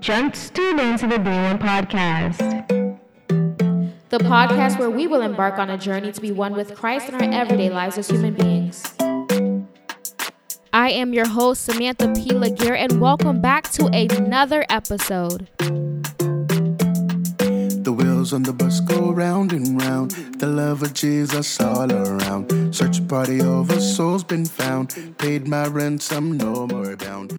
Just tune into the Day One podcast. The podcast where we will embark on a journey to be one with Christ in our everyday lives as human beings. I am your host, Samantha P. Laguerre, and welcome back to another episode. The wheels on the bus go round and round. The love of Jesus all around. Search party over, souls been found. Paid my ransom, no more bound.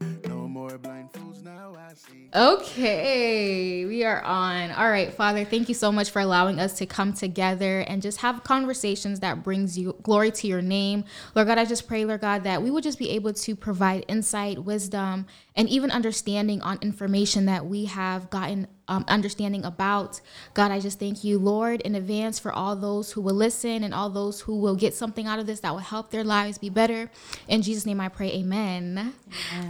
Okay, we are on. All right, Father, thank you so much for allowing us to come together and just have conversations that brings you glory to your name. Lord God, I just pray, Lord God, that we would just be able to provide insight, wisdom, and even understanding on information that we have gotten um, understanding about. God, I just thank you, Lord, in advance for all those who will listen and all those who will get something out of this that will help their lives be better. In Jesus' name I pray, amen.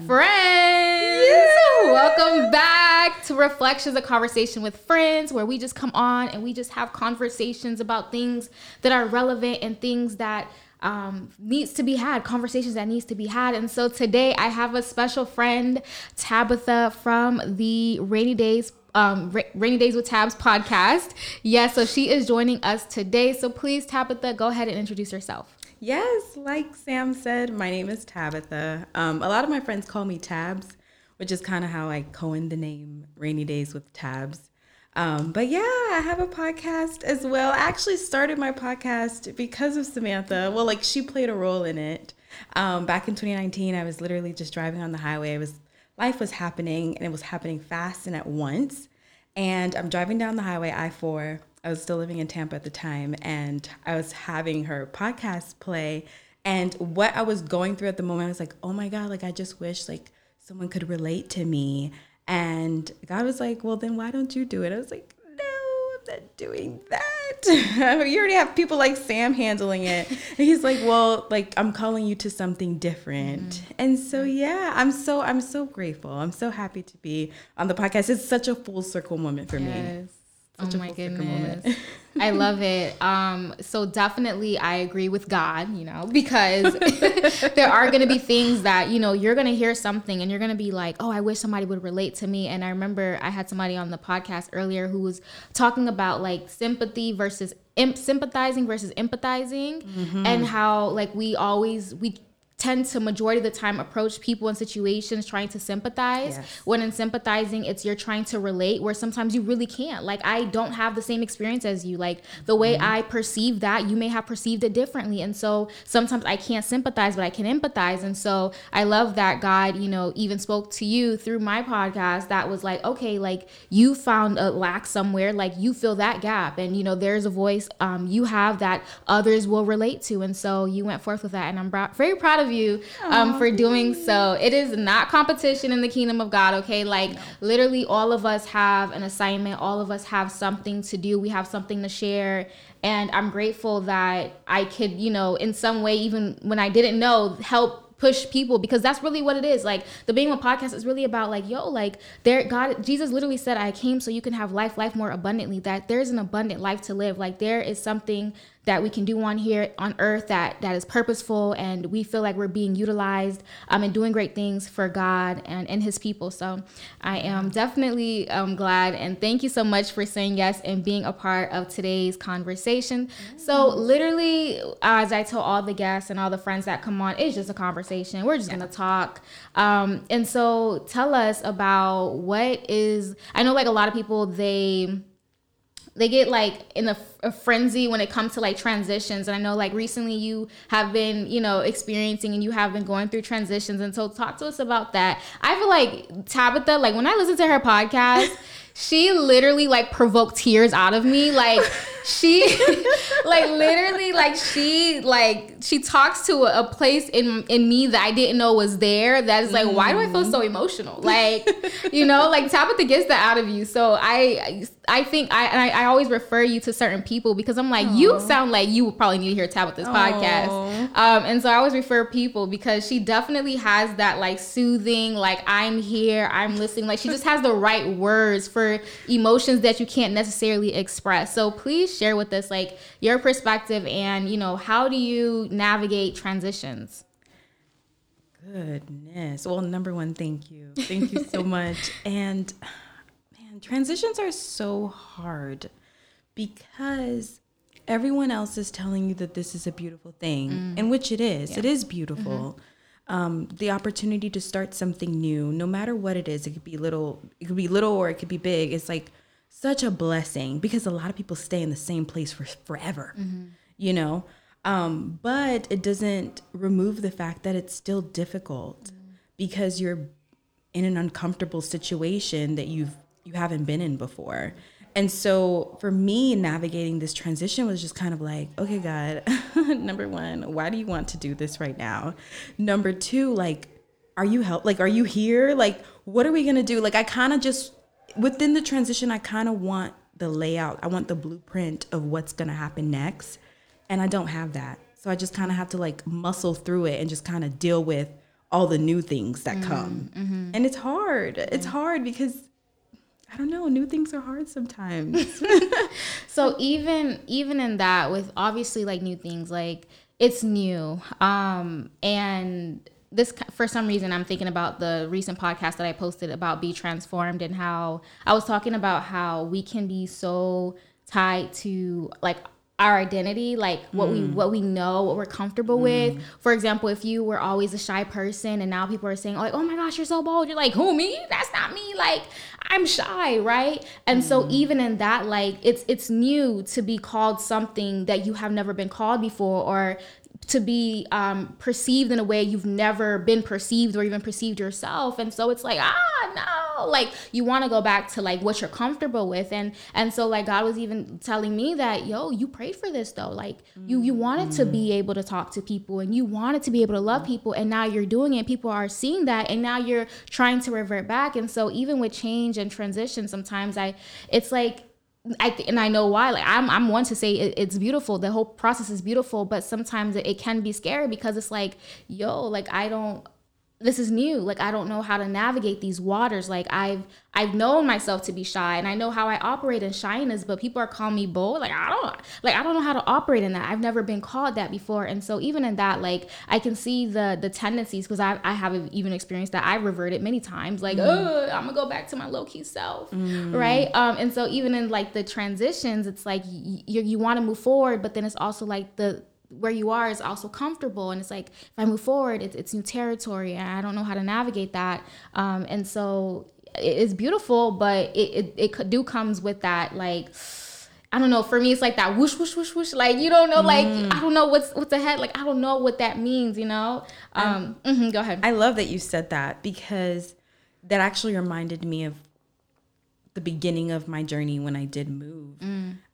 Friends, welcome back to Reflections, a conversation with friends where we just come on and we just have conversations about things that are relevant and things that um, needs to be had, conversations that needs to be had. And so today I have a special friend, Tabitha from the Rainy Days um Ra- Rainy Days with Tabs podcast. Yes, so she is joining us today. So please Tabitha, go ahead and introduce yourself. Yes, like Sam said, my name is Tabitha. Um, a lot of my friends call me Tabs, which is kind of how I coined the name Rainy Days with Tabs. Um, but yeah, I have a podcast as well. I actually started my podcast because of Samantha. Well, like she played a role in it. Um, back in 2019, I was literally just driving on the highway. I was life was happening, and it was happening fast and at once. And I'm driving down the highway I 4. I was still living in Tampa at the time, and I was having her podcast play. And what I was going through at the moment, I was like, oh my God, like I just wish like someone could relate to me. And God was like, well, then why don't you do it? I was like, doing that. you already have people like Sam handling it. And he's like, well, like I'm calling you to something different. Mm-hmm. And so yeah, I'm so I'm so grateful. I'm so happy to be on the podcast. It's such a full circle moment for me. Such oh a my full circle goodness. I love it. Um, so definitely I agree with God, you know, because there are gonna be things that, you know, you're gonna hear something and you're gonna be like, Oh, I wish somebody would relate to me. And I remember I had somebody on the podcast earlier who was talking about like sympathy versus imp- sympathizing versus empathizing and how like we always we tend to majority of the time approach people in situations trying to sympathize. Yes. when in sympathizing it's you're trying to relate where sometimes you really can't. Like i don't have the same experience as you. Like the way i perceive that you may have perceived it differently. And so sometimes i can't sympathize but i can empathize. And so i love that god you know even spoke to you through my podcast that was like okay like you found a lack somewhere. Like you fill that gap. And you know there's a voice um, you have that others will relate to. And so you went forth with that. And i'm bra- very proud of you um, for doing so it is not competition in the kingdom of god okay like literally all of us have an assignment all of us have something to do we have something to share and i'm grateful that i could you know in some way even when i didn't know help push people because that's really what it is. Like the Being One podcast is really about like, yo, like there God Jesus literally said, I came so you can have life, life more abundantly. That there's an abundant life to live. Like there is something that we can do on here on earth that that is purposeful and we feel like we're being utilized um and doing great things for God and, and his people. So I am definitely um glad and thank you so much for saying yes and being a part of today's conversation. So literally as I tell all the guests and all the friends that come on, it's just a conversation. We're just gonna talk. Um and so tell us about what is I know like a lot of people they they get like in a, a frenzy when it comes to like transitions. And i know like recently you have been you know experiencing and you have been going through transitions. And so talk to us about that. I feel like tabitha like when i listen to her podcast she literally like provoked tears out of me. Like she like literally like she like she talks to a, a place in in me that i didn't know was there that's like why do i feel so emotional? Like you know like tabitha gets that out of you. So i i think i and I, I always refer you to certain people because i'm like you sound like you would probably need to hear tabitha's podcast. Um and so i always refer people because she definitely has that like soothing like i'm here i'm listening. Like she just has the right words for emotions that you can't necessarily express so please share with us like your perspective and you know how do you navigate transitions Goodness. Well, number one, thank you. Thank you so much. And man, transitions are so hard because everyone else is telling you that this is a beautiful thing, mm. and which it is. It is beautiful. Mm-hmm. Um, the opportunity to start something new, no matter what it is, it could be little, it could be little or it could be big. It's like such a blessing because a lot of people stay in the same place for forever, you know. Um, but it doesn't remove the fact that it's still difficult because you're in an uncomfortable situation that you've you haven't been in before. And so for me navigating this transition was just kind of like, okay, God, number 1, why do you want to do this right now? Number 2, like are you help like are you here? Like what are we to do? Like I kind of just within the transition I kind of want the layout. I want the blueprint of what's to happen next. And I don't have that. So I just kind of have to like muscle through it and just kind of deal with all the new things that mm-hmm. come. Mm-hmm. And it's hard. It's hard because I don't know, new things are hard sometimes. so even even in that with obviously like new things like it's new um and this for some reason i'm thinking about the recent podcast that i posted about be transformed and how i was talking about how we can be so tied to like our identity like what we mm. what we know what we're comfortable mm. with. For example if you were always a shy person and now people are saying like oh my gosh you're so bold. You're like who me? That's not me. Like i'm shy right? And so mm. even in that like it's it's new to be called something that you have never been called before or to be um, perceived in a way you've never been perceived or even perceived yourself. And so it's like ah no. Like you want to go back to like what you're comfortable with. And and so like god was even telling me that yo you prayed for this though. Like you you wanted to be able to talk to people and you wanted to be able to love people. And now you're doing it. People are seeing that. And now you're trying to revert back. And so even with change and transition sometimes i it's like I th- and I know why. Like I'm, I'm one to say it, it's beautiful. The whole process is beautiful, but sometimes it, it can be scary because it's like, yo, like I don't. This is new. Like I don't know how to navigate these waters. Like I've, I've known myself to be shy, and I know how I operate in shyness. But people are calling me bold. Like I don't, like I don't know how to operate in that. I've never been called that before, and so even in that, like I can see the the tendencies because I, I have even experienced that. I reverted many times. Like, oh, I'm gonna go back to my low key self, right? Um, and so even in like the transitions, it's like y- you you want to move forward, but then it's also like the where you are is also comfortable and it's like if i move forward it's, it's new territory and i don't know how to navigate that um, and so it's beautiful but it, it, it do comes with that like I don't know. For me, it's like that whoosh, whoosh, whoosh, whoosh. Like you don't know, like I don't know what's what's ahead. Like I don't know what that means. You know. Um. mhm, go ahead. I love that you said that because that actually reminded me of the beginning of my journey when I did move.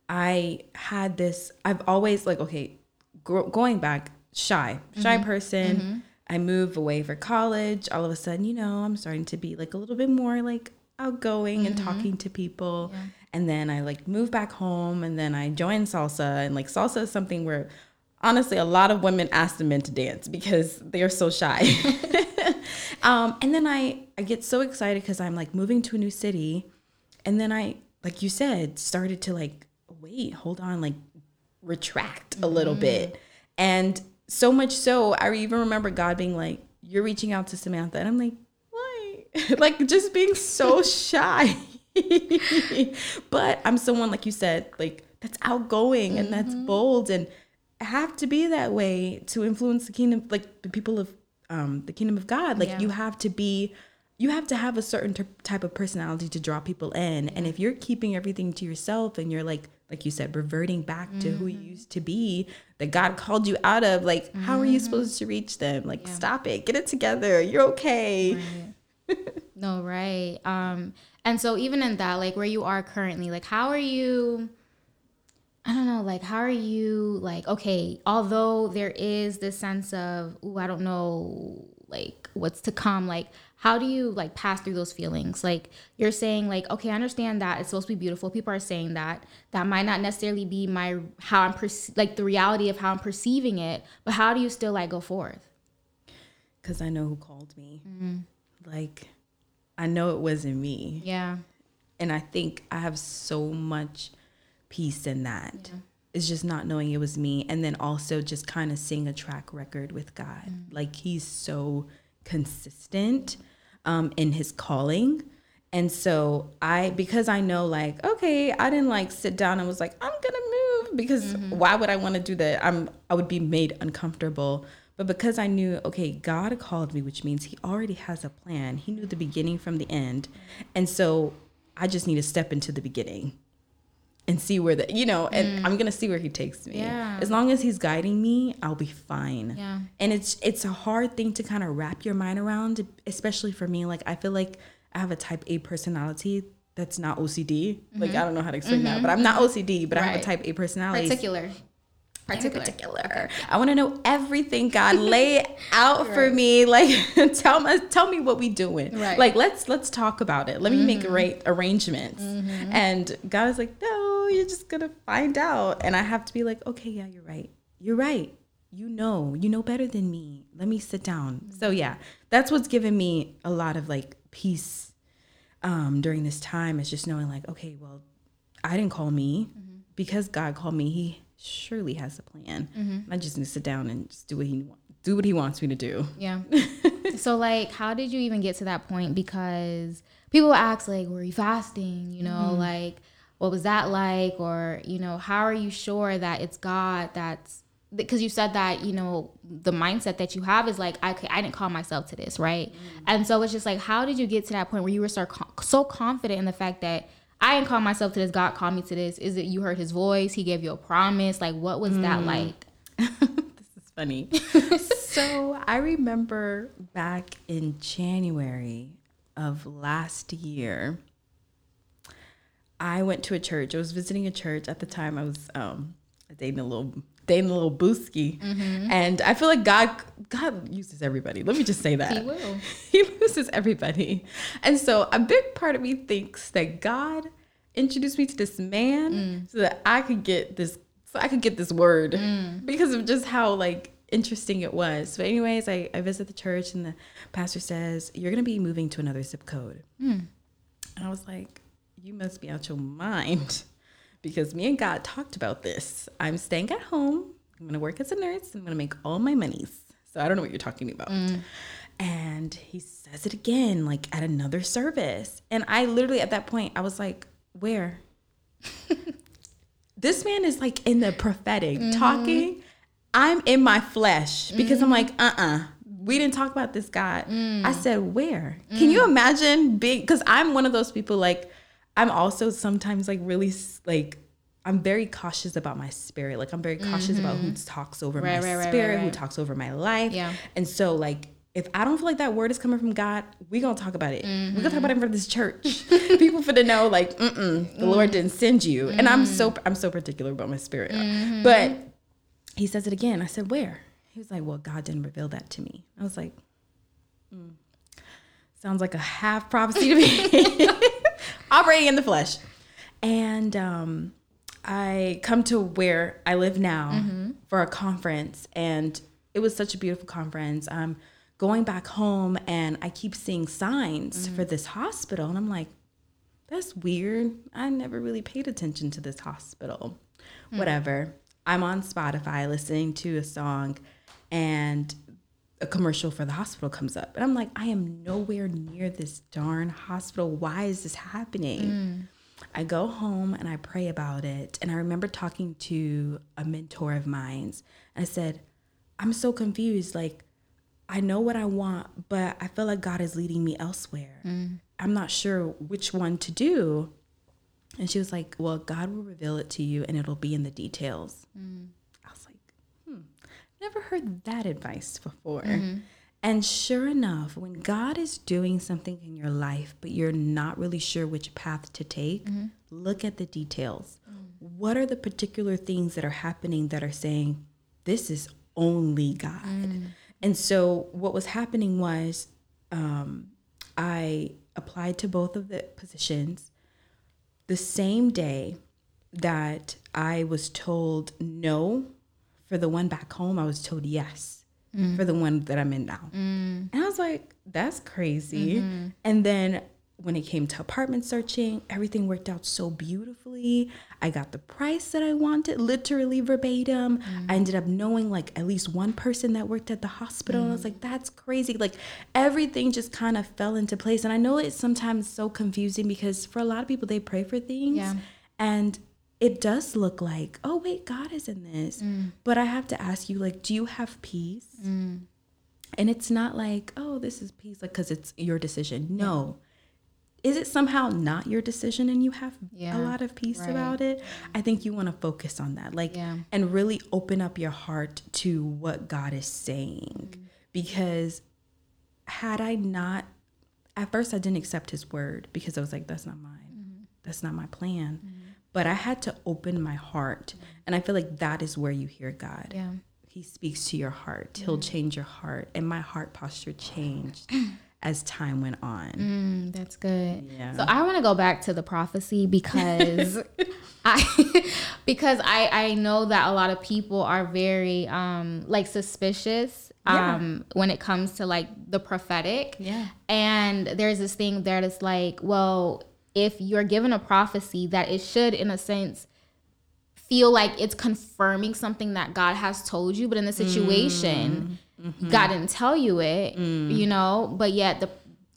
I had this, I've always like, okay, gro- going back, shy, shy mm-hmm. person. Mm-hmm. I move away for college. All of a sudden, you know, I'm starting to be like a little bit more like outgoing and mm-hmm. talking to people. And then I like move back home and then I join salsa. And like salsa is something where honestly a lot of women ask the men to dance because they are so shy. um, and then I, I get so excited because I'm like moving to a new city. And then I, like you said, started to like, wait, hold on, like retract a little bit. And so much so, I even remember God being like, You're reaching out to Samantha. And I'm like, Why? like just being so shy. but I'm someone, like you said, like that's outgoing and that's bold. And I have to be that way to influence the kingdom, like the people of um, the kingdom of God. Like Yeah. you have to be you have to have a certain t- type of personality to draw people in and if you're keeping everything to yourself and you're like like you said reverting back to who you used to be that god called you out of like how are you supposed to reach them like stop it get it together you're okay No, right. Um, and so even in that, like where you are currently, like how are you? I don't know, like how are you? Like okay, although there is this sense of, ooh, I don't know, like what's to come. Like how do you like pass through those feelings? Like you're saying, like okay, I understand that it's supposed to be beautiful. People are saying that. That might not necessarily be my how I'm perce- like the reality of how I'm perceiving it. But how do you still like go forth? because i know who called me mm-hmm. like i know it wasn't me Yeah. and I think I have so much peace in that. It's just not knowing it was me, and then also just kind of seeing a track record with God. Mm-hmm. Like He's so consistent um, in his calling. And so I, because I know like, okay, I didn't like sit down and was like, I'm gonna move because why would I want to do that? I'm, I would be made uncomfortable. But because I knew, okay, God called me, which means He already has a plan. He knew the beginning from the end, and so I just need to step into the beginning and see where the, you know, and mm. I'm gonna see where He takes me. Yeah. As long as He's guiding me, I'll be fine. Yeah. And it's it's a hard thing to kind of wrap your mind around, especially for me. Like I feel like I have a Type A personality. That's not OCD. Like mm-hmm. I don't know how to explain that, but mm-hmm. I'm not OCD. But I have a Type A personality. Particular. Very Particular. particular. I want to know everything. God, lay out for me. Like, tell me, tell me what we doing. Right. Like, let's let's talk about it. Let me make mm-hmm. arra- arrangements. Mm-hmm. And God is like, no, you're just gonna find out. And I have to be like, okay, yeah, you're right. You're right. You know, you know better than me. Let me sit down. Mm-hmm. So yeah, that's what's given me a lot of like peace um, during this time. Is just knowing like, okay, well, I didn't call me because God called me. He surely has a plan. Mm-hmm. I just need to sit down and just do what he do what he wants me to do. Yeah. so like how did you even get to that point? Because people ask like, were you fasting? You know, mm-hmm. like what was that like? Or, you know, how are you sure that it's God that's because you said that, you know, the mindset that you have is like, okay, I didn't call myself to this, right? Mm-hmm. And so it's just like, how did you get to that point where you were so, so confident in the fact that I didn't call myself to this, God called me to this? Is it you heard his voice? He gave you a promise? Like, what was that like? this is funny. so I remember back in January of last year, I went to a church. I was visiting a church at the time. I was um, dating a little a little booski, mm-hmm. and I feel like God God uses everybody. Let me just say that He will. he uses everybody, and so a big part of me thinks that God introduced me to this man mm. so that I could get this so I could get this word mm. because of just how like interesting it was. But anyways, I, I visit the church and the pastor says, You're gonna be moving to another zip code. Mm. And I was like, You must be out your mind. Because me and God talked about this. I'm staying at home. I'm gonna work as a nurse. I'm gonna make all my monies. So I don't know what you're talking about. And he says it again, like at another service. And I literally at that point, I was like, Where? this man is like in the prophetic talking. I'm in my flesh because I'm like, uh uh We didn't talk about this God. I said, where? Can you imagine being, because I'm one of those people like, I'm also sometimes like really like, I'm very cautious about my spirit. Like, I'm very cautious about who mm-hmm. talks over Right, my right, spirit, right, who talks over my life. Yeah. And so, like, if I don't feel like that word is coming from God, we gonna talk about it. we gonna talk about mm-hmm. it in front of this church. People for to know, like, mm-mm, the Lord didn't send you. And I'm so mm-hmm. I'm so particular about my spirit. But he says it again. I said, where? He was like, well, God didn't reveal that to me. I was like, "Hmm, sounds like a half prophecy to me. Operating in the flesh. And um, I come to where I live now mm-hmm. for a conference, and it was such a beautiful conference. I'm going back home, and I keep seeing signs for mm. this hospital, and I'm like, that's weird. I never really paid attention to this hospital. Mm. Whatever. I'm on Spotify listening to a song, and a commercial for the hospital comes up. And I'm like, I am nowhere near this darn hospital. Why is this happening? I go home and I pray about it. And I remember talking to a mentor of mine's. And I said, I'm so confused. Like, I know what I want, but I feel like God is leading me elsewhere. I'm not sure which one to do. And she was like, Well, God will reveal it to you and it'll be in the details. I was like, Hmm, never heard that advice before. Mm-hmm. And sure enough, when God is doing something in your life, but you're not really sure which path to take, mm-hmm. look at the details. Mm. What are the particular things that are happening that are saying, This is only God? Mm. And so, what was happening was, um, I applied to both of the positions the same day that I was told no for the one back home, I was told yes mm. for the one that I'm in now. Mm. And I was like, that's crazy. Mm-hmm. And then when it came to apartment searching, everything worked out so beautifully. I got the price that I wanted, literally verbatim. Mm. I ended up knowing like at least one person that worked at the hospital. And I was like, that's crazy. Like everything just kind of fell into place. And I know it's sometimes so confusing because for a lot of people, they pray for things. Yeah. And it does look like, oh, wait, God is in this. But I have to ask you, like, do you have peace? And it's not like, oh, this is peace, like, because it's your decision. No. Is it somehow not your decision and you have Yeah, a lot of peace right. about it? I think you want to focus on that. Like, Yeah. and really open up your heart to what God is saying. Mm-hmm. Because had I not, at first, I didn't accept his word because I was like, that's not mine. Mm-hmm. That's not my plan. But I had to open my heart. And I feel like that is where you hear God. Yeah. He speaks to your heart. He'll change your heart. And my heart posture changed as time went on. Mm, that's good. Yeah. So I want to go back to the prophecy because I because I I know that a lot of people are very um like suspicious um when it comes to like the prophetic. Yeah. And there's this thing that is like, well, if you're given a prophecy that it should in a sense feel like it's confirming something that God has told you, but in the mm-hmm. situation, mm-hmm. God didn't tell you it, mm. you know, but yet the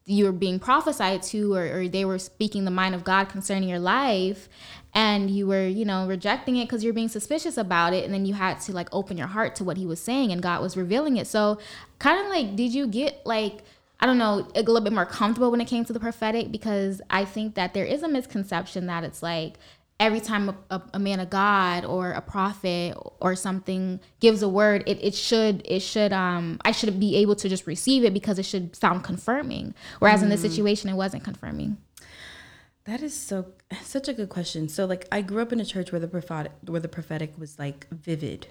you're being prophesied to or, or they were speaking the mind of God concerning your life and you were, you know, rejecting it because you're being suspicious about it and then you had to like open your heart to what he was saying and God was revealing it. So kind of like did you get like I don't know, a little bit more comfortable when it came to the prophetic because I think that there is a misconception that it's like every time a, a, a man of God or a prophet or something gives a word, it, it should it should um I should be able to just receive it because it should sound confirming. Whereas in this situation, it wasn't confirming. That is so such a good question. So like I grew up in a church where the prophetic where the prophetic was like vivid.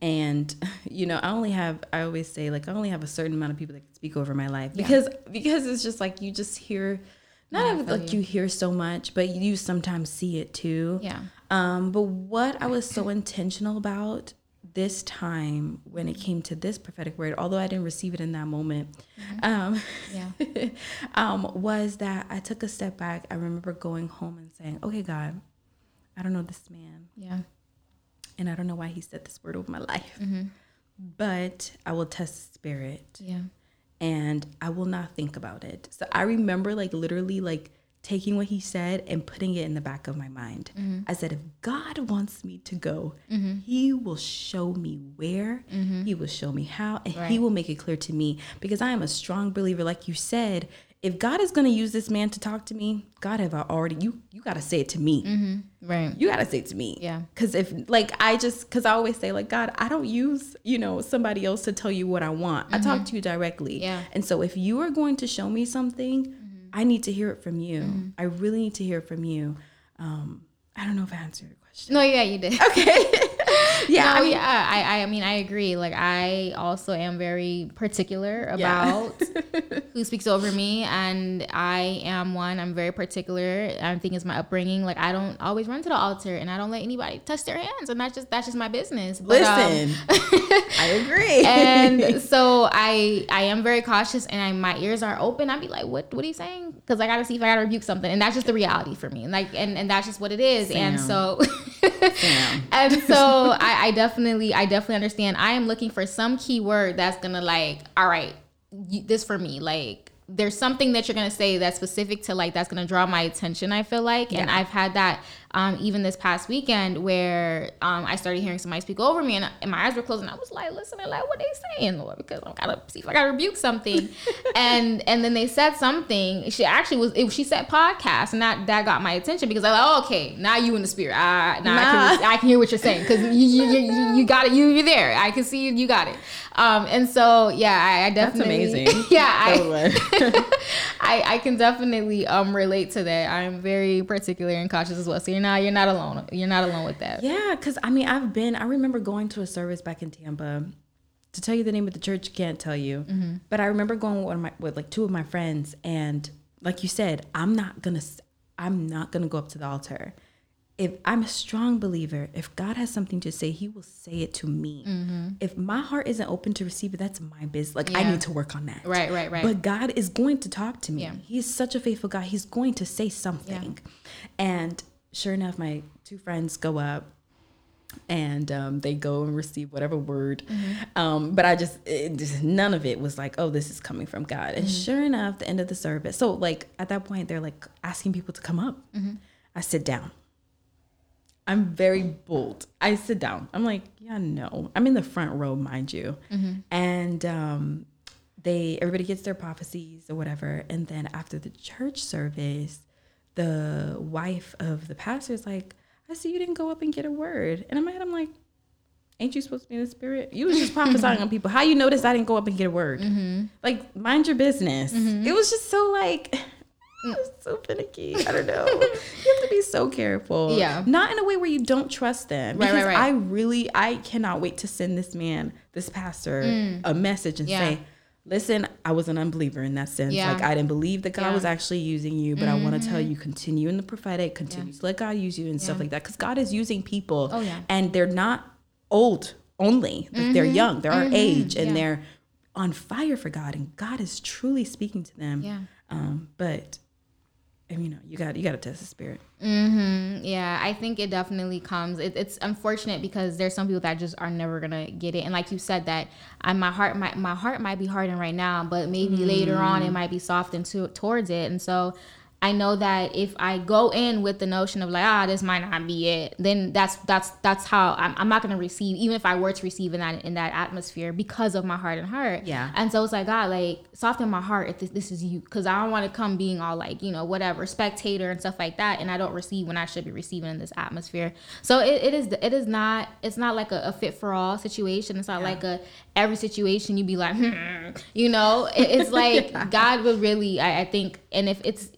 And you know, I only have I always say like I only have a certain amount of people that can speak over my life because because it's just like you just hear not Yeah, feel like you hear so much, but you sometimes see it too. Yeah. Um, but what I was so intentional about this time when it came to this prophetic word, although I didn't receive it in that moment, um, Yeah. um, was that I took a step back. I remember going home and saying, "Okay, God, I don't know this man, Yeah. and I don't know why he said this word over my life, but I will test spirit." Yeah. and I will not think about it. So I remember like literally like taking what he said and putting it in the back of my mind. I said, if God wants me to go, he will show me where, he will show me how, and he will make it clear to me because I am a strong believer, like you said. If God is going to use this man to talk to me, God have I already you you got to say it to me Right. you gotta say it to me Yeah. because if like i just because i always say like god i don't use you know somebody else to tell you what i want i talk to you directly Mm-hmm. Yeah. and so if you are going to show me something Mm-hmm. I need to hear it from you. I really need to hear it from you. Um i don't know if i answered your question. No, yeah, you did. yeah No, I mean, yeah, I, I mean, I agree. Like, I also am very particular about who speaks over me, and I am one. I'm very particular. I think it's my upbringing. Like, I don't always run to the altar, and I don't let anybody touch their hands, and that's just that's just my business. But, um, listen i agree and so I I am very cautious, and I, my ears are open. I'd be like, what What are you saying? Because I got to see if I got to rebuke something, and that's just the reality for me. And like, and and that's just what it is. And so. Sam. and so I, I definitely I definitely understand. I am looking for some keyword that's gonna like, all right, you, this for me. Like, there's something that you're gonna say that's specific to like that's gonna draw my attention. I feel like, and I've had that um, even this past weekend where um, I started hearing somebody speak over me, and, and my eyes were closed, and I was like listening, like what they saying, Lord, because I gotta see if I gotta rebuke something. and and then they said something. She actually was. It, she said podcast, and that that got my attention because I was like, oh, okay, now you in the spirit. Ah, now I can I can hear what you're saying because you, you, you, you got it. You, you're there. I can see you. You got it. Um, and so, yeah, I, I that's definitely. amazing yeah, I. I, I can definitely um relate to that. I'm very particular and cautious as well. So you're not you're not alone. You're not alone with that. Yeah, because I mean, I've been, I remember going to a service back in Tampa. To tell you the name of the church, can't tell you. Mm-hmm. But I remember going with, one of my, with like two of my friends, and like you said, I'm not gonna, I'm not gonna go up to the altar. if I'm a strong believer, if God has something to say, He will say it to me. If my heart isn't open to receive it, that's my business. Like I need to work on that. Right, right, right. But God is going to talk to me. Yeah. He's such a faithful God. He's going to say something. And sure enough, my two friends go up and um, they go and receive whatever word. Um, but I just, it, just, none of it was like, oh, this is coming from God. And sure enough, the end of the service. So, like, at that point, they're like asking people to come up. I sit down. I'm very bold. I sit down. I'm like, yeah, no. I'm in the front row, mind you. And um, they, everybody gets their prophecies or whatever. And then after the church service, the wife of the pastor is like, I see you didn't go up and get a word. And in my head, I'm like, ain't you supposed to be in the spirit? You was just prophesying on people. How you notice I didn't go up and get a word? Mm-hmm. Like, mind your business. Mm-hmm. It was just so like, mm. so finicky. I don't know. you have to be so careful. Yeah. Not in a way where you don't trust them. Right, right, Because right. I really, I cannot wait to send this man, this pastor, mm. a message and Mm. Yeah. say, listen, I was an unbeliever in that sense. Yeah. Like I didn't believe that God Yeah. Mm-hmm. was actually using you, but I want to tell you, continue in the prophetic, continue to let God use you and stuff like that. Because God is using people. Oh, yeah. And they're not old only. Like they're young. They're our age and Mm-hmm. Yeah. they're on fire for God. And God is truly speaking to them. Yeah. Um, but you know, you got you got to test the spirit. Mm-hmm. Yeah, I think it definitely comes. It, it's unfortunate because there's some people that just are never gonna get it, and like you said, that I, my heart, my my heart might be hardened right now, but maybe later on it might be softened to, towards it, and so. I know that if I go in with the notion of like ah this might not be it, then that's that's that's how I'm, I'm not gonna receive even if I were to receive in that in that atmosphere because of my heart and heart. Yeah. And so it's like God like soften my heart if this, this is you because I don't want to come being all like you know whatever spectator and stuff like that, and I don't receive when I should be receiving in this atmosphere. So it, it is it is not it's not like a, a fit for all situation. It's not like a every situation you be like hmm, you know It- it's like God would really I, I think and if it's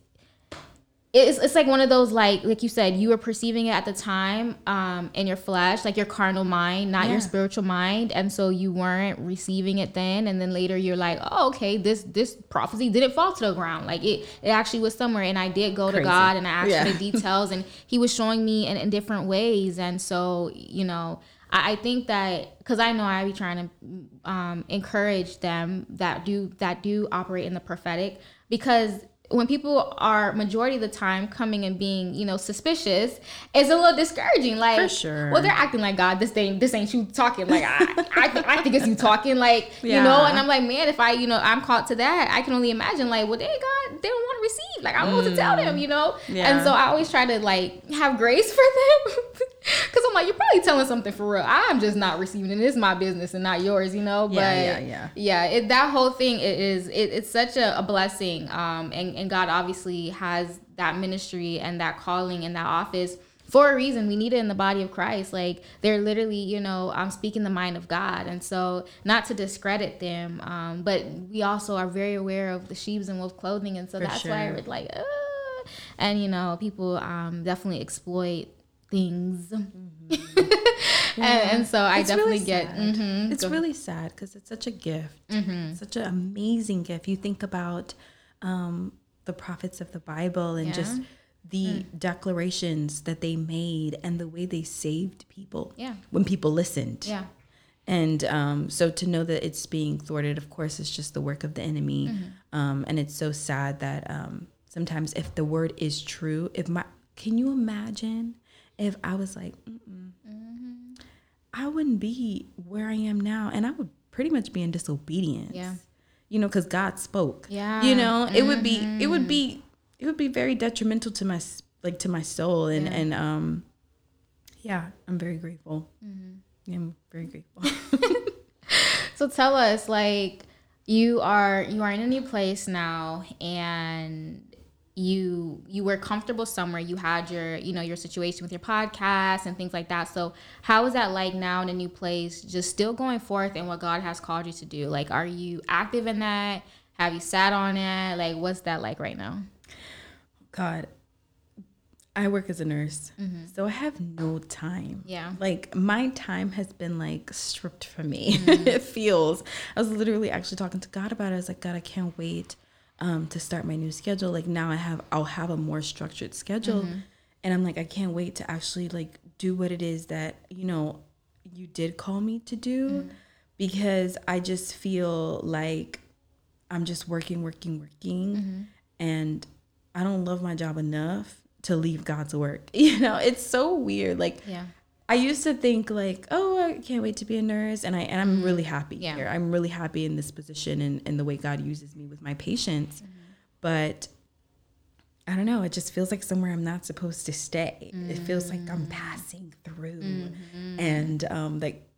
it's, it's like one of those like like you said you were perceiving it at the time um in your flesh like your carnal mind not your spiritual mind. And so you weren't receiving it then. And then later you're like oh okay this this prophecy didn't fall to the ground. Like it it actually was somewhere. And i did go to god and i asked Yeah. for the details. And he was showing me in, in different ways. And so you know I, I think that because I know I be trying to um, encourage them that do that do operate in the prophetic. Because when people are majority of the time coming and being you know suspicious it's a little discouraging. Like For sure. well they're acting like god this thing this ain't you talking. Like i i, I think it's you talking like you know? And i'm like man if i you know i'm caught to that i can only imagine like well they god they don't want to receive. Like i don't know what to tell them you know? Mm. Yeah. and so i always try to like have grace for them because i'm like you're probably telling something for real. I'm just not receiving it. It's my business and not yours you know? But Yeah, yeah, yeah. yeah it, that whole thing it is it, it's such a, a blessing um and, and god obviously has that ministry and that calling and that office for a reason. We need it in the body of christ. Like they're literally you know i'm speaking the mind of god. And so not to discredit them um but we also are very aware of the sheaves and wolf clothing. And so For that's why sure. it's like uh, and you know people um definitely exploit things and, and so i Mm-hmm. It's definitely really get mhm, It's go- really sad because it's such a gift, Mm-hmm. such an amazing gift. You think about um, the prophets of the Bible and just the Mm. declarations that they made and the way they saved people. Yeah. when people listened. yeah And um, so to know that it's being thwarted, of course, is just the work of the enemy. Mm-hmm. Um, and it's so sad that um, sometimes if the word is true, if my, can you imagine if I was like, Mm-hmm. I wouldn't be where I am now, and I would pretty much be in disobedience. Yeah. You know, because God spoke. Yeah. You know, it would be, it Mm-hmm. would be, it would be very detrimental to my, like to my soul, and Yeah. and um, yeah, I'm very grateful. Mm-hmm. Yeah, I'm very grateful. So tell us, like, you are you are in a new place now, and you you were comfortable somewhere. You had your you know your situation with your podcast and things like that. So how is that like now in a new place? Just still going forth in what God has called you to do. Like, are you active in that? Have you sat on it? Like, what's that like right now? God, I work as a nurse, so I have no time. Mm-hmm. Yeah. Like my time has been like stripped from me. Mm-hmm. it feels. I was literally actually talking to God about it. I was like, God, I can't wait um, to start my new schedule. Like now I have, I'll have a more structured schedule. Mm-hmm. and I'm like, I can't wait to actually like do what it is that you know you did call me to do, Mm-hmm. because I just feel like I'm just working, working, working, Mm-hmm. and I don't love my job enough to leave God's work. You know, it's so weird. Like, Yeah. I used to think like, oh, I can't wait to be a nurse, and I and I'm really happy Mm-hmm. Yeah. here. I'm really happy in this position and, and the way God uses me with my patients. But I don't know. It just feels like somewhere I'm not supposed to stay. It feels like I'm passing through, and um, like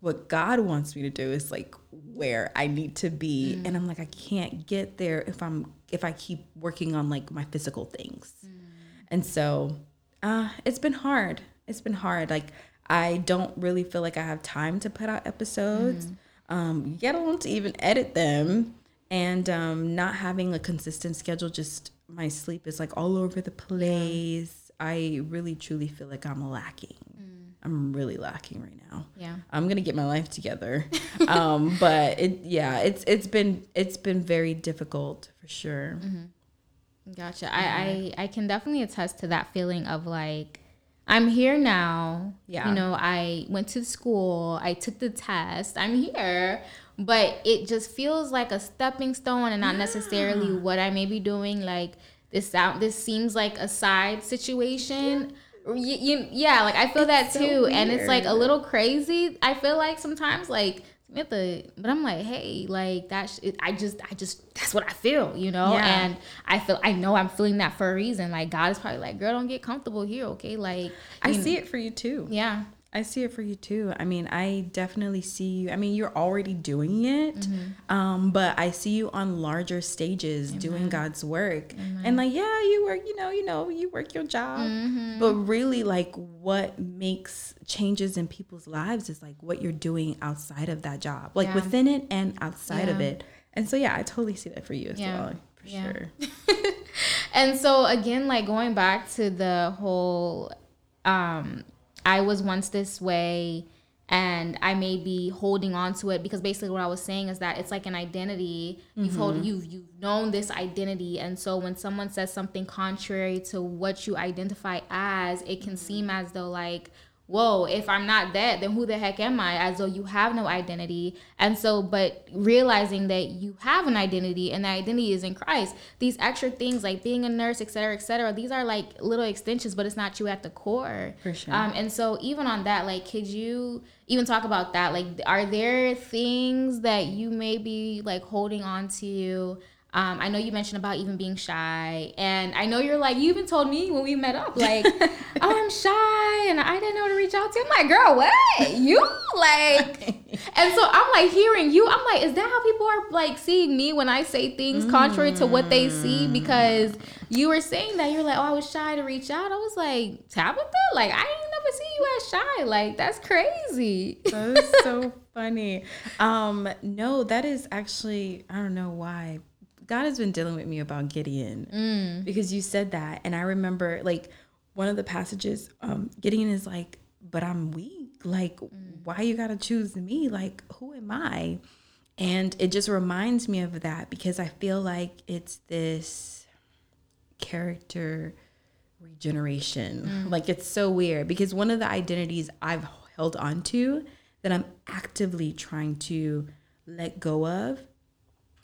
what God wants me to do is like where I need to be, and I'm like I can't get there if I'm if I keep working on like my physical things, and so uh, it's been hard. It's been hard. Like I don't really feel like I have time to put out episodes, um, yet alone to even edit them, and um, not having a consistent schedule. Just my sleep is like all over the place. I really truly feel like I'm lacking. I'm really lacking right now. Yeah. I'm gonna get my life together. um, but it, yeah, it's it's been it's been very difficult for sure. Gotcha. I, I I can definitely attest to that feeling of like I'm here now. Yeah. You know, I went to school, I took the test, I'm here. But it just feels like a stepping stone and not necessarily what I may be doing. Like this sound this seems like a side situation. You, you, yeah, like I feel that so too. and it's like a little crazy. I feel like sometimes like Samantha, but I'm like, hey, like that's I just I just that's what I feel, you know? Yeah. And I feel I know I'm feeling that for a reason. Like God is probably like, girl, don't get comfortable here, okay? Like I see it for you too. Yeah. I see it for you too. I mean, I definitely see you. I mean, you're already doing it, Mm-hmm. um, but I see you on larger stages doing God's work. And like, yeah, you work. You know, you know, you work your job, Mm-hmm. but really, like, what makes changes in people's lives is like what you're doing outside of that job, like Yeah. within it and outside of it. And so, yeah, I totally see that for you as Yeah. well, for Yeah. sure. And so again, like going back to the whole um I was once this way and I may be holding on to it because basically what I was saying is that it's like an identity. You've hold mm-hmm. you've you've known this identity and so when someone says something contrary to what you identify as, it can mm-hmm. seem as though like whoa, if I'm not that, then who the heck am I? As though you have no identity. And so, but realizing that you have an identity and that identity is in Christ, these extra things like being a nurse, et cetera, et cetera, these are like little extensions, but it's not you at the core. For sure. Um, and so, even on that, like, could you even talk about that? Like, are there things that you may be like holding on to? Um, I know you mentioned about even being shy, and I know you're like you even told me when we met up, like, oh, I'm shy, and I didn't know to reach out to. I'm like, girl, what you like? and so I'm like hearing you. I'm like, is that how people are like seeing me when I say things contrary to what they see? Because you were saying that you're like, oh, I was shy to reach out. I was like, Tabitha, like I ain't never seen you as shy. Like that's crazy. That is so funny. Um, no, that is actually I don't know why. God has been dealing with me about Gideon mm. because you said that, and I remember like one of the passages. Um, Gideon is like, "But I'm weak. Like, mm. why you gotta choose me? Like, who am I?" And it just reminds me of that because I feel like it's this character regeneration. Mm. Like it's so weird because one of the identities I've held on to that I'm actively trying to let go of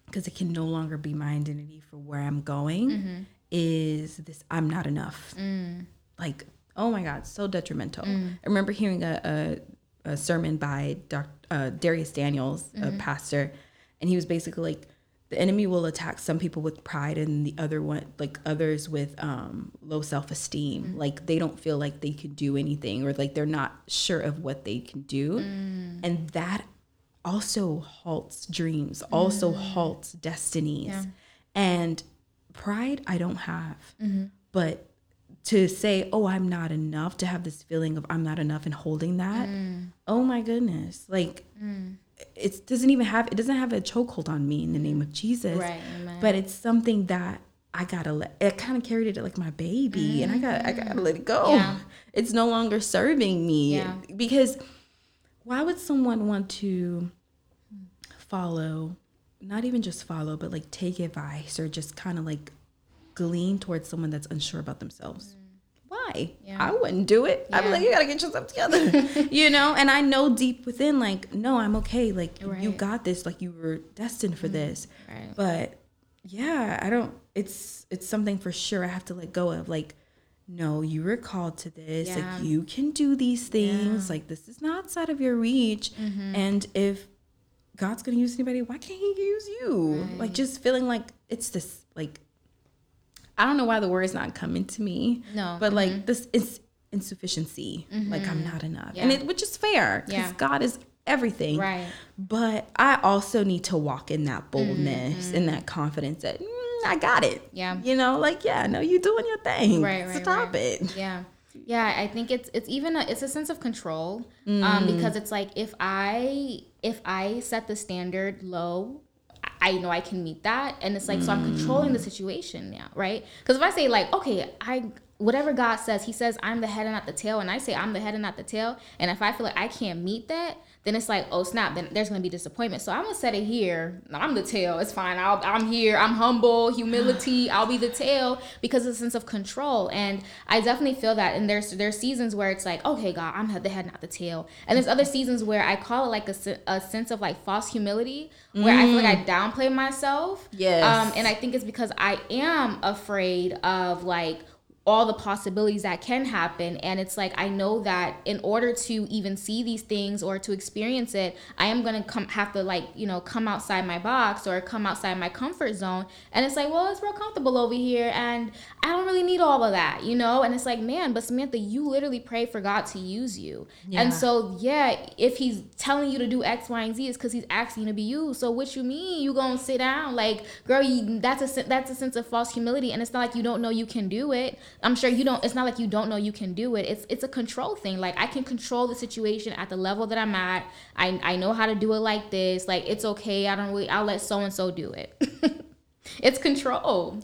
because it can no longer be my identity for where I'm going mm-hmm. is this I'm not enough. Mm. Like, oh my God, so detrimental. Mm. I remember hearing a, a, a sermon by Dr. Uh, Dharius Daniels, a mm-hmm. pastor, and he was basically like, the enemy will attack some people with pride and the other one like others with um, low self-esteem. Mm. Like they don't feel like they can do anything or like they're not sure of what they can do. And that also halts dreams also mm. halts destinies. And pride i don't have. Mm-hmm. But to say oh i'm not enough to have this feeling of i'm not enough and holding that mm. oh my goodness. Like mm. it doesn't even have it doesn't have a chokehold on me in the name of jesus. Right, but it's something that i gotta let it kind of carried it like my baby and i got i gotta let it go. Mm-hmm. Yeah. it's no longer serving me Yeah. because why would someone want to follow not even just follow but like take advice or just kind of like glean towards someone that's unsure about themselves why why? Yeah. I wouldn't do it. I'd be like, you gotta get yourself together, you know. And I know deep within, like, no, I'm okay. Like, you Right. Mm-hmm. got this. Like, you were destined for this. Right. But yeah, I don't. It's it's something for sure I have to let go of. Like, no, you were called to this. Yeah. Like, you can do these things. Yeah. Mm-hmm. Like, this is not outside of your reach. And if God's gonna use anybody, why can't He use you? Like, just feeling like it's this like I don't know why the word's not coming to me. No. But like this is insufficiency. Like I'm not enough. And it which is fair. Because Yeah. God is everything. Right. But I also need to walk in that boldness and that confidence that "Mm, I got it. Mm-hmm. Yeah. You know, like, yeah, no, you're doing your thing. Right, right, Stop right. it. Yeah. Yeah, I think it's it's even a, it's a sense of control Mm. um because it's like if I if I set the standard low, I know I can meet that and it's like so I'm controlling Mm. the situation now, right? Cuz if I say like, okay, I whatever God says, he says I'm the head and not the tail and I say I'm the head and not the tail and if I feel like I can't meet that, then it's like, oh snap, then there's gonna be disappointment. So I'm gonna set it here. I'm the tail. It's fine. I'll, I'm here. I'm humble, humility. I'll be the tail because it's a sense of control. And I definitely feel that. And there's there's seasons where it's like, okay, God, I'm the head, not the tail. And there's other seasons where I call it like a, a sense of like false humility, where I feel like I downplay myself. Yes. Um, and I think it's because I am afraid of like all the possibilities that can happen. And it's like i know that in order to even see these things or to experience it i am going to come have to like you know come outside my box or come outside my comfort zone. And it's like well it's real comfortable over here and i don't really need all of that you know? And it's like man but samantha you literally pray for god to use you. Yeah. and so yeah if he's telling you to do x y and z it's because he's asking you to be used. So what you mean? You gonna sit down? Like girl you that's a that's a sense of false humility. And it's not like you don't know you can do it i'm sure you don't it's not like you don't know you can do it it's it's a control thing like i can control the situation at the level that i'm at i i know how to do it like this like it's okay i don't really i'll let so and so do it it's control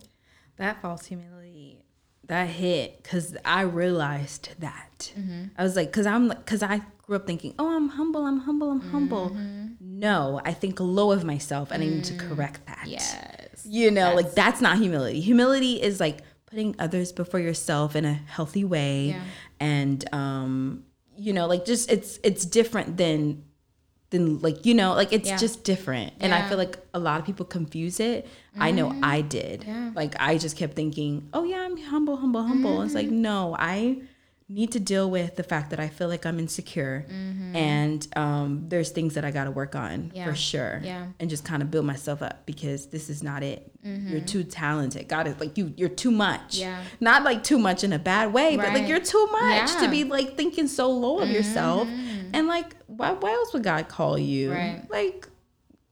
That false humility, that hit because I realized that. Mm-hmm. I was like, because I'm, because I grew up thinking, oh, I'm humble, I'm humble, I'm humble. Mm-hmm. No, I think low of myself, and I need to correct that. Mm. yes You know, like that's not humility. Humility is like putting others before yourself in a healthy way, Yeah. and um, you know, like just it's it's different than than like you know, like it's Yeah. just different. And I feel like a lot of people confuse it. I know I did. Mm-hmm. Yeah. Like I just kept thinking, oh yeah, I'm humble, humble, humble. It's like no, I need to deal with the fact that I feel like I'm insecure, and um, there's things that I got to work on Mm-hmm. Yeah. for sure Yeah. and just kind of build myself up because this is not it. Mm-hmm. You're too talented. God is like you. You're too much. Yeah. Not like too much in a bad way, but like you're too much Yeah. Mm-hmm. to be like thinking so low of yourself. And like, why? Why else would God call you? Right. Like,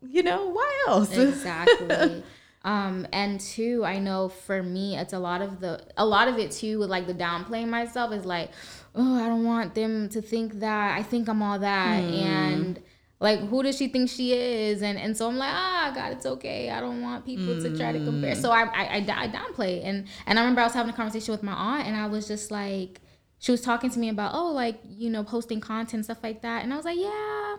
you know, why else? exactly um and two i know for me it's a lot of the a lot of it too with like the downplaying myself is like oh i don't want them to think that i think i'm all that Hmm. and like who does she think she is and and so i'm like ah god it's okay i don't want people to try to compare Hmm. so I, I i I downplay and and i remember i was having a conversation with my aunt and i was just like she was talking to me about oh like you know posting content stuff like that and i was like yeah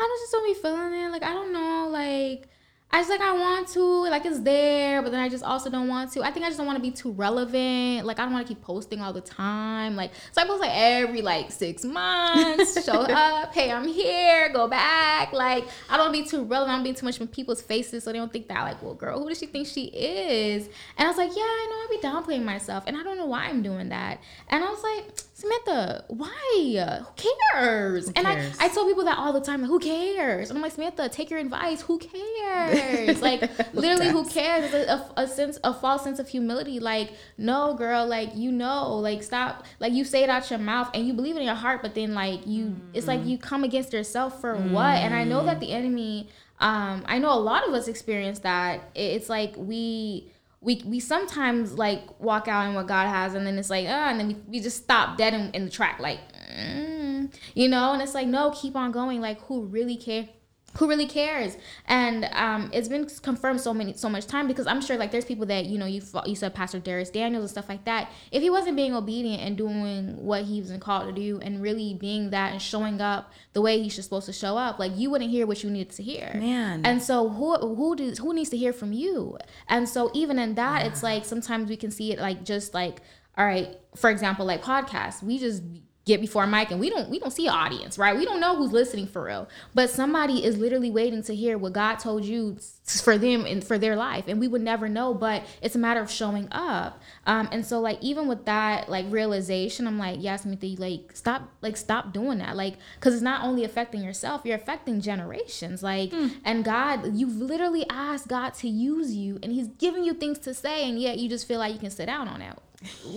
I don't just don't be feeling it. Like I don't know. Like I just like I want to. Like it's there, but then I just also don't want to. I think I just don't want to be too relevant. Like I don't want to keep posting all the time. Like so I post like every like six months. show up. Hey, I'm here. Go back. Like I don't be too relevant. I don't be too much in people's faces, so they don't think that like, well, girl, who does she think she is? And I was like, yeah, I know I be downplaying myself, and I don't know why I'm doing that. And I was like, Samantha, why? Who cares? and I. I tell people that all the time. Like, who cares? And I'm like, Samantha, take your advice. Who cares? like, literally, who cares? It's a, a, a sense, a false sense of humility. Like, no, girl, like you know, like stop. Like you say it out your mouth and you believe it in your heart, but then like you, it's like you come against yourself for what? And I know that the enemy. Um, I know a lot of us experience that. It's like we we we sometimes like walk out in what God has, and then it's like ah, and then we, we just stop dead in, in the track, like mm, you know, and it's like no, keep on going. Like who really care? Who really cares? And um, it's been confirmed so many so much time because I'm sure like there's people that you know you fo- you said Pastor Dharius Daniels and stuff like that. If he wasn't being obedient and doing what he was called to do and really being that and showing up the way he's supposed to show up, like you wouldn't hear what you needed to hear. Man. And so who who does who needs to hear from you? And so even in that, it's like sometimes we can see it like just like all right, for example, like podcasts, we just get before a mic and we don't we don't see an audience, right? We don't know who's listening for real. But somebody is literally waiting to hear what God told you for them and for their life. And we would never know, but it's a matter of showing up. Um, and so like even with that like realization, I'm like, yes, Smithy, like stop like stop doing that. Like cause it's not only affecting yourself, you're affecting generations. Like and God, you've literally asked God to use you and He's giving you things to say, and yet you just feel like you can sit down on it.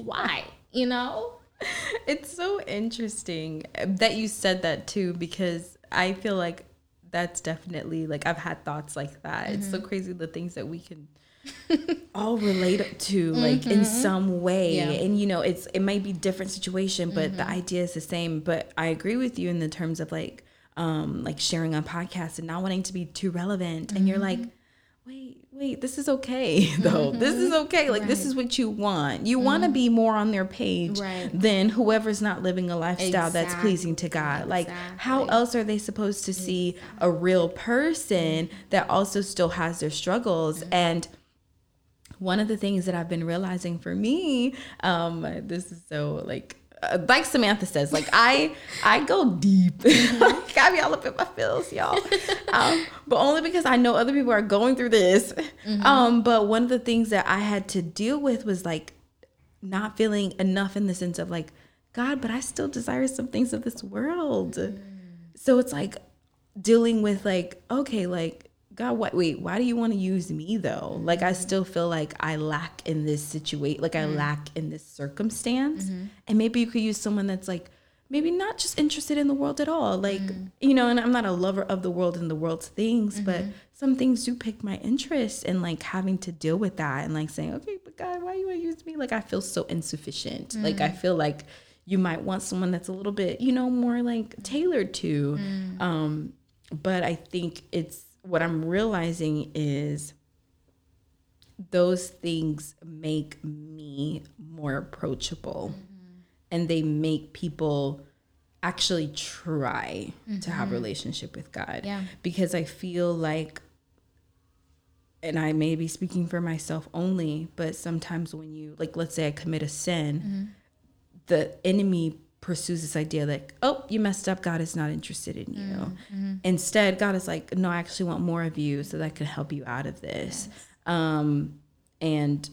Why? You know? It's so interesting uh, that you said that too because I feel like that's definitely like I've had thoughts like that. It's so mm-hmm. crazy the things that we can all relate to like in mm-hmm. some way. Yeah. and you know it's it might be different situation but the mm-hmm. idea is the same. But I agree with you in the terms of like um like sharing on podcasts and not wanting to be too relevant. And you're like wait wait this is okay though. This is mm-hmm. okay. Like this is what you want. You want to mm-hmm. be more on their page Right. than whoever's not living a lifestyle that's pleasing to God. Like how else are they supposed to see a real person that also still has their struggles? Mm-hmm. And one of the things that I've been realizing for me, um, this is so like like Samantha says, like I I go deep. like, I be all up in my feels, y'all. Um, but only because I know other people are going through this. Um, but one of the things that I had to deal with was like not feeling enough in the sense of like, God, but I still desire some things of this world. So it's like dealing with like, okay, like God, what wait, why do you want to use me though? Like I still feel like I lack in this situation, like I mm. lack in this circumstance. Mm-hmm. And maybe you could use someone that's like maybe not just interested in the world at all. Like, mm. you know, and I'm not a lover of the world and the world's things, but mm-hmm. some things do pick my interest and like having to deal with that and like saying, okay, but God, why you want to use me? Like I feel so insufficient. Like I mm. feel like you might want someone that's a little bit, you know, more like tailored to. Um, but I think it's what I'm realizing is those things make me more approachable. Mm-hmm. And they make people actually try to have mm-hmm. relationship with God. Yeah. because I feel like and I may be speaking for myself only, but sometimes when you like let's say I commit a sin, mm-hmm. the enemy pursues this idea like, oh you messed up god is not interested in you. Instead god is like no i actually want more of you so that i can help you out of this. Um and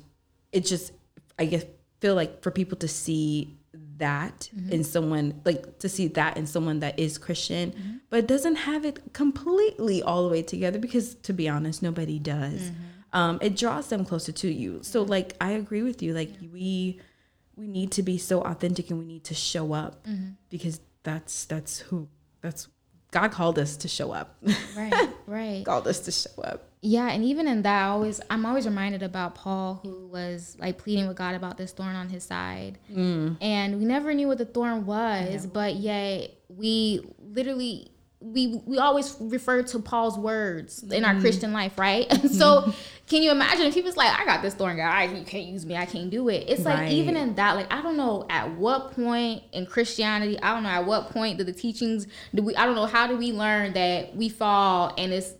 it just i guess feel like for people to see that in someone like to see that in someone that is christian but doesn't have it completely all the way together because to be honest nobody does. Um it draws them closer to you. So like i agree with you. Like we we need to be so authentic and we need to show up mm-hmm. because that's that's who that's God called us to show up. Right, right. called us to show up. Yeah, and even in that, I always I'm always reminded about Paul, who was like pleading with God about this thorn on his side, mm. and we never knew what the thorn was, but yet we literally we we always refer to Paul's words in our mm-hmm. Christian life, right? So, mm-hmm. can you imagine if he was like, "I got this thorn, God, you can't use me, I can't do it." It's like Right. even in that, like I don't know at what point in Christianity, I don't know at what point did the teachings do we, I don't know how do we learn that we fall and it's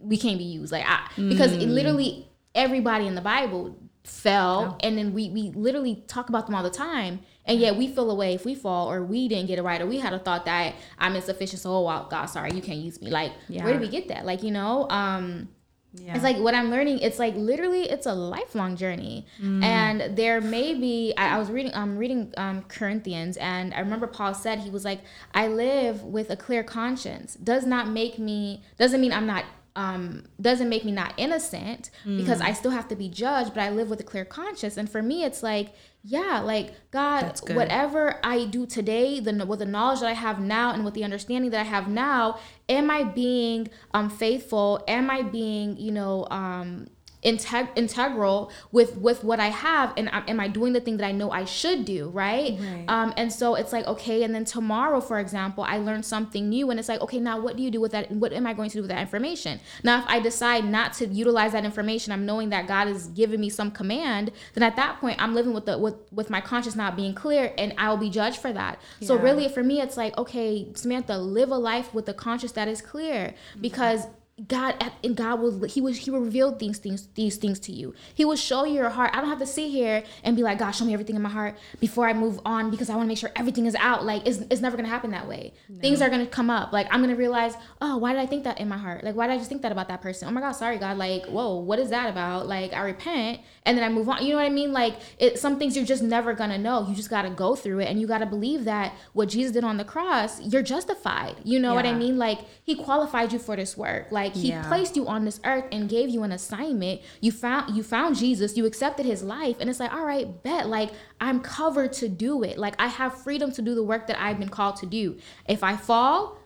we can't be used? Like I, because it mm. literally everybody in the bible fell oh. and then we we literally talk about them all the time and yet we feel away if we fall or we didn't get it right or we had a thought that i'm insufficient so oh wow god sorry you can't use me like where Yeah. did we get that like you know um Yeah. it's like what I'm learning. It's like literally, it's a lifelong journey, and there may be. I, I was reading. I'm reading um, Corinthians, and I remember Paul said he was like, "I live with a clear conscience. Does not make me. Doesn't mean I'm not. Um, doesn't make me not innocent because I still have to be judged, but I live with a clear conscience. And for me, it's like, yeah, like God, whatever I do today, the with the knowledge that I have now and with the understanding that I have now, am I being um faithful? Am I being, you know, um integ- integral with with what I have and am am I doing the thing that I know I should do, right? Right. Um and so it's like okay, and then tomorrow for example, I learned something new and it's like okay, now what do you do with that what am I going to do with that information? Now if I decide not to utilize that information, I'm knowing that God is giving me some command, then at that point I'm living with the with with my conscience not being clear and I'll be judged for that. So really for me it's like okay, Samantha, live a life with the conscience that is clear because God and God will he will he will reveal these things these things to you. He will show you your heart. I don't have to sit here and be like, God, show me everything in my heart before I move on because I want to make sure everything is out. Like it's, it's never gonna happen that way. No. Things are gonna come up. Like I'm gonna realize, oh, why did I think that in my heart? Like why did I just think that about that person? Oh my God, sorry God. Like whoa, what is that about? Like I repent and then I move on. You know what I mean? Like it some things you're just never gonna know. You just gotta go through it and you gotta believe that what Jesus did on the cross, you're justified. You know yeah. what I mean? Like he qualified you for this work. Like he yeah. placed you on this earth and gave you an assignment. You found you found Jesus, you accepted his life, and it's like, all right, bet like I'm covered to do it. Like I have freedom to do the work that I've been called to do. If I fall,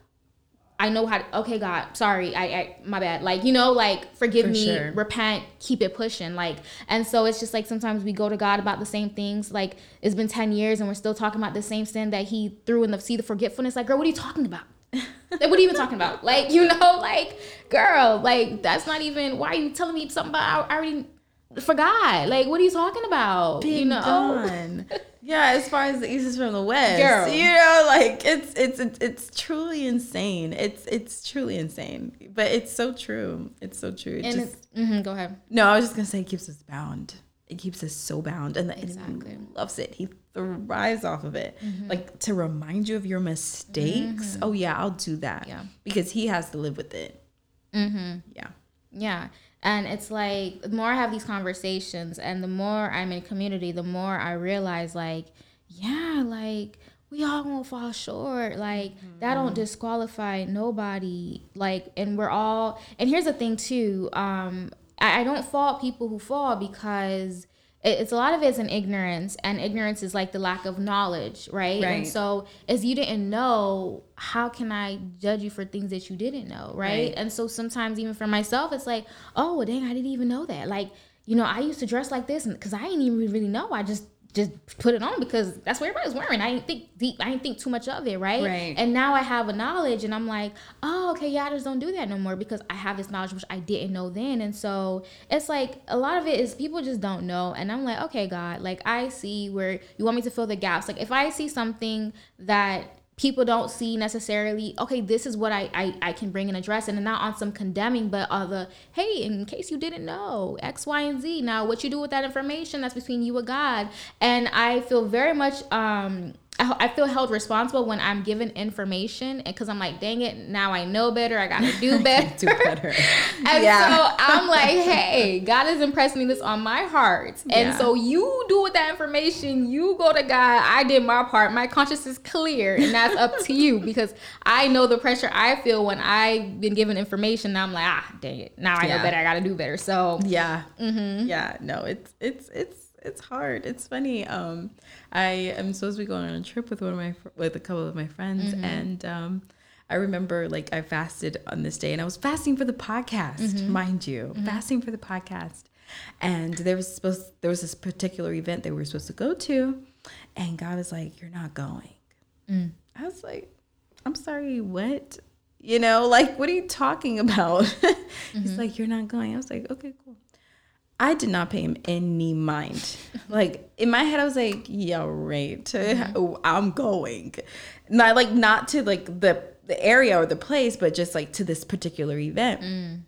I know how to, okay, God, sorry, I, I my bad. Like, you know, like forgive For me, sure. repent, keep it pushing. Like, and so it's just like sometimes we go to God about the same things. Like, it's been 10 years and we're still talking about the same sin that he threw in the sea, the forgetfulness. Like, girl, what are you talking about? like, what are you even talking about? Like, you know, like, girl, like, that's not even, why are you telling me something about, I already forgot. Like, what are you talking about? Big you know? Gone. yeah, as far as the east is from the west. Girl. You know, like, it's, it's, it's, it's truly insane. It's, it's truly insane. But it's so true. It's so true. It and just, mm-hmm, go ahead. No, I was just going to say it keeps us bound. It keeps us so bound. And the exactly. enemy loves it. He thrives off of it. Mm-hmm. Like to remind you of your mistakes. Mm-hmm. Oh yeah, I'll do that. Yeah. Because he has to live with it. Mm-hmm. Yeah. Yeah. And it's like the more I have these conversations and the more I'm in community, the more I realize like, yeah, like we all gonna fall short. Like mm-hmm. that don't disqualify nobody. Like and we're all and here's the thing too. Um I, I don't fault people who fall because it's a lot of it's an ignorance and ignorance is like the lack of knowledge right? right? and so as you didn't know how can i judge you for things that you didn't know right, right. and so sometimes even for myself it's like oh dang i didn't even know that like you know i used to dress like this because i didn't even really know i just just put it on because that's what everybody's wearing. I didn't think deep. I didn't think too much of it, right? Right. And now I have a knowledge, and I'm like, oh, okay, yeah, I just don't do that no more because I have this knowledge which I didn't know then. And so it's like a lot of it is people just don't know, and I'm like, okay, God, like I see where you want me to fill the gaps. Like if I see something that people don't see necessarily okay this is what I, I i can bring and address and not on some condemning but on the hey in case you didn't know x y and z now what you do with that information that's between you and god. And i feel very much um I feel held responsible when I'm given information, because I'm like, dang it, now I know better. I gotta do better. do better. and yeah. so I'm like, hey, God is impressing me this on my heart, and yeah. so you do with that information. You go to God. I did my part. My conscience is clear, and that's up to you because I know the pressure I feel when I've been given information. I'm like, ah, dang it, now I yeah. know better. I gotta do better. So yeah, mm-hmm. yeah, no, it's it's it's it's hard. It's funny. Um, I am supposed to be going on a trip with one of my with a couple of my friends, mm-hmm. and um, I remember like I fasted on this day, and I was fasting for the podcast, mm-hmm. mind you, mm-hmm. fasting for the podcast. And there was supposed there was this particular event that we were supposed to go to, and God was like, "You're not going." Mm. I was like, "I'm sorry, what?" You know, like, what are you talking about? He's mm-hmm. like, "You're not going." I was like, "Okay, cool." I did not pay him any mind. like in my head, I was like, "Yeah, right. Mm-hmm. I'm going." Not like not to like the the area or the place, but just like to this particular event. Mm.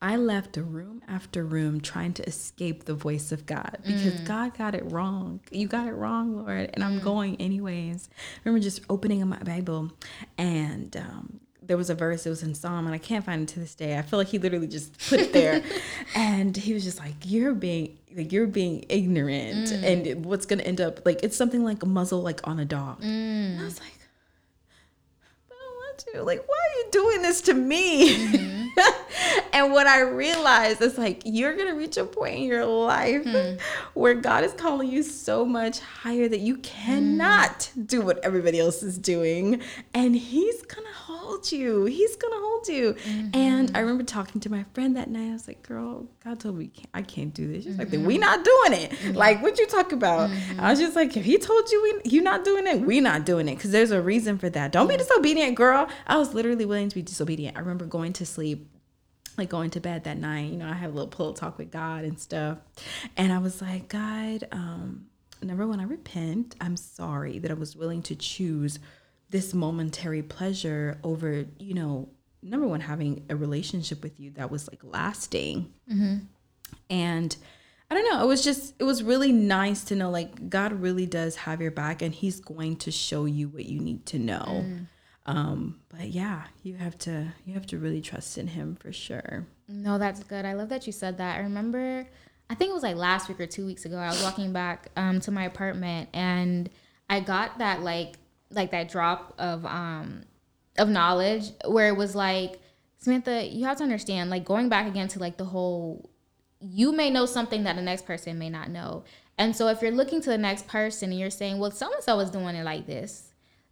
I left room after room trying to escape the voice of God because mm. God got it wrong. You got it wrong, Lord, and I'm mm. going anyways. I remember just opening my Bible and um, there was a verse, it was in Psalm, and I can't find it to this day. I feel like he literally just put it there. and he was just like, You're being like you're being ignorant mm. and what's gonna end up like it's something like a muzzle like on a dog. Mm. And I was like, to. Like, why are you doing this to me? Mm-hmm. and what I realized is like, you're going to reach a point in your life mm. where God is calling you so much higher that you cannot mm. do what everybody else is doing. And He's going to hold you. He's going to hold you. Mm-hmm. And I remember talking to my friend that night. I was like, girl, God told me I can't do this. She's mm-hmm. like, we mm-hmm. not doing it. Mm-hmm. Like, what you talk about? I was just like, if He told you we, you're not doing it, we not doing it. Because there's a reason for that. Don't be disobedient, girl. I was literally willing to be disobedient. I remember going to sleep like going to bed that night, you know, I had a little pillow talk with God and stuff. And I was like, God, um, number one, I repent. I'm sorry that I was willing to choose this momentary pleasure over, you know, number one having a relationship with you that was like lasting and i don't know it was just it was really nice to know like god really does have your back and he's going to show you what you need to know um but yeah you have to you have to really trust in him for sure No, that's good. I love that you said that. I remember, I think it was like last week or two weeks ago. I was walking back um, to my apartment and I got that like like that drop of um of knowledge where it was like Samantha, you have to understand like going back again to like the whole you may know something that the next person may not know. And so if you're looking to the next person and you're saying, well, so and so is doing it like this,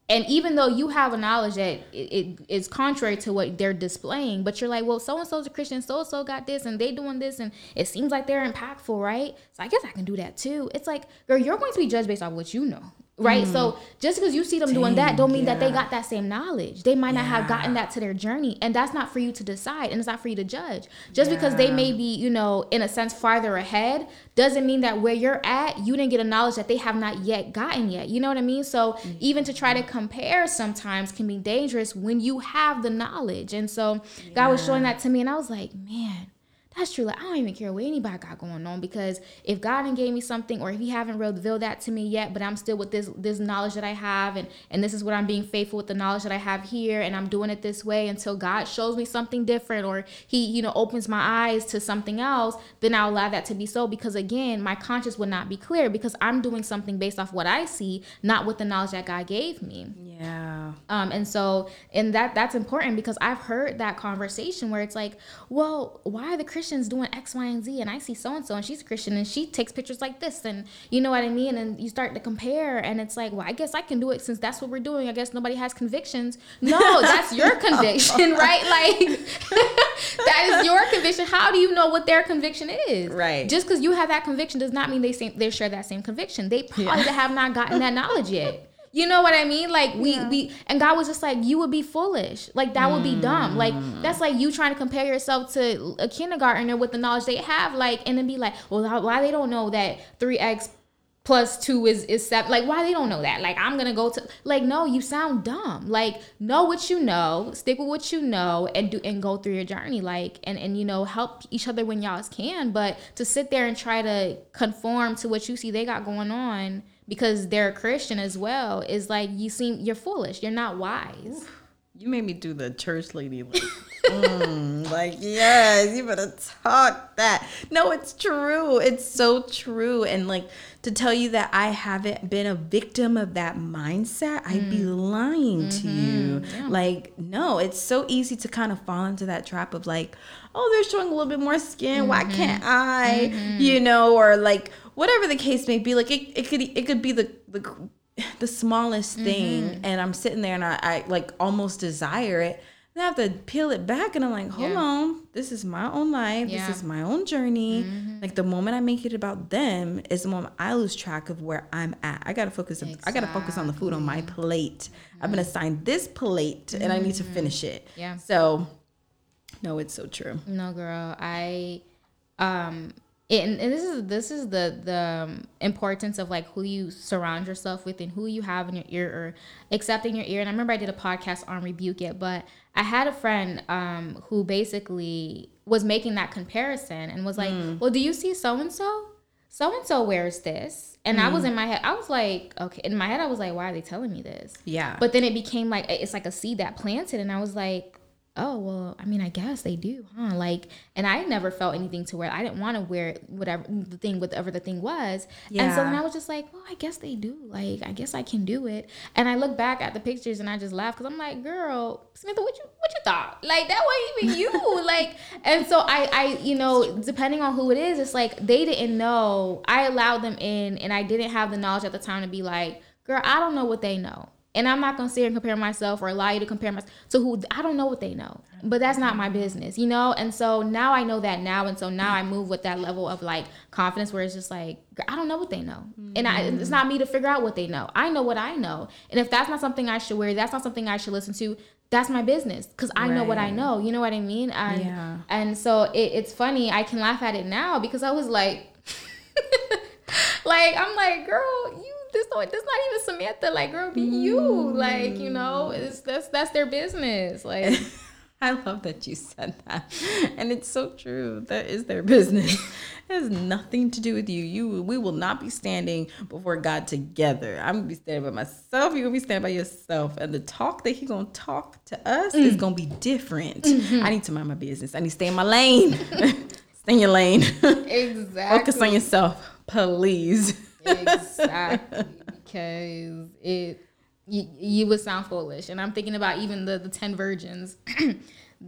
and even though you have a knowledge that it, is contrary to what they're displaying, but you're like, well, so and so's a Christian, so and so got this, and they doing this, and it seems like they're impactful, right? So I guess I can do that too. It's like, girl, you're going to be judged based off what you know. Right, so mm. just because you see them doing that, don't mean that they got that same knowledge. They might not have gotten that to their journey, and that's not for you to decide, and it's not for you to judge. Just because they may be, you know, in a sense farther ahead, doesn't mean that where you're at, you didn't get a knowledge that they have not yet gotten yet. You know what I mean? So mm-hmm. even to try to compare sometimes can be dangerous when you have the knowledge. And so God was showing that to me, and I was like, man. That's true. Like I don't even care what anybody got going on because if God didn't gave me something, or if He haven't revealed that to me yet, but I'm still with this this knowledge that I have, and and this is what I'm being faithful with the knowledge that I have here, and I'm doing it this way until God shows me something different, or He you know opens my eyes to something else, then I'll allow that to be so. Because again, my conscience would not be clear because I'm doing something based off what I see, not with the knowledge that God gave me. yeah Um, and so, and that that's important because I've heard that conversation where it's like, well, why are the Christians doing X, Y, and Z? And I see so and so, and she's a Christian, and she takes pictures like this, and you know what I mean. And you start to compare, and it's like, well, I guess I can do it since that's what we're doing. I guess nobody has convictions. No, that's your conviction, right? Like that is your conviction. How do you know what their conviction is? Right. Just because you have that conviction does not mean they same, they share that same conviction. They probably have not gotten that knowledge yet. You know what I mean? Like we we and God was just like, you would be foolish. Like that would be dumb. Like mm. that's like you trying to compare yourself to a kindergartner with the knowledge they have. Like and then be like, well, why they don't know that three x plus two is is seven? Like why they don't know that? Like I'm gonna go to like no, you sound dumb. Like know what you know, stick with what you know, and do and go through your journey. Like and and you know help each other when y'all can. But to sit there and try to conform to what you see they got going on because they're a Christian as well is like you seem you're foolish. You're not wise. You made me do the church lady like, mm, like yes, you better talk that. No, it's true. It's so true. And like to tell you that I haven't been a victim of that mindset, I'd be mm. lying to mm-hmm. you. Like, no, it's so easy to kind of fall into that trap of like, oh, they're showing a little bit more skin. Why mm-hmm. can't I? Mm-hmm. You know, or like whatever the case may be. Like it, it could it could be the the the smallest thing mm-hmm. and I'm sitting there and I, I like almost desire it. Then I have to peel it back and I'm like, hold Yeah. on, this is my own life. Yeah. This is my own journey. Mm-hmm. Like the moment I make it about them is the moment I lose track of where I'm at. I gotta focus I gotta focus on the food on my plate. I've been mm-hmm. assigned this plate and I need to finish it. Yeah. So no, it's so true. No, girl. I um and, and this is this is the the um, importance of like who you surround yourself with and who you have in your ear or accepting your ear. And I remember I did a podcast on rebuke it, but I had a friend um who basically was making that comparison and was like, "Well, do you see so and so? So and so wears this." And I was in my head, I was like, okay. In my head, I was like, why are they telling me this? Yeah. But then it became like it's like a seed that planted, and I was like, oh well, I mean, I guess they do, huh? Like, and I never felt anything to wear. I didn't want to wear whatever the thing, whatever the thing was. yeah. And so then I was just like, well, I guess they do. Like, I guess I can do it. And I look back at the pictures and I just laugh because I'm like, girl, Samantha, what you what you thought? Like that wasn't even you. like, and so I I you know depending on who it is, it's like they didn't know. I allowed them in, and I didn't have the knowledge at the time to be like, girl, I don't know what they know. And I'm not gonna sit here and compare myself or allow you to compare myself to who I don't know what they know. But that's not my business, you know? And so now I know that now. And so now I move with that level of like confidence where it's just like, I don't know what they know. And I, it's not me to figure out what they know. I know what I know. And if that's not something I should wear, that's not something I should listen to, that's my business. Cause I know what I know. You know what I mean? And, Yeah. and so it, it's funny. I can laugh at it now because I was like, like I'm like, girl, you this not this not even Samantha. Like, girl, be you. Like, you know, mm. it's that's that's their business. Like, I love that you said that. And it's so true. That is their business. It has nothing to do with you. You we will not be standing before God together. I'm gonna be standing by myself. You're gonna be standing by yourself. And the talk that He gonna talk to us is mm. gonna be different. Mm-hmm. I need to mind my business. I need to stay in my lane. stay in your lane. Exactly. Focus on yourself, please. Exactly. Because it you, you would sound foolish. And i'm thinking about even the the 10 virgins.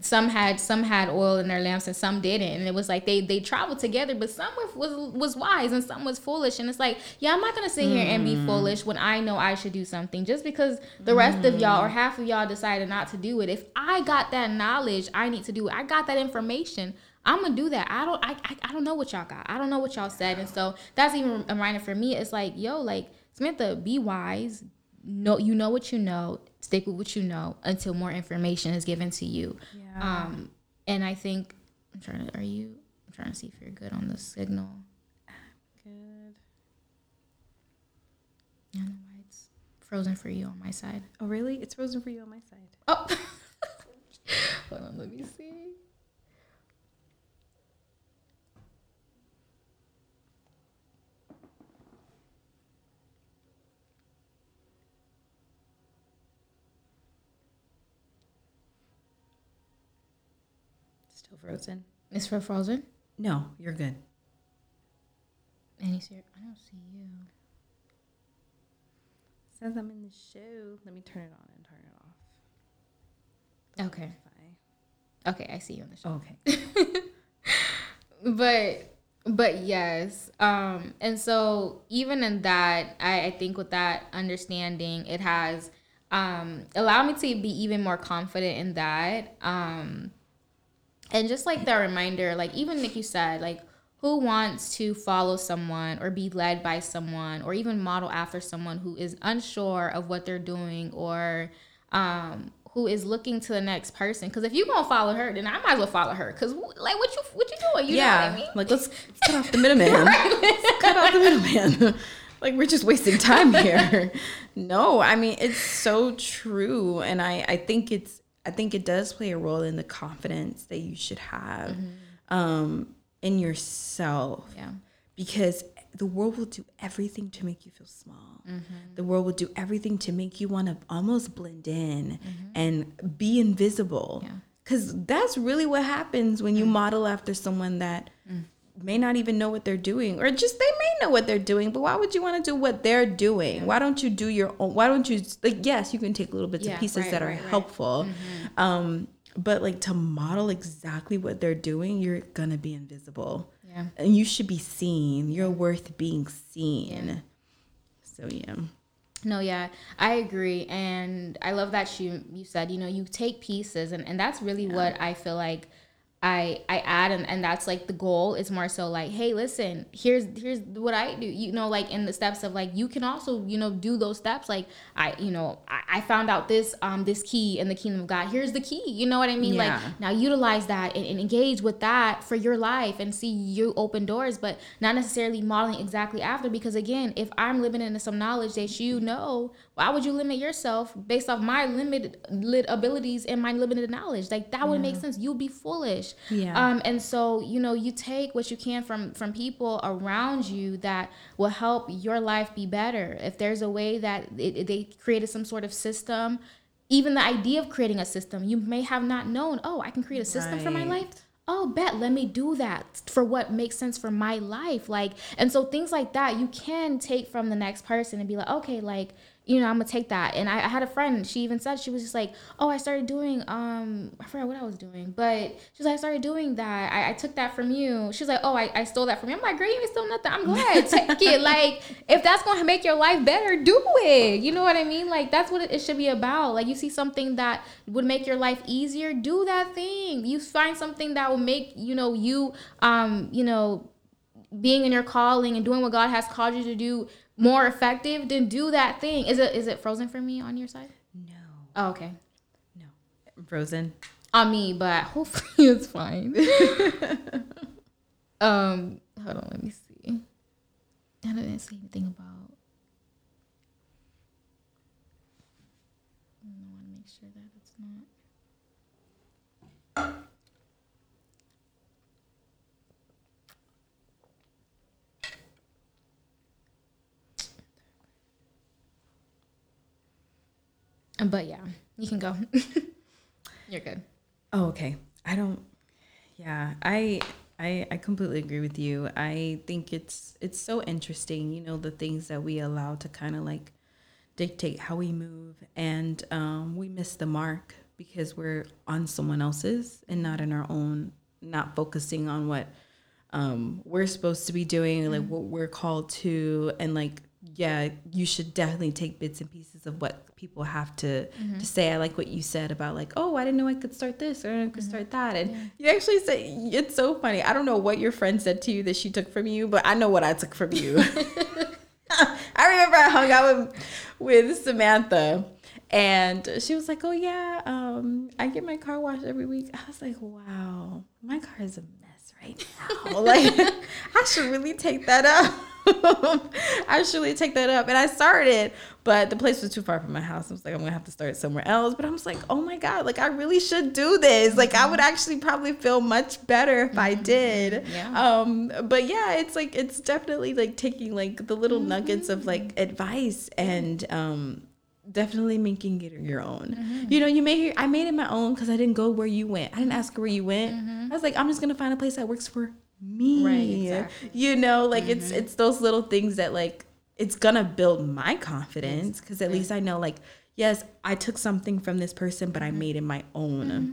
Some had some had oil in their lamps and some didn't. And it was like they they traveled together but some was was, was wise and some was foolish. And it's like yeah i'm not gonna sit here and be mm. foolish when i know i should do something. Just because the rest of y'all or mm. half of y'all decided not to do it. If i got that knowledge i need to do it. I got that information I'm gonna do that. I don't. I, I. I don't know what y'all got. I don't know what y'all said, and so that's even a reminder for me. It's like, yo, like Samantha, be wise. Know you know what you know. Stick with what you know until more information is given to you. Yeah. Um, and I think I'm trying to. Are you? I'm trying to see if you're good on the signal. Good. I don't know why it's frozen for you on my side. Oh really? It's frozen for you on my side. Oh, hold on. Let me see. Still frozen. It's for frozen. No, you're good. And he's here. I don't see you. Says I'm in the show. Let me turn it on and turn it off. Okay. Okay, I see you on the show. Okay. but but yes um and so even in that I, I think with that understanding it has um allowed me to be even more confident in that um and just like that reminder like even you said like who wants to follow someone or be led by someone or even model after someone who is unsure of what they're doing or um who is looking to the next person? Because if you gonna follow her then i might as well follow her. Because like what you what you doing? You know what i mean? Like let's, let's cut off the middleman. let's cut off the middleman. like we're just wasting time here. no, I mean it's so true, and I I think it's I think it does play a role in the confidence that you should have mm-hmm. um, in yourself. yeah because the world will do everything to make you feel small. Mm-hmm. The world will do everything to make you want to almost blend in mm-hmm. and be invisible. Yeah. Because that's really what happens when you mm. model after someone that may not even know what they're doing, or just they may know what they're doing, but why would you want to do what they're doing? Why don't you do your own? Why don't you, like, yes, you can take little bits Yeah, and pieces right, that are right, right. helpful. Um, but like to model exactly what they're doing, you're gonna be invisible yeah and you should be seen. You're worth being seen. So yeah. No, yeah, I agree, and I love that you you said you know you take pieces, and and that's really what I feel like I I add, and and that's like the goal is more so like, hey, listen, here's here's what I do, you know, like in the steps of like you can also you know do those steps, like I you know I, I found out this um this key in the kingdom of God, here's the key, you know what I mean, Yeah. like now utilize that and, and engage with that for your life and see you open doors but not necessarily modeling exactly after because again if i'm living in some knowledge that you know why would you limit yourself based off my limited abilities and my limited knowledge? Like that would make sense. You'd be foolish. Yeah. um and so you know you take what you can from from people around you that will help your life be better. If there's a way that it, it- they created some sort of system even the idea of creating a system you may have not known oh i can create a system for my life? Oh bet let me do that for what makes sense for my life. Like and so things like that you can take from the next person and be like okay like you know i'm gonna take that. And I, I had a friend she even said she was just like oh i started doing um i forgot what i was doing but she's like i started doing that. I, I took that from you. She's like oh I, I stole that from you. I'm like girl you ain't stole nothing. I'm glad. Take it. Like if that's gonna make your life better do it. You know what i mean? Like that's what it, it should be about. Like you see something that would make your life easier do that thing. You find something that will make you know you um you know being in your calling and doing what God has called you to do more effective, then do that thing. Is it is it frozen for me on your side? No. Oh, okay. No. Frozen. On me, but hopefully it's fine. um, hold on, let me see. I didn't see anything about. I want to make sure that it's not. But yeah, you can go. You're good. Oh, okay. I don't. Yeah, I I I completely agree with you. I think it's it's so interesting. You know, the things that we allow to kind of like dictate how we move, and um, we miss the mark because we're on someone else's and not in our own. Not focusing on what um, we're supposed to be doing, like what we're called to, and like yeah, you should definitely take bits and pieces of what people have to to say. I like what you said about like, oh, I didn't know I could start this or I could start that, and you actually say it's so funny. I don't know what your friend said to you that she took from you, but I know what I took from you. I remember I hung out with with Samantha. And she was like, "Oh yeah, um, I get my car washed every week." I was like, "Wow, my car is a mess right now. like, I should really take that up. I take that up." And I started, but the place was too far from my house. I was like, "I'm gonna have to start somewhere else." But I was like, "Oh my god, like I really should do this. Like I would actually probably feel much better if I did." Yeah. Um, but yeah, it's like it's definitely like taking like the little nuggets of like advice and um definitely making it your own. Mm-hmm. You know, you made I made it my own because I didn't go where you went. I didn't ask where you went. I was like, I'm just gonna find a place that works for me. Mm-hmm. Right, exactly. Mm-hmm. You know, like it's it's those little things that like it's gonna build my confidence because at least I know like yes, I took something from this person, but I made it my own. Mm-hmm.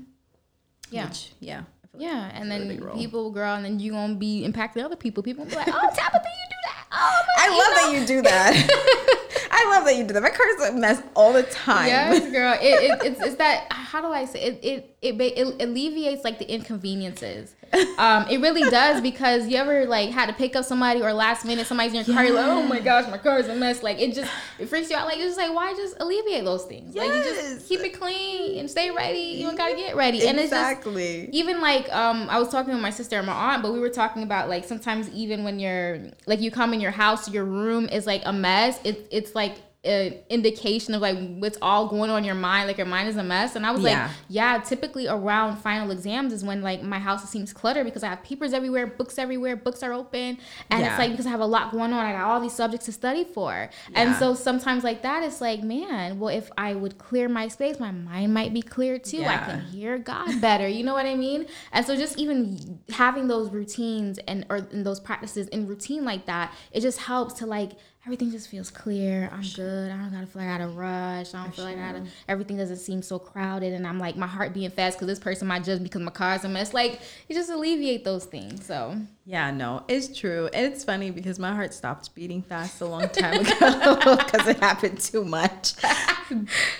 Yeah. Which, yeah. Yeah, and then people grow, and then you gonna be impacting other people. People be like, "Oh, Tabitha, you do that." Oh, I love that you do that. I love that you do that. My car is a mess all the time. Yes, girl. It, it, it's, it's that. How do I say it? It it, it alleviates like the inconveniences. Um, it really does because you ever like had to pick up somebody or last minute somebody's in your car. You're like, oh my gosh, my car is a mess. Like it just it freaks you out. Like it's just like why just alleviate those things? Like you just keep it clean and stay ready. You don't gotta get ready. And it's just Exactly. even like um I was talking with my sister and my aunt, but we were talking about like sometimes even when you're like you come in your house, your room is like a mess. It, it's like an indication of like what's all going on in your mind. Like your mind is a mess. And I was Yeah. like, yeah, typically around final exams is when like my house seems cluttered because I have papers everywhere, books everywhere, books are open. And Yeah. it's like because I have a lot going on, I got all these subjects to study for. And so sometimes like that, it's like, man, well, if I would clear my space, my mind might be clear too. I can hear God better. You know what I mean? And so just even having those routines and or and those practices in routine like that, it just helps to like everything just feels clear. I'm good. I don't gotta feel like I gotta rush. I don't feel like I gotta everything doesn't seem so crowded and I'm like my heart being fast because this person might judge me because my car's a mess. Like you just alleviate those things. So Yeah, no, it's true. And it's funny because my heart stopped beating fast a long time ago because it happened too much.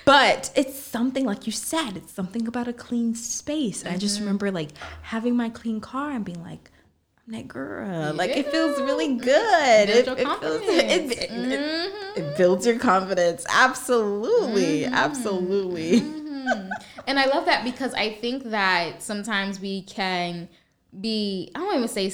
But it's something, like you said, it's something about a clean space. And I just Mm-hmm. remember like having my clean car and being like, I'm that girl. Like it feels really good. It, it feels, confidence. Mm-hmm. it, it, it, it builds your confidence. Absolutely. Absolutely. And I love that because I think that sometimes we can be, I don't even say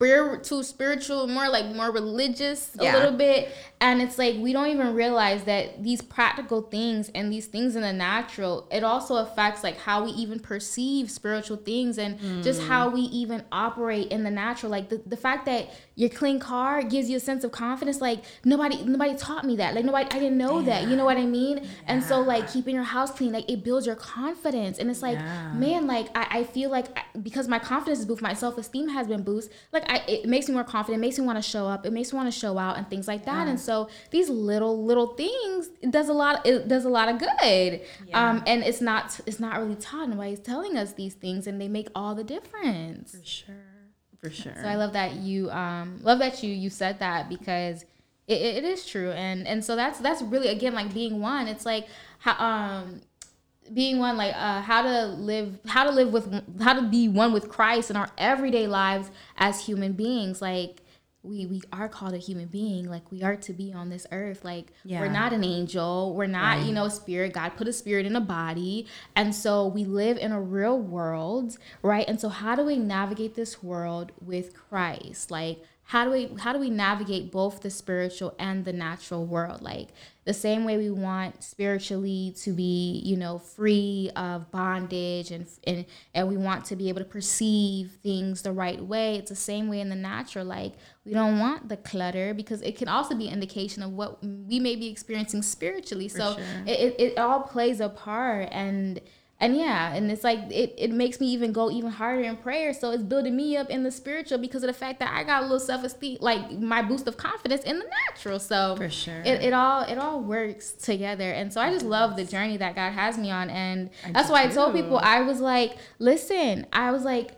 spiritual, spiritual, more like more religious a Yeah. little bit. And it's like we don't even realize that these practical things and these things in the natural, it also affects like how we even perceive spiritual things and just how we even operate in the natural. Like the, the fact that your clean car gives you a sense of confidence. Like nobody nobody taught me that. Like nobody I didn't know that. You know what I mean? And so like keeping your house clean, like it builds your confidence. And it's like, Yeah. man, like I, I feel like I, because my confidence is boosted, my self esteem has been boosted. Like I, it makes me more confident. It makes me want to show up. It makes me want to show out and things like that. And so these little little things it does a lot. It does a lot of good. Um, and it's not it's not really taught. And why he's telling us these things, and they make all the difference. For sure. For sure. So I love that you um love that you you said that because it, it is true and and so that's that's really again like being one. It's like how um being one like uh how to live how to live with how to be one with Christ in our everyday lives as human beings. Like we we are called a human being. Like we are to be on this earth. Like Yeah. we're not an angel. We're not you know a spirit. God put a spirit in a body. And so we live in a real world right? And so how do we navigate this world with christ? Like how do we how do we navigate both the spiritual and the natural world? Like the same way we want spiritually to be you know free of bondage and and and we want to be able to perceive things the right way it's the same way in the natural like we don't want the clutter because it can also be an indication of what we may be experiencing spiritually so sure. it, it, it all plays a part and and yeah and it's like it, it makes me even go even harder in prayer. So it's building me up in the spiritual because of the fact that i got a little self-esteem like my boost of confidence in the natural. So For sure. it, it all it all works together. And so i just love the journey that god has me on. And that's do why i told people i was like listen i was like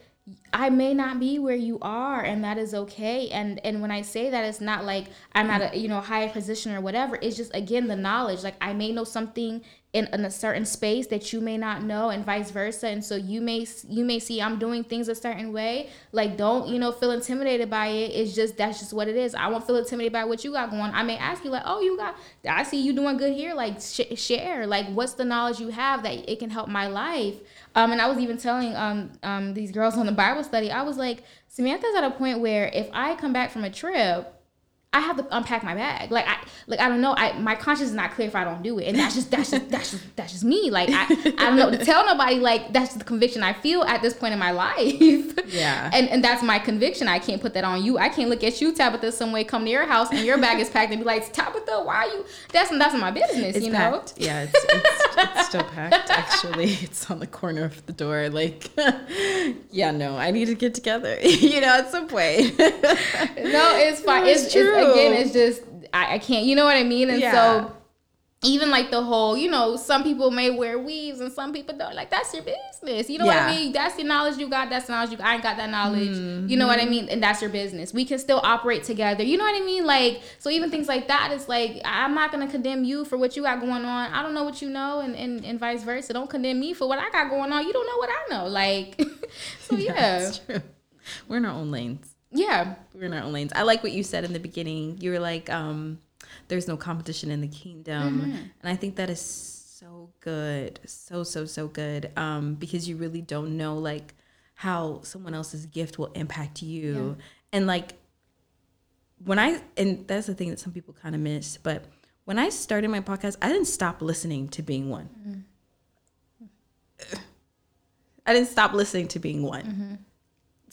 I may not be where you are and that is okay. And and when I say that it's not like I'm at a you know higher position or whatever. It's just again the knowledge. Like I may know something in, in a certain space that you may not know and vice versa. And so you may you may see I'm doing things a certain way. Like don't you know feel intimidated by it. It's just that's just what it is. I won't feel intimidated by what you got going. I may ask you like oh you got I see you doing good here. Like sh- share. Like what's the knowledge you have that it can help my life? Um, and I was even telling um, um, these girls on the Bible study, I was like, Samantha's at a point where if I come back from a trip, I have to unpack my bag. Like I, like I don't know. I my conscience is not clear if I don't do it, and that's just that's just that's just that's just me. Like I, I don't know what to tell nobody. Like that's the conviction I feel at this point in my life. Yeah. and and that's my conviction. I can't put that on you. I can't look at you, Tabitha, some way, come to your house and your bag is packed and be like, Tabitha, why are you? That's that's my business. It's you know. packed. Yeah, it's, it's, it's still packed. Actually, it's on the corner of the door. Like, yeah, no, I need to get together. you know, at some point. no, it's fine. It's, it's it's again, it's just I, I can't. You know what I mean? And Yeah. so even like the whole, you know, some people may wear weaves and some people don't. Like that's your business. You know what I mean? That's the knowledge you got. That's the knowledge you. got. I ain't got that knowledge. Mm-hmm. You know what I mean? And that's your business. We can still operate together. You know what I mean? Like so, even things like that. It's like I'm not gonna condemn you for what you got going on. I don't know what you know, and and, and vice versa. Don't condemn me for what I got going on. You don't know what I know. Like so, yeah. We're in our own lanes. Yeah. We're in our own lanes. I like what you said in the beginning. You were like, um, there's no competition in the kingdom. Mm-hmm. And I think that is so good. So, so, so good. Um, because you really don't know like how someone else's gift will impact you. And like when I and that's the thing that some people kind of miss, but when I started my podcast, I didn't stop listening to BeingONE. I didn't stop listening to being one.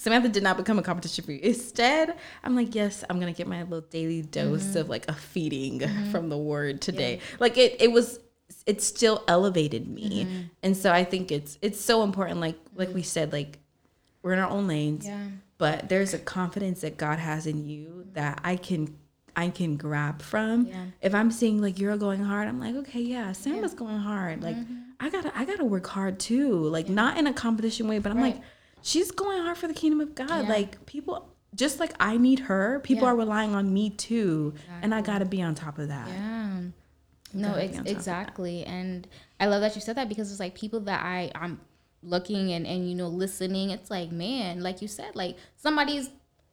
Samantha did not become a competition for you. Instead, I'm like, yes, I'm gonna get my little daily dose mm-hmm. of like a feeding mm-hmm. from the word today. Like it, it was, it still elevated me, mm-hmm. and so I think it's it's so important. Like like we said, like we're in our own lanes, Yeah. but there's a confidence that God has in you that I can I can grab from. Yeah. If I'm seeing like you're going hard, I'm like, okay, yeah, Sam was going hard. Like Mm-hmm. I gotta I gotta work hard too. Like not in a competition way, but I'm Right. like, she's going hard for the kingdom of God. Yeah. Like people just like I need her, people Yeah. are relying on me too. And I gotta be on top of that. Yeah. No, ex- on top of that. exactly. And I love that you said that because it's like people that I I'm looking and and you know listening. It's like man, like you said, like somebody's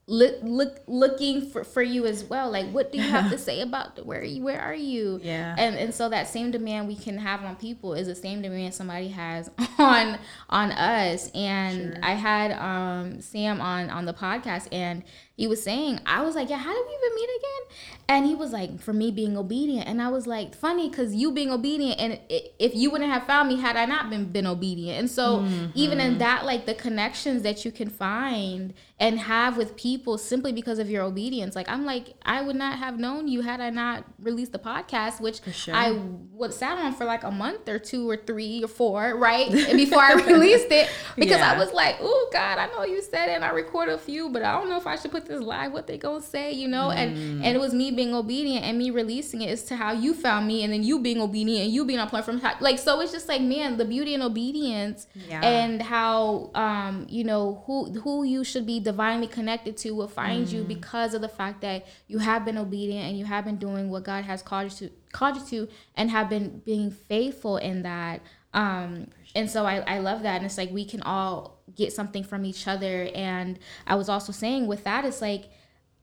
look look looking for, for you as well. Like what do you have to say about the, where are you where are you? Yeah. And and so that same demand we can have on people is the same demand somebody has on on us. And I had um Sam on on the podcast and he was saying, I was like, yeah, how did we even meet again? And he was like, for me being obedient. And I was like, funny, because you being obedient, and if you wouldn't have found me had I not been been obedient. And so even in mm-hmm. that, like the connections that you can find and have with people simply because of your obedience, like I'm like, I would not have known you had I not released the podcast, which sure. I would sat on for like a month or two or three or four, right? And before I released it, because I was like, oh God, I know you said it, and I recorded a few, but I don't know if I should put this live. What they gonna say, you know? Mm. And and it was me being obedient and me releasing it as to how you found me, and then you being obedient and you being on point from how, like so. It's just like man, the beauty and obedience, Yeah. and how um you know who who you should be divinely connected to will find you Mm. because of the fact that you have been obedient and you have been doing what God has called you to called you to and have been being faithful in that um and so I, I love that and it's like we can all get something from each other. And i was also saying with that it's like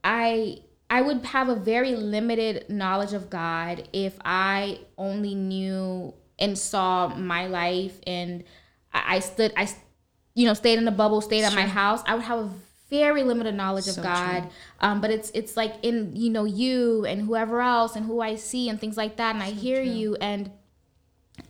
i i would have a very limited knowledge of god if i only knew and saw my life and i, I stood i you know stayed in the bubble stayed at my house. I would have a very limited knowledge of God. Um, but it's it's like in you know you and whoever else and who I see and things like that, and I hear you. And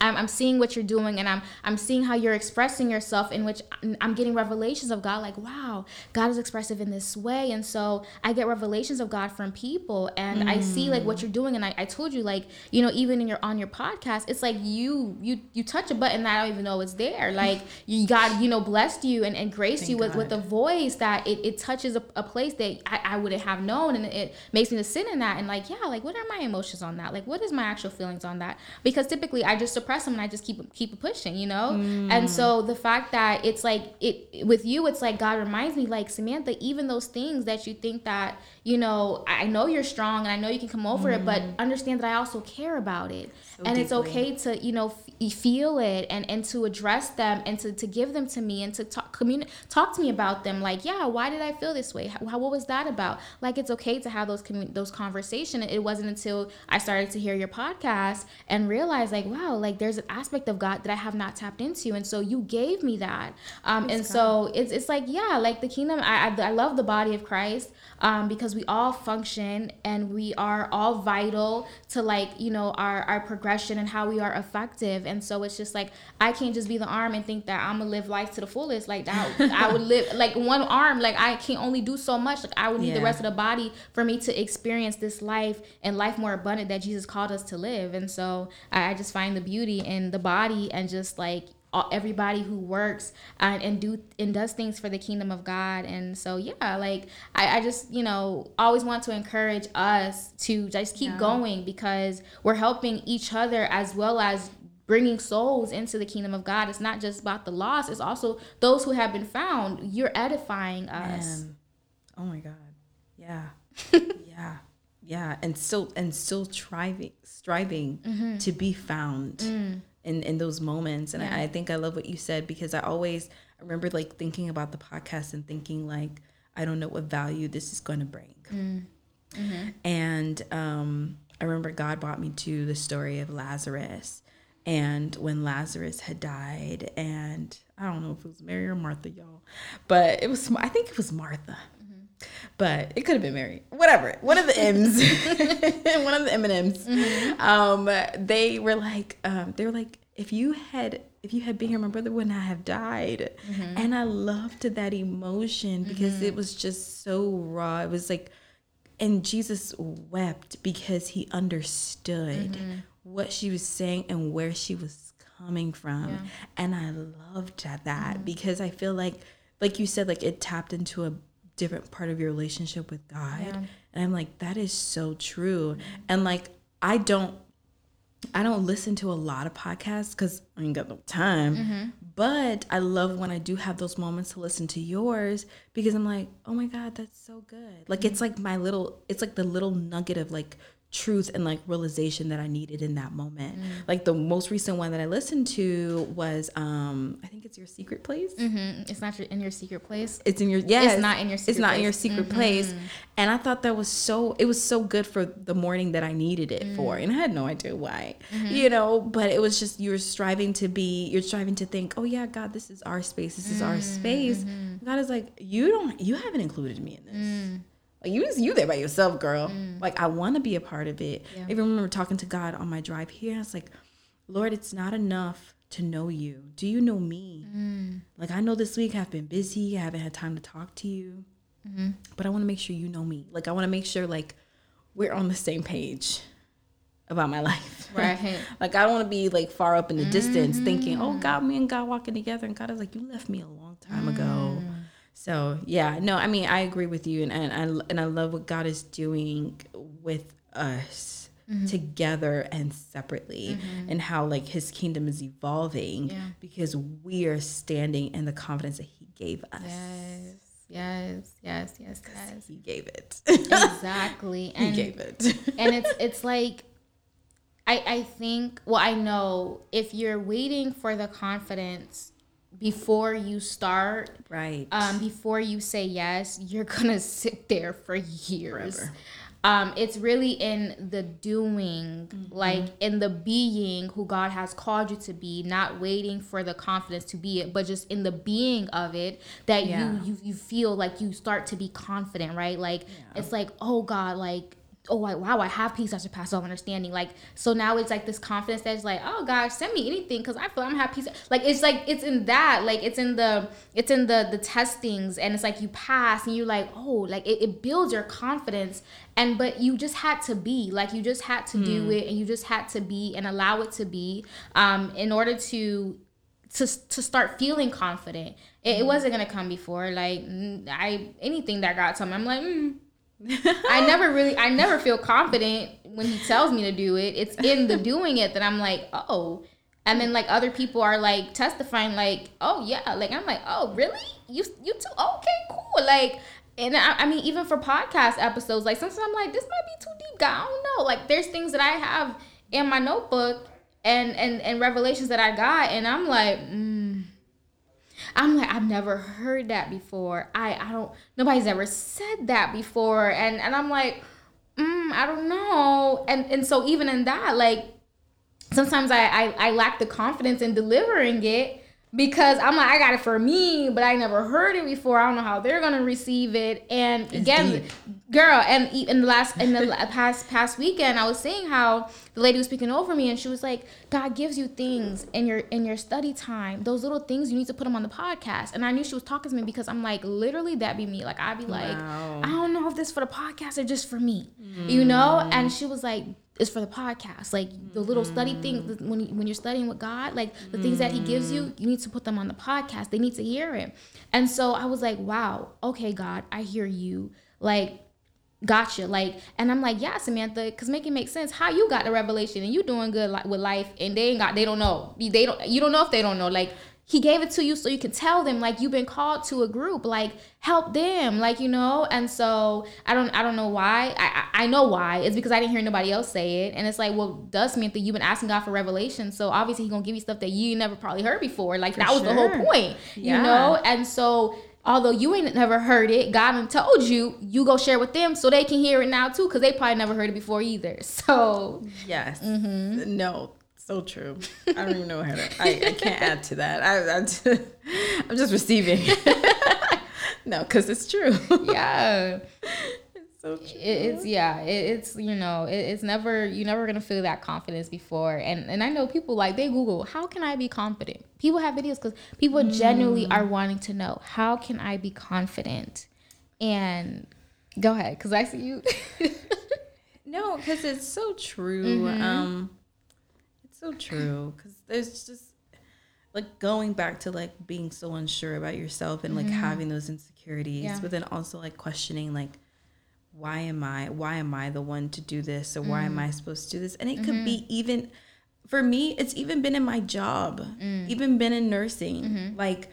I'm, I'm seeing what you're doing and I'm I'm seeing how you're expressing yourself in which I'm- getting revelations of God like wow God is expressive in this way. And so I get revelations of God from people and I see like what you're doing. And I, I told you like you know even in your on your podcast it's like you you you touch a button that I don't even know is there. Like you God you know blessed you and, and graced you with, with a voice that it, it touches a, a place that I, I wouldn't have known. And it makes me to sit in that and like yeah like what are my emotions on that? Like what is my actual feelings on that? Because typically I just suppress them and I just keep keep pushing you know? Mm. And so the fact that it's like it with you it's like God reminds me like Samantha even those things that you think that you know I know you're strong and I know you can come over it but understand that I also care about it. And it's okay to you know f- feel it and and to address them and to, to give them to me and to talk communi- talk to me about them. Like yeah why did i feel this way? How, what was that about? Like it's okay to have those commu- those conversation. It wasn't until i started to hear your podcast and realize like wow like there's an aspect of god that i have not tapped into. And so you gave me that. Um and so it's it's like yeah like the kingdom i i, I love the body of christ um because we all function and we are all vital to like you know our our progression and how we are effective. And so it's just like i can't just be the arm and think that i'm gonna live life to the fullest. Like that i would live like one arm like i can only do so much. Like i would need the rest of the body for me to experience this life and life more abundant that jesus called us to live. And so i, I just find the beauty in the body and just like all- everybody who works and, and do and does things for the kingdom of God. And so yeah, like I, I just you know always want to encourage us to just keep going because we're helping each other as well as bringing souls into the kingdom of God. It's not just about the lost; it's also those who have been found. You're edifying us. Man. Oh my God. Yeah. yeah. Yeah. And still and still striving striving Mm-hmm. to be found Mm. In, in those moments. And I, I think I love what you said because I always I remember like thinking about the podcast and thinking like, I don't know what value this is gonna bring. Mm. Mm-hmm. And um I remember God brought me to the story of Lazarus and when Lazarus had died and I don't know if it was Mary or Martha, y'all, but it was I think it was Martha. But it could have been Mary. Whatever. One of the M's. one of the M and M's. Mm-hmm. Um, they were like, um, they were like, if you had if you had been here, my brother would not have died. Mm-hmm. And I loved that emotion because it mm-hmm. was just so raw. It was like and Jesus wept because he understood what she was saying and where she was coming from. And I loved that, that because I feel like, like you said, like it tapped into a different part of your relationship with God. And I'm like, that is so true. Mm-hmm. And like, I don't I don't listen to a lot of podcasts because I ain't got no time. Mm-hmm. But I love when I do have those moments to listen to yours because I'm like, oh my God, that's so good. Like mm-hmm. it's like my little, it's like the little nugget of like truth and like realization that I needed in that moment. Mm. Like the most recent one that I listened to was, um, I think it's Your Secret Place. Mhm. It's not your, in your secret place. It's in your yeah. not in your It's secret not in your place. secret mm-hmm. place. And I thought that was so. It was so good for the morning that I needed it for, mm. and I had no idea why, mm-hmm. you know. But it was just you're striving to be. You're striving to think. Oh yeah, God, this is our space. This is our mm-hmm. space. God is like, you don't. You haven't included me in this. Mm. Like you, just you there by yourself, girl. Mm. Like I want to be a part of it. I even remember talking to God on my drive here. I was like, Lord, it's not enough to know you. Do you know me? Mm. Like I know this week I've been busy. I haven't had time to talk to you. Mm-hmm. But I want to make sure you know me. Like I want to make sure like we're on the same page about my life. Right. like I don't want to be like far up in the distance thinking, "Oh mm-hmm. God, me and God walking together." And God is like, "You left me a long time ago." So, yeah, no, I mean, I agree with you and and I and I love what God is doing with us mm-hmm. together and separately mm-hmm. and how like his kingdom is evolving because we are standing in the confidence that he gave us. Yes, yes, yes, yes, yes. He gave it. Exactly. he gave it. and it's it's like I I think well I know if you're waiting for the confidence before you start right. um before you say yes you're gonna sit there for years Forever. um, it's really in the doing, Mm-hmm. like in the being who God has called you to be, not waiting for the confidence to be it, but just in the being of it that Yeah. you you you feel like you start to be confident, right? Like it's like, oh God, like oh I, wow i have peace that surpasses all understanding like so now it's like this confidence that's like oh god send me anything because i feel i'm have peace like it's like it's in that like it's in the it's in the the testings and it's like you pass and you're like oh like it, it builds your confidence and but you just had to be like you just had to do it and you just had to be and allow it to be um in order to to to start feeling confident. It, it wasn't gonna come before. Like mm, I anything that got told me, I'm like, mm. I never really, I never feel confident when He tells me to do it. It's in the doing it that I'm like, oh. And then like other people are like testifying, like, oh yeah, like I'm like, oh really? You you too? Okay, cool. Like, and I, I mean, even for podcast episodes, like sometimes I'm like, this might be too deep. God, I don't know. Like, there's things that I have in my notebook and and and revelations that I got, and I'm like, mm. I'm like, I've never heard that before. I I don't. Nobody's ever said that before, and and I'm like, mm, I don't know. And and so even in that, like, sometimes I I, I lack the confidence in delivering it because I'm like, I got it for me, but I never heard it before. I don't know how they're gonna receive it. And again, deep. girl, and in the last in the past past weekend, I was saying how the lady was speaking over me, and she was like, God gives you things in your in your study time. Those little things you need to put them on the podcast. And I knew she was talking to me because I'm like, literally, that be me. Like I'd be like, Wow. I don't know if this for the podcast or just for me, you know. And she was like, it's for the podcast. Like the little study things when you, when you're studying with God, like the things that He gives you, you need to put them on the podcast. They need to hear it. And so I was like, wow, okay, God, I hear you. Like gotcha like and i'm like yeah samantha because make it make sense how you got the revelation and you doing good with life and they ain't got they don't know they don't you don't know if they don't know like he gave it to you so you can tell them like you've been called to a group like help them like you know and so i don't i don't know why i i, I know why it's because i didn't hear nobody else say it and it's like well does mean that you've been asking god for revelation so obviously he gonna give you stuff that you never probably heard before like that was the whole point you Yeah. know and so although you ain't never heard it, God told you, you go share with them so they can hear it now too, because they probably never heard it before either. So Yes. Mm-hmm. No. So true. I don't even know how to. I, I can't add to that. I, I'm, just, I'm just receiving. no, because it's true. yeah, It's so true. it, it's yeah, it, it's you know, it, it's never you're never gonna feel that confidence before. And and I know people like they Google how can I be confident. People have videos because people genuinely are wanting to know how can I be confident. And go ahead, because I see you. No, because it's so true. Um, it's so true because there's just like going back to like being so unsure about yourself and like mm-hmm. having those insecurities, Yeah. but then also like questioning like why am I why am I the one to do this or why am I mm. supposed to do this? And it could be mm-hmm. even for me, it's even been in my job, mm. even been in nursing. Mm-hmm. Like,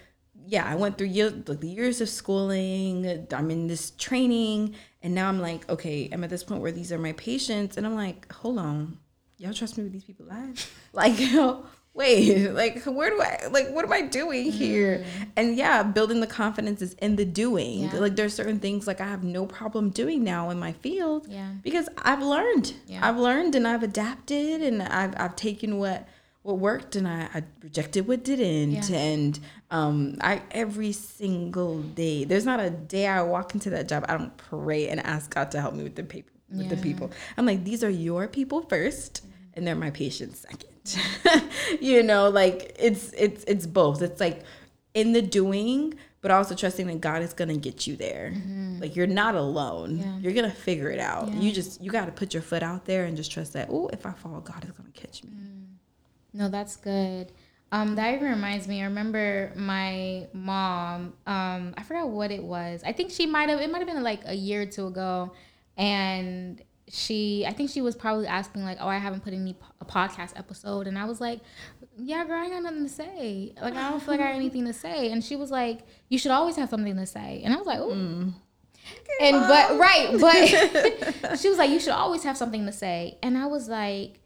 yeah, I went through years, like the years of schooling. I'm in this training, and now I'm like, okay, I'm at this point where these are my patients, and I'm like, hold on, y'all trust me with these people's lives? Like, you know, wait, like, where do I, like, what am I doing here? And yeah, building the confidence is in the doing. Yeah. Like, there's certain things like I have no problem doing now in my field Yeah. because I've learned. Yeah. I've learned and I've adapted and I've I've taken what what worked and I, I rejected what didn't. Yeah. And um I every single day, there's not a day I walk into that job I don't pray and ask God to help me with the people with the people. I'm like, these are your people first and they're my patients second. you know, like it's it's it's both. It's like in the doing, but also trusting that God is gonna get you there. Like you're not alone. Yeah. You're gonna figure it out. Yeah. You just you gotta put your foot out there and just trust that, oh, if I fall, God is gonna catch me. No, that's good. Um, that even reminds me. I remember my mom. Um, I forgot what it was. I think she might have. It might have been like a year or two ago, and she. I think she was probably asking like, "Oh, I haven't put any po- a podcast episode," and I was like, "Yeah, girl, I ain't got nothing to say. Like, I don't feel like I have anything to say." And she was like, "You should always have something to say," and I was like, "Ooh." Mm. and but right, but she was like, "You should always have something to say," and I was like,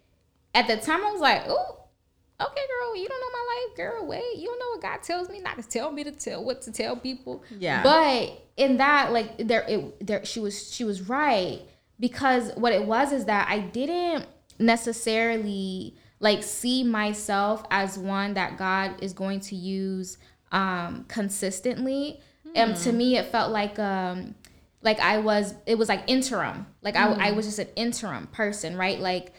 at the time, I was like, "Ooh." okay, girl, you don't know my life, girl. Wait, you don't know what God tells me not to tell me to tell what to tell people. Yeah. But in that, like, there, it, there, she was, she was right. Because what it was is that I didn't necessarily like see myself as one that God is going to use um consistently. And to me it felt like um like I was it was like interim. Like I I was just an interim person, right? Like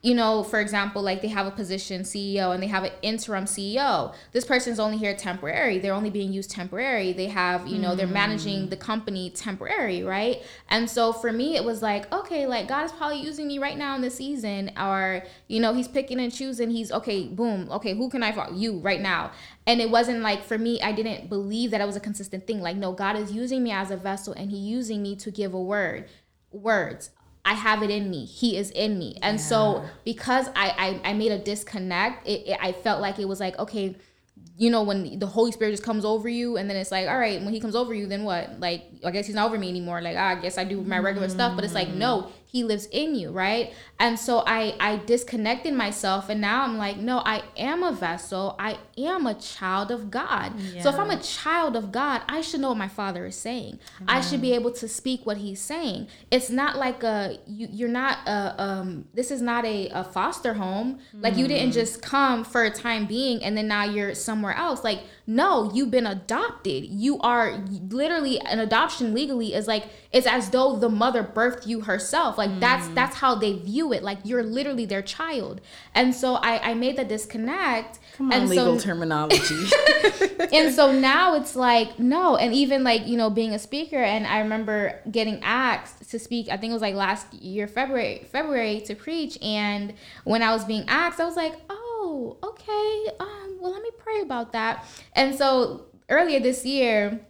you know, for example, like they have a position CEO and they have an interim CEO. This person's only here temporary. They're only being used temporary. They have, you know, they're managing the company temporary, right? And so for me, it was like, okay, like God is probably using me right now in this season, or you know, He's picking and choosing. He's okay, boom, okay, who can I follow? You right now. And it wasn't like for me, I didn't believe that it was a consistent thing. Like, no, God is using me as a vessel, and He using me to give a word, words. I have it in me. He is in me. And so because I, I I made a disconnect, it, it I felt like it was like, okay, you know, when the Holy Spirit just comes over you and then it's like, all right, when he comes over you, then what? Like, I guess he's not over me anymore. Like, ah, I guess I do my regular stuff, but it's like, no, he lives in you, right? And so I I disconnected myself and now I'm like, no, I am a vessel. I am a child of God. So if I'm a child of God, I should know what my father is saying. I should be able to speak what he's saying. It's not like a you you're not a um this is not a, a foster home. Like you didn't just come for a time being and then now you're somewhere else. Like no, you've been adopted. You are literally an adoption legally is like it's as though the mother birthed you herself. Like that's mm. that's how they view it. Like you're literally their child. And so I I made the disconnect. Come on, and legal so, terminology. and so now it's like no and even like you know being a speaker and i remember getting asked to speak i think it was like last year february february to preach and when i was being asked i was like oh okay um well let me pray about that and so earlier this year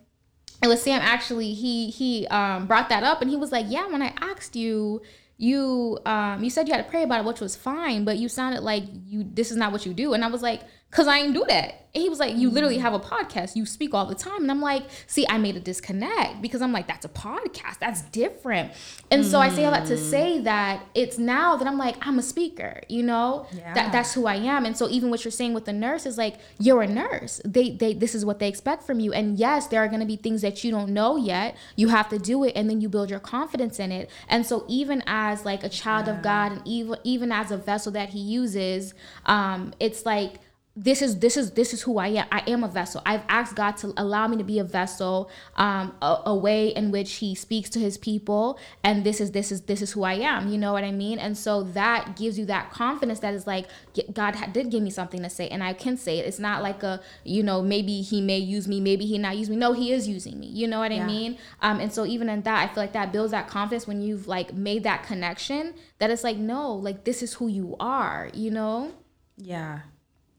it was Sam actually he he um brought that up and he was like, "Yeah, when I asked you, you um you said you had to pray about it, which was fine, but you sounded like you this is not what you do." And I was like, "Cuz I ain't do that." And he was like, "You literally have a podcast. You speak all the time." And I'm like, "See, I made a disconnect because I'm like, that's a podcast. That's different." And so I say all that to say that it's now that I'm like, I'm a speaker, you know? Yeah. That that's who I am. And so even what you're saying with the nurse is like, you're a nurse. They they this is what they expect from you. And yes, there are gonna be things that you don't know yet. You have to do it and then you build your confidence in it. And so even as like a child of God and even even as a vessel that he uses, um, it's like this is this is this is who I am. I am a vessel. I've asked God to allow me to be a vessel, um, a, a way in which He speaks to His people, and this is this is this is who I am. You know what I mean? And so that gives you that confidence that is like God ha- did give me something to say, and I can say it. It's not like a you know maybe He may use me, maybe He not use me. No, He is using me. You know what I mean? Um, and so even in that, I feel like that builds that confidence when you've like made that connection. That it's like no, like this is who you are. You know? yeah,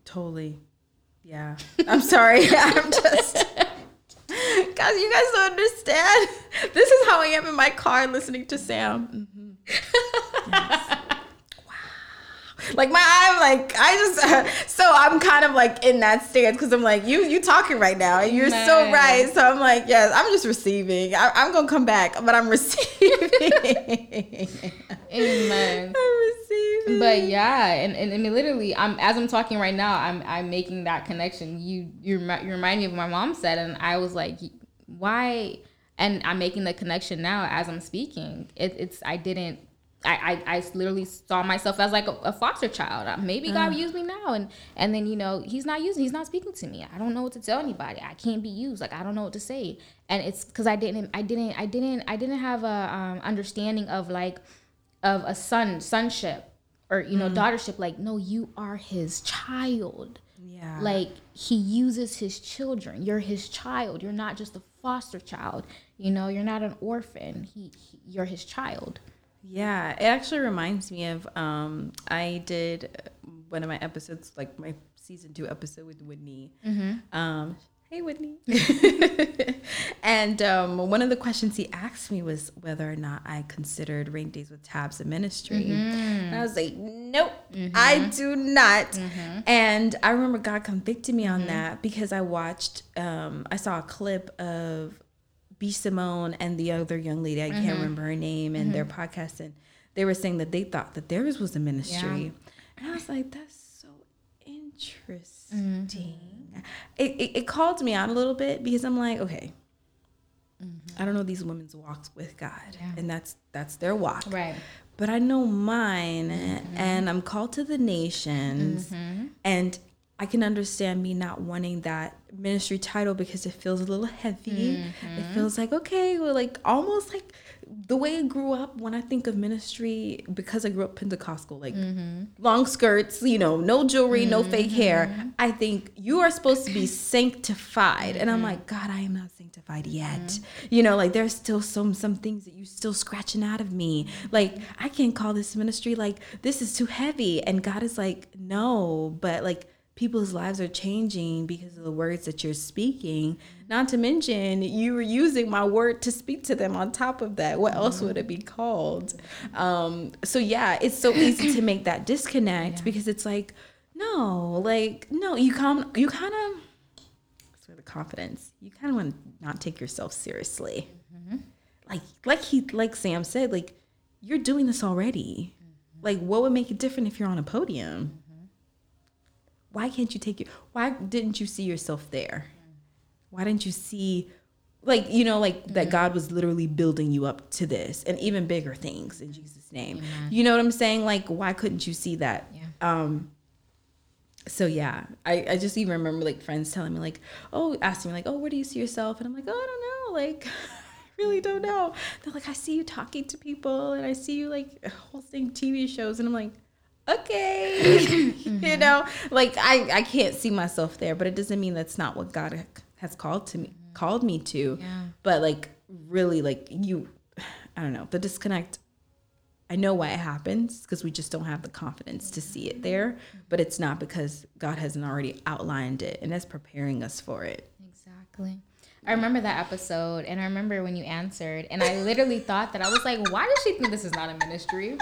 totally. Yeah. I'm sorry. I'm just. Guys, you guys don't understand. This is how I am in my car listening to Sam. Yes. Mm-hmm. Wow. Like my I'm like I just so I'm kind of like in that stance because I'm like you you talking right now and you're so right so I'm like yes I'm just receiving I, I'm gonna come back but I'm receiving Amen. But yeah and, and, I mean literally I'm as I'm talking right now I'm I'm making that connection you you, you remind me of what my mom said and I was like why and I'm making the connection now as I'm speaking it, it's I didn't I, I, I literally saw myself as like a, a foster child. Uh, Maybe God used me now, and and then you know He's not using, He's not speaking to me. I don't know what to tell anybody. I can't be used. Like I don't know what to say, and it's because I didn't, I didn't, I didn't, I didn't have a um, understanding of like of a son sonship or you know daughtership like no you are his child. Yeah. Like he uses his children. You're his child. You're not just a foster child you know you're not an orphan. He, he you're his child. Yeah, it actually reminds me of um I did one of my episodes, like my season two episode with Whitney. Um, hey Whitney. and um, one of the questions he asked me was whether or not I considered Rain Days with Tabs a ministry. And I mm-hmm. was like, nope, mm-hmm. I do not. Mm-hmm. And I remember God convicted me on that because I watched, um, I saw a clip of B. Simone and the other young lady, I can't remember her name, and their podcast, and they were saying that they thought that theirs was a ministry. And I was like, that's so interesting. It, it, it called me out a little bit because I'm like, okay, mm-hmm. I don't know these women's walks with God, and that's that's their walk. Right. But I know mine, mm-hmm. and I'm called to the nations, mm-hmm. and I can understand me not wanting that ministry title because it feels a little heavy. It feels like okay, well, like almost like the way I grew up when I think of ministry because I grew up Pentecostal, like mm-hmm. long skirts, you know, no jewelry, no fake mm-hmm. hair. I think you are supposed to be sanctified, and I'm mm-hmm. like, God, I am not sanctified yet. You know, like there's still some some things that you're still scratching out of me. Like I can't call this ministry like this is too heavy, and God is like, no, but like people's lives are changing because of the words that you're speaking. Not to mention, you were using my word to speak to them on top of that. What else would it be called? Um, so, yeah, it's so easy to make that disconnect because it's like, no, like, no, you come, you kind of, the confidence, you kind of want to not take yourself seriously. Like, like he, like Sam said, like, you're doing this already. Like, what would make it different if you're on a podium? Why can't you take your why didn't you see yourself there? Why didn't you see like you know like that god was literally building you up to this and even bigger things in jesus name. You know what i'm saying? Like why couldn't you see that? Um so yeah I, I just even remember like friends telling me like oh asking me like oh where do you see yourself? And i'm like oh i don't know like I really don't know. They're like i see you talking to people and i see you like hosting tv shows. And i'm like okay you know like i i can't see myself there but it doesn't mean that's not what god has called to me called me to Yeah. but like really like you i don't know the disconnect i know why it happens because we just don't have the confidence to see it there but it's not because god hasn't already outlined it and that's preparing us for it Exactly. I remember that episode, and I remember when you answered, and I literally thought that I was like, "Why does she think this is not a ministry?"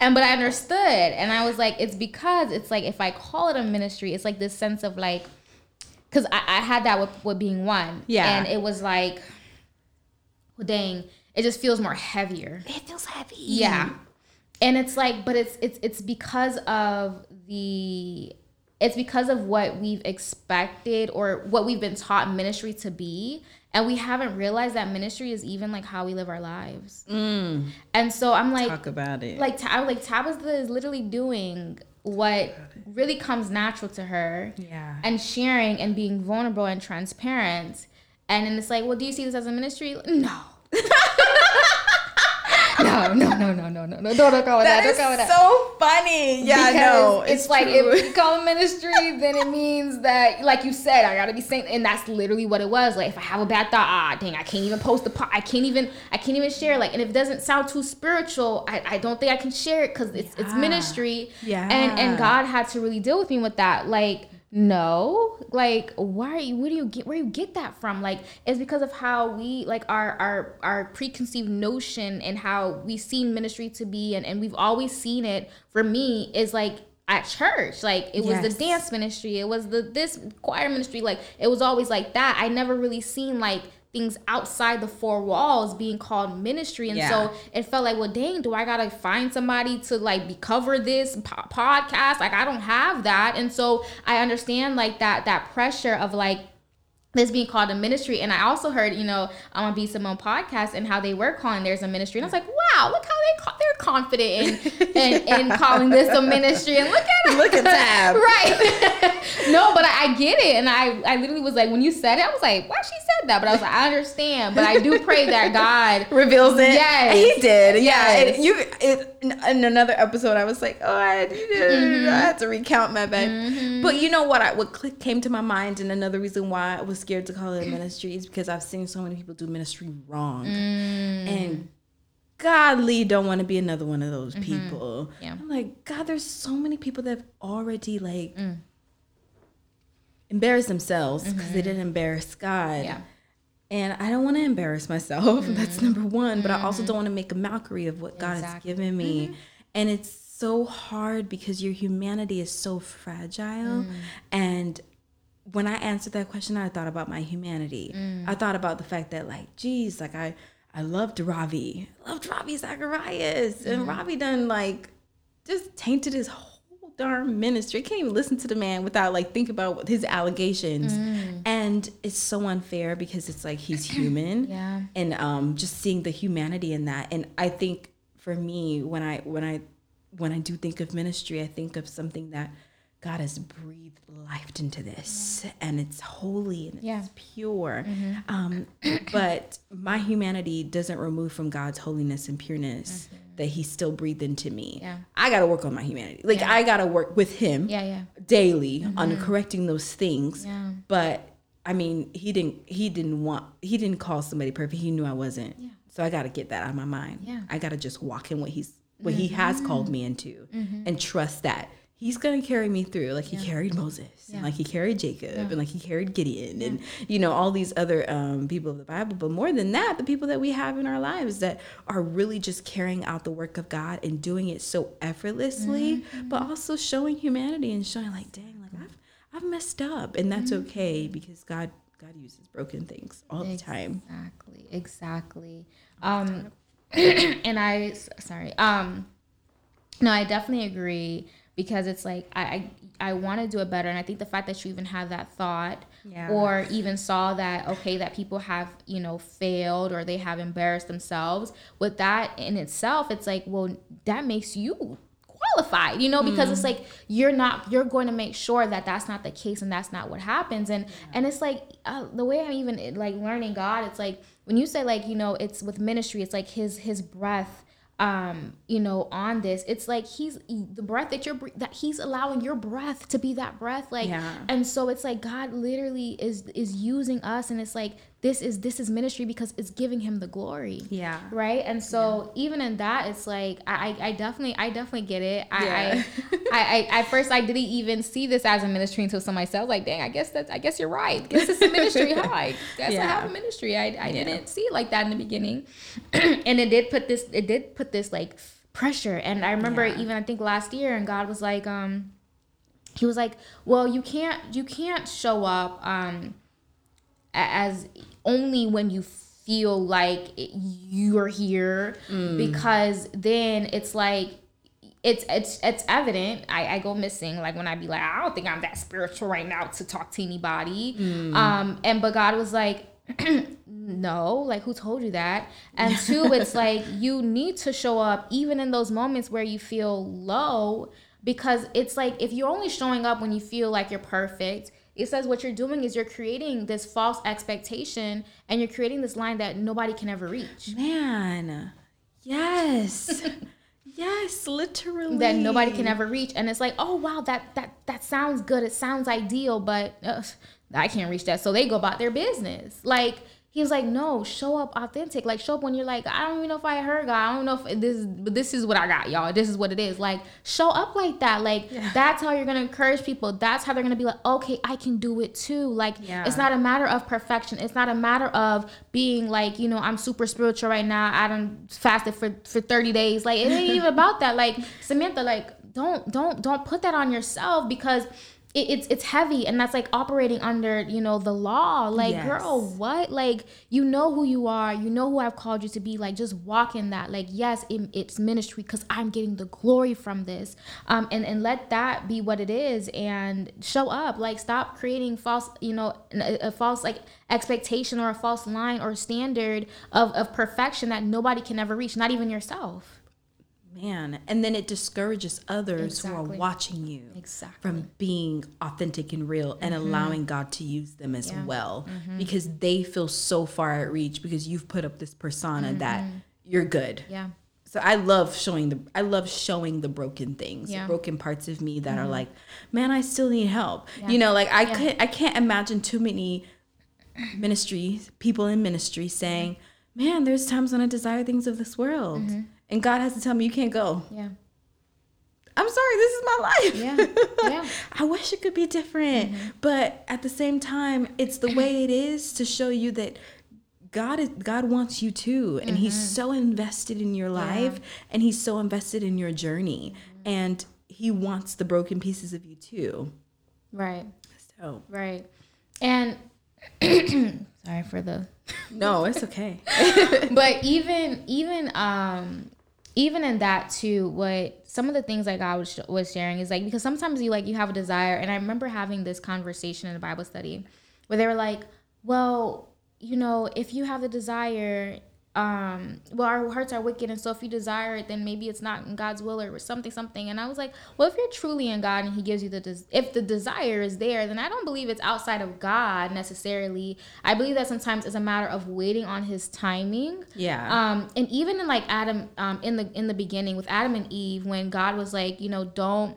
And but I understood, and I was like, "It's because it's like if I call it a ministry, it's like this sense of like, because I, I had that with with BeingONE, Yeah. and it was like, well, dang, it just feels more heavier. it feels heavy Yeah. And it's like, but it's it's it's because of the it's because of what we've expected or what we've been taught ministry to be. And we haven't realized that ministry is even like how we live our lives. Mm. And so I'm like, talk about it like Ta- like Tabitha is literally doing what really comes natural to her yeah and sharing and being vulnerable and transparent. And then it's like, well, do you see this as a ministry? No. no, no, no, no, no, no, no. Don't, don't call it that. that Don't call it that. so funny yeah Because no it's, like if you call it ministry, then it means that, like you said, I gotta be saying, and that's literally what it was. Like if I have a bad thought, ah, dang, I can't even post the, po- I can't even, I can't even share. Like, and if it doesn't sound too spiritual, I, I don't think I can share it because it's it's ministry. Yeah. and and God had to really deal with me with that. Like, no, like why are you? Where do you get? Where you get that from? Like, it's because of how we like our our our preconceived notion and how we seen ministry to be, and and we've always seen it. For me, is like at church. Like it was the dance ministry, it was the this choir ministry. Like it was always like that. I never really seen like things outside the four walls being called ministry, and Yeah. so it felt like, well, dang, do I gotta find somebody to like be cover this po- podcast? Like I don't have that, and so I understand like that that pressure of like this being called a ministry. And I also heard, you know, um, on a B. Simone podcast and how they were calling theirs a ministry. And I was like, wow, look how they call, they're confident in, in, in calling this a ministry. And look at Look at Tab. right. no, but I, I get it. And I, I literally was like, when you said it, I was like, why she said that? But I was like, I understand. But I do pray that God reveals it. Yes. he did. Yeah, Yes. and you. It, in another episode, I was like, oh, I, Mm-hmm. I had to recount my bad. But you know what? I what came to my mind, and another reason why I was scared to call it a ministry is because I've seen so many people do ministry wrong, Mm. and godly don't want to be another one of those people. Mm-hmm. Yeah. I'm like, God, there's so many people that have already like. Embarrassed themselves because they didn't embarrass God. Mm-hmm. Yeah. And I don't want to embarrass myself. That's mm-hmm. number one. But I also mm-hmm. don't want to make a mockery of what God has given me. Mm-hmm. And it's so hard because your humanity is so fragile. Mm. And when I answered that question, I thought about my humanity. I mm. thought about the fact that, like, geez, like I, I loved Ravi. I loved Ravi Zacharias. And Ravi done like just tainted his whole darn ministry. I can't even listen to the man without like think about his allegations. Mm. And it's so unfair because it's like he's human. Yeah. And um just seeing the humanity in that. And I think for me, when I when I when I do think of ministry, I think of something that God has breathed life into this, and it's holy and it's Yeah. pure. Um, but my humanity doesn't remove from God's holiness and pureness that He still breathed into me. Yeah. I got to work on my humanity. Like I got to work with Him Yeah, yeah. daily on mm-hmm. correcting those things. Yeah. But I mean, He didn't. He didn't want. He didn't call somebody perfect. He knew I wasn't. Yeah. So I got to get that out of my mind. Yeah. I got to just walk in what He's what mm-hmm. He has called me into, mm-hmm. and trust that. He's gonna carry me through, like he carried Moses, and like he carried Jacob, and like he carried Gideon, and you know all these other um, people of the Bible. But more than that, the people that we have in our lives that are really just carrying out the work of God and doing it so effortlessly, but also showing humanity and showing like, dang, like I've I've messed up, and that's okay because God God uses broken things all the time. Exactly. Exactly. Um, and i sorry. Um, no, I definitely agree because it's like I I, I want to do it better, and I think the fact that you even have that thought, Yeah. or even saw that okay that people have you know failed or they have embarrassed themselves with that in itself, it's like well that makes you qualified you know because it's like you're not you're going to make sure that that's not the case and that's not what happens and and it's like uh, the way i'm even like learning god it's like when you say like you know it's with ministry it's like his his breath um you know on this it's like he's the breath that you're that he's allowing your breath to be that breath like Yeah. and so it's like god literally is is using us and it's like this is this is ministry because it's giving him the glory. Yeah. right? And so even in that it's like i i definitely i definitely get it. I, Yeah. I, I at first i didn't even see this as a ministry until somebody said like dang i guess that's i guess you're right. I guess it's a ministry huh i guess i have a ministry i, I Yeah. didn't see it like that in the beginning. And it did put this it did put this like pressure. And i remember Yeah. even i think last year and god was like um he was like well you can't you can't show up um as only when you feel like you're here. Because then it's like it's it's it's evident. I, I go missing. Like when I be like I don't think I'm that spiritual right now to talk to anybody. Um and but God was like no like who told you that? And two it's like you need to show up even in those moments where you feel low. Because it's like if you're only showing up when you feel like you're perfect it says what you're doing is you're creating this false expectation and you're creating this line that nobody can ever reach. Man, yes, yes, literally. that nobody can ever reach. And it's like oh wow that that that sounds good. It sounds ideal but uh, i can't reach that. So they go about their business. Like he was like no show up authentic. Like show up when you're like i don't even know if i heard god. I don't know if this is but this is what i got y'all. This is what it is. Like show up like that. Like that's how you're gonna encourage people. That's how they're gonna be like okay i can do it too. Like Yeah. it's not a matter of perfection. It's not a matter of being like you know i'm super spiritual right now. I done fasted for for 30 days. Like it ain't even about that. Like samantha like don't don't don't put that on yourself because it, it's it's heavy and that's like operating under you know the law. Like Yes. girl what? Like you know who you are. You know who i've called you to be. Like just walk in that. Like yes it, it's ministry because i'm getting the glory from this. Um and and let that be what it is and show up. Like stop creating false you know a, a false like expectation or a false line or standard of of perfection that nobody can ever reach not even yourself Man, and then it discourages others who are watching you Exactly. from being authentic and real and mm-hmm. allowing God to use them as well. Mm-hmm. Because they feel so far at reach because you've put up this persona mm-hmm. that you're good. yeah. So I love showing the I love showing the broken things, Yeah. the broken parts of me that are like, man, I still need help. You know, like I could I can't imagine too many ministries, people in ministry saying, Man, there's times when I desire things of this world. And God has to tell me you can't go. yeah I'm sorry, this is my life. Yeah, yeah. I wish it could be different. Mm-hmm. But at the same time, it's the way it is to show you that God is God wants you too. And he's mm-hmm. so invested in your life and he's so invested in your journey. Mm-hmm. And he wants the broken pieces of you too. right So Right. And sorry for the no, it's okay. but even even um even in that too, what some of the things like God was was sharing is like because sometimes you like you have a desire, and I remember having this conversation in a Bible study where they were like, well, you know, if you have the desire um well our hearts are wicked and so if you desire it then maybe it's not in god's will or something something. And i was like well if you're truly in god and he gives you the des- if the desire is there then i don't believe it's outside of god necessarily. I believe that sometimes it's a matter of waiting on his timing. Yeah. um and even in like adam um in the in the beginning with adam and eve when god was like you know don't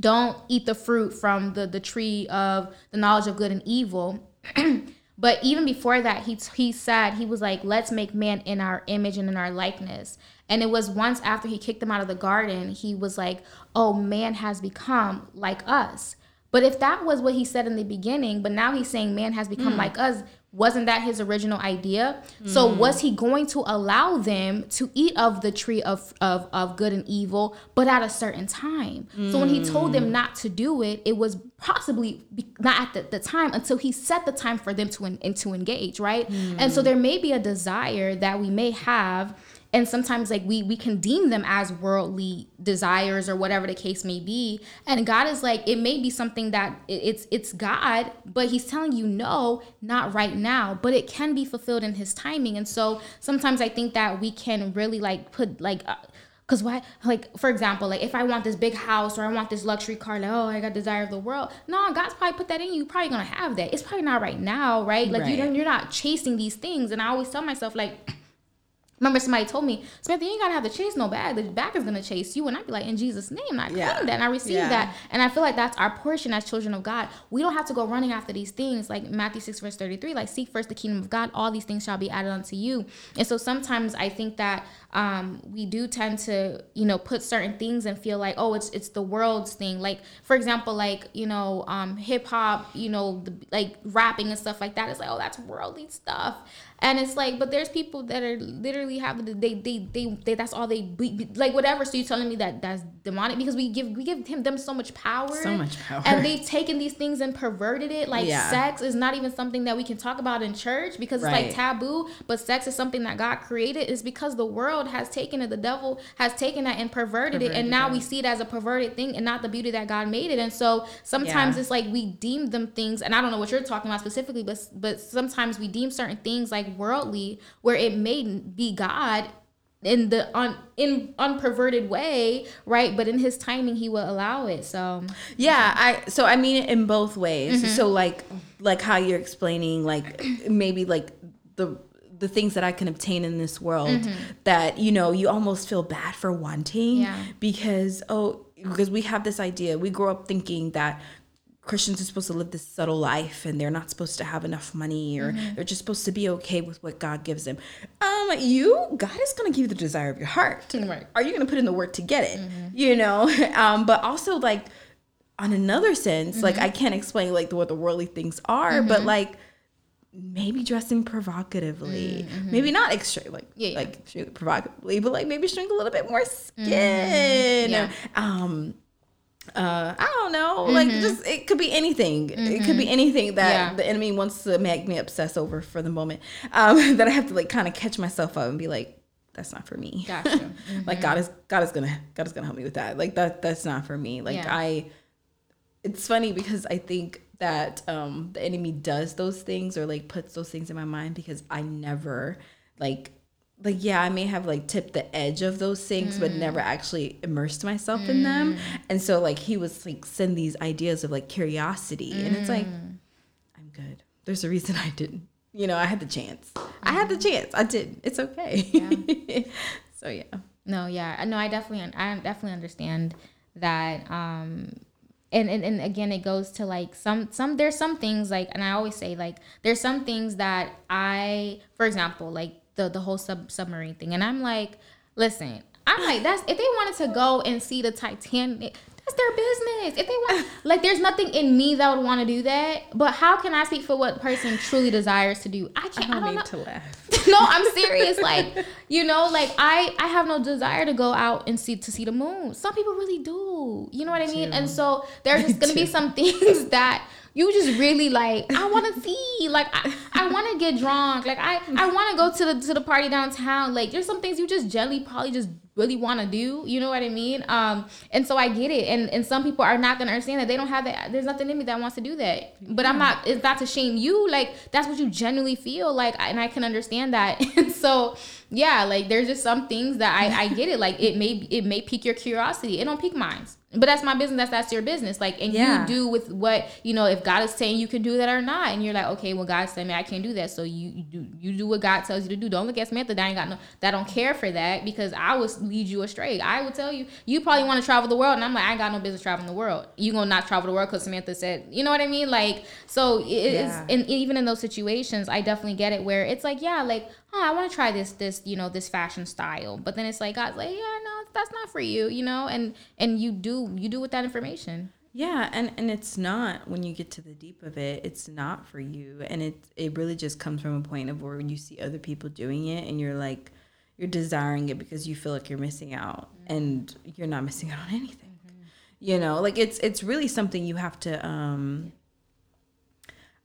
don't eat the fruit from the the tree of the knowledge of good and evil but even before that he he said he was like let's make man in our image and in our likeness. And it was once after he kicked them out of the garden he was like oh man has become like us. But if that was what he said in the beginning but now he's saying man has become hmm. like us wasn't that his original idea? So mm-hmm. was he going to allow them to eat of the tree of, of of good and evil but at a certain time? So when he told them mm. not to do it it was possibly not at the, the time until he set the time for them to en- to engage right? Mm. And so there may be a desire that we may have and sometimes like we we can deem them as worldly desires or whatever the case may be and god is like it may be something that it's it's god but he's telling you no not right now but it can be fulfilled in his timing and so sometimes i think that we can really like put like uh, Cause why, like for example, like if I want this big house or I want this luxury car, like oh I got desire of the world. No, God's probably put that in you. You're probably gonna have that. It's probably not right now, right? Like you Right. don't, you're not chasing these things. And I always tell myself like, Remember, somebody told me, Samantha, you ain't gotta have to chase no bag. The bag is gonna chase you. And I'd be like, in Jesus' name, I claim Yeah. that and I receive Yeah. that. And I feel like that's our portion as children of God. We don't have to go running after these things. Like Matthew 6, verse 33, like seek first the kingdom of God, all these things shall be added unto you. And so sometimes I think that um, we do tend to, you know, put certain things and feel like, oh, it's it's the world's thing. Like, for example, like, you know, um, hip hop, you know, the, like rapping and stuff like that. It's like, oh, that's worldly stuff. And it's like, but there's people that are literally have the they they they, they that's all they be, like whatever. So you're telling me that that's demonic because we give we give him them so much power, So much power. and they've taken these things and perverted it. Like Yeah. sex is not even something that we can talk about in church because it's like taboo. But sex is something that God created. Is because the world has taken it. The devil has taken that and perverted, it, and now it. we see it as a perverted thing and not the beauty that God made it. And so sometimes Yeah. it's like we deem them things, and I don't know what you're talking about specifically, but but sometimes we deem certain things like worldly, where it may be God in the un in unperverted way, right? But in His timing, He will allow it. So Yeah, I so I mean it in both ways. Mm-hmm. So like like how you're explaining like maybe like the the things that I can obtain in this world that you know you almost feel bad for wanting Mm-hmm. Yeah. because oh because we have this idea we grow up thinking that Christians are supposed to live this subtle life and they're not supposed to have enough money or Mm-hmm. they're just supposed to be okay with what God gives them. Um, you, God is going to give you the desire of your heart. Right. Mm-hmm. Are you going to put in the work to get it? You know, um, but also like on another sense, like Mm-hmm. I can't explain like what the worldly things are, but like maybe dressing provocatively, maybe not extreme like Yeah, yeah. like extremely provocatively, but like maybe showing a little bit more skin. Mm-hmm. Yeah. Um, uh, I don't know, like just it could be anything. It could be anything that Mm-hmm. Yeah. the enemy wants to make me obsess over for the moment. Um, that I have to like kind of catch myself up and be like, that's not for me. Gotcha. like God is God is gonna God is gonna help me with that. Like that that's not for me. Like Yeah. I it's funny because I think that um the enemy does those things or like puts those things in my mind because I never like like yeah, I may have like tipped the edge of those things but mm. never actually immersed myself in them. Mm. And so like he was like send these ideas of like curiosity and it's like mm. I'm good. There's a reason I didn't. You know, I had the chance. I had the chance. I did. It's okay. so yeah. No, yeah, no, I definitely, I definitely understand that. Um, and, and and again, it goes to like some some there's some things like, and I always say like there's some things that I, for example, like the the whole sub submarine thing, and I'm like, listen, I'm like that's if they wanted to go and see the Titanic. That's their business. If they want, like, there's nothing in me that would want to do that. But how can I speak for what person truly desires to do? I I can't. don't, I don't need know to laugh. no, I'm serious. Like, you know, like I I have no desire to go out and see to see the moon. Some people really do. You know what I mean? And so there's just gonna be some things that you just really like. I want to see. Like I, I want to get drunk. Like I I want to go to the to the party downtown. Like there's some things you just gently probably just really want to do. You know what I mean? Um, and so I get it. And and some people are not gonna understand that they don't have that. There's nothing in me that wants to do that. But I'm not. It's not to shame you. Like that's what you genuinely feel like, and I can understand that. And so yeah, like there's just some things that I I get it. Like it may it may pique your curiosity. It don't pique mine. But that's my business. That's that's your business. Like, and Yeah. you do with what you know. If God is saying you can do that or not, and you're like, okay, well, God said me I can't do that. So you, you do you do what God tells you to do. Don't look at Samantha. That I ain't got no. That I don't care for that because I would lead you astray. I would tell you you probably want to travel the world, and I'm like, I ain't got no business traveling the world. You gonna not travel the world because Samantha said, you know what I mean? Like, so it, Yeah. it's and even in those situations, I definitely get it. Where it's like, yeah, like, oh, I want to try this this you know this fashion style, but then it's like God's like, yeah, no, that's not for you, you know, and and you do you do with that information. Yeah, and and it's not when you get to the deep of it, it's not for you, and it it really just comes from a point of where you see other people doing it, and you're like, you're desiring it because you feel like you're missing out, and you're not missing out on anything. You know, like it's it's really something you have to. um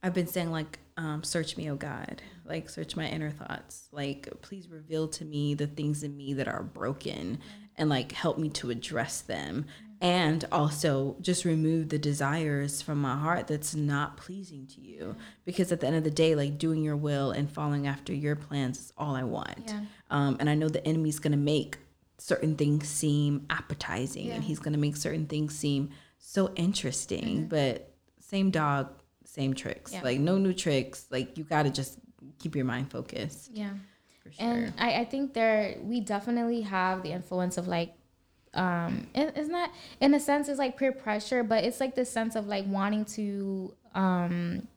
I've been saying like, um, search me, oh God, like search my inner thoughts, like please reveal to me the things in me that are broken, and like help me to address them, and also just remove the desires from my heart that's not pleasing to you, because at the end of the day, like doing your will and following after your plans is all I want. Yeah. Um, and I know the enemy's gonna make certain things seem appetizing, and he's gonna make certain things seem so interesting, but same dog, same tricks. Yeah. Like no new tricks. Like you gotta just keep your mind focused. Yeah. For sure. And I, I think there we definitely have the influence of like um it, it's not in a sense it's like peer pressure, but it's like the sense of like wanting to um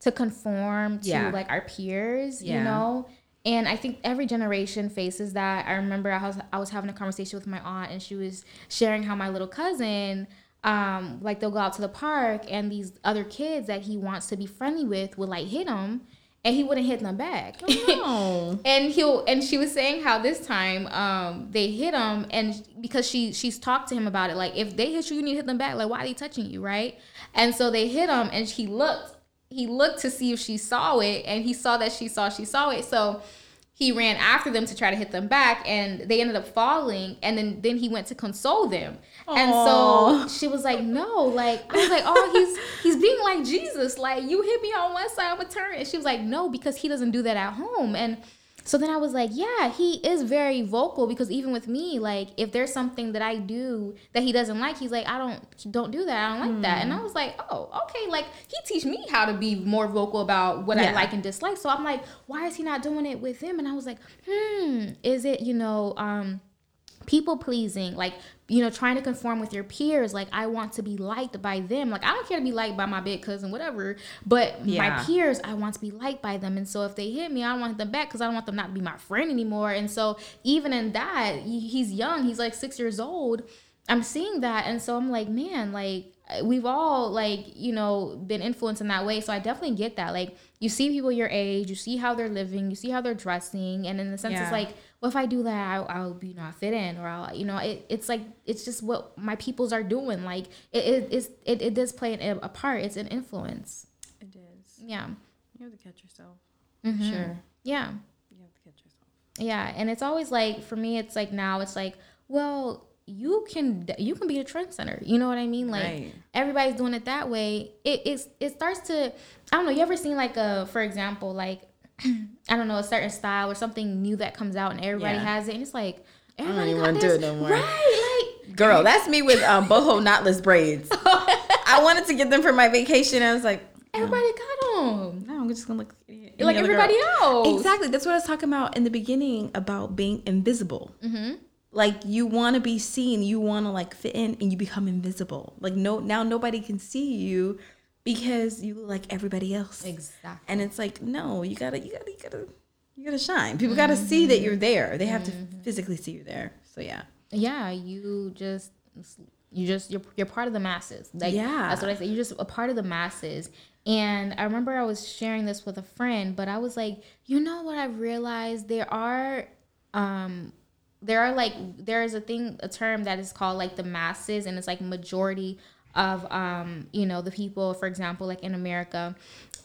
to conform to Yeah. like our peers, you know? And I think every generation faces that. I remember I was I was having a conversation with my aunt and she was sharing how my little cousin um like they'll go out to the park and these other kids that he wants to be friendly with will like hit him and he wouldn't hit them back. no. and he'll and she was saying how this time um they hit him and because she she's talked to him about it like if they hit you you need to hit them back like why are they touching you right and so they hit him and he looked he looked to see if she saw it and he saw that she saw she saw it so he ran after them to try to hit them back and they ended up falling and then then he went to console them. And so she was like no like i was like oh he's he's being like jesus. Like you hit me on one side i'm gonna turn and she was like no because he doesn't do that at home. And so then I was like, yeah, he is very vocal because even with me, like if there's something that I do that he doesn't like, he's like, I don't don't do that. I don't like that. And I was like, oh, okay. Like he teach me how to be more vocal about what I like and dislike. So I'm like, why is he not doing it with him? And I was like, hmm, is it, you know, um, people pleasing, like, you know, trying to conform with your peers. Like, I want to be liked by them. Like, I don't care to be liked by my big cousin, whatever. But my peers, I want to be liked by them. And so if they hit me, I don't want them back because I don't want them not to be my friend anymore. And so even in that, he's young. He's like six years old. I'm seeing that. And so I'm like, man, like, we've all like you know been influenced in that way so i definitely get that like you see people your age you see how they're living you see how they're dressing and in the sense Yeah. it's like well if i do that i'll, I'll be not fit in or i'll you know it, it's like it's just what my peoples are doing like it, it, it's, it, it does play an, a part it's an influence It is. yeah You have to catch yourself. Mhm. Sure. yeah You have to catch yourself. yeah and it's always like for me it's like now it's like well you can you can be a trend center you know what i mean like Right. everybody's doing it that way it it's, it starts to i don't know you ever seen like a for example like i don't know a certain style or something new that comes out and everybody Yeah. has it and it's like I don't even wanna do it no more. right like Girl, that's me with um, boho knotless braids. I wanted to get them for my vacation. I was like, everybody got them no, I'm just gonna look any like everybody girl. else Exactly. That's what I was talking about in the beginning about being invisible. mm-hmm. Like you want to be seen, you want to like fit in, and you become invisible. Like no, now nobody can see you because you look like everybody else. exactly And it's like, no, you gotta, you gotta, you gotta, you gotta shine. People gotta see that you're there. They have to physically see you there. So yeah. yeah you just you just you're, you're part of the masses like Yeah. that's what i say you're just a part of the masses and i remember i was sharing this with a friend but i was like you know what i've realized there are um there are like there is a thing a term that is called like the masses and it's like majority of um, you know, the people, for example, like in America.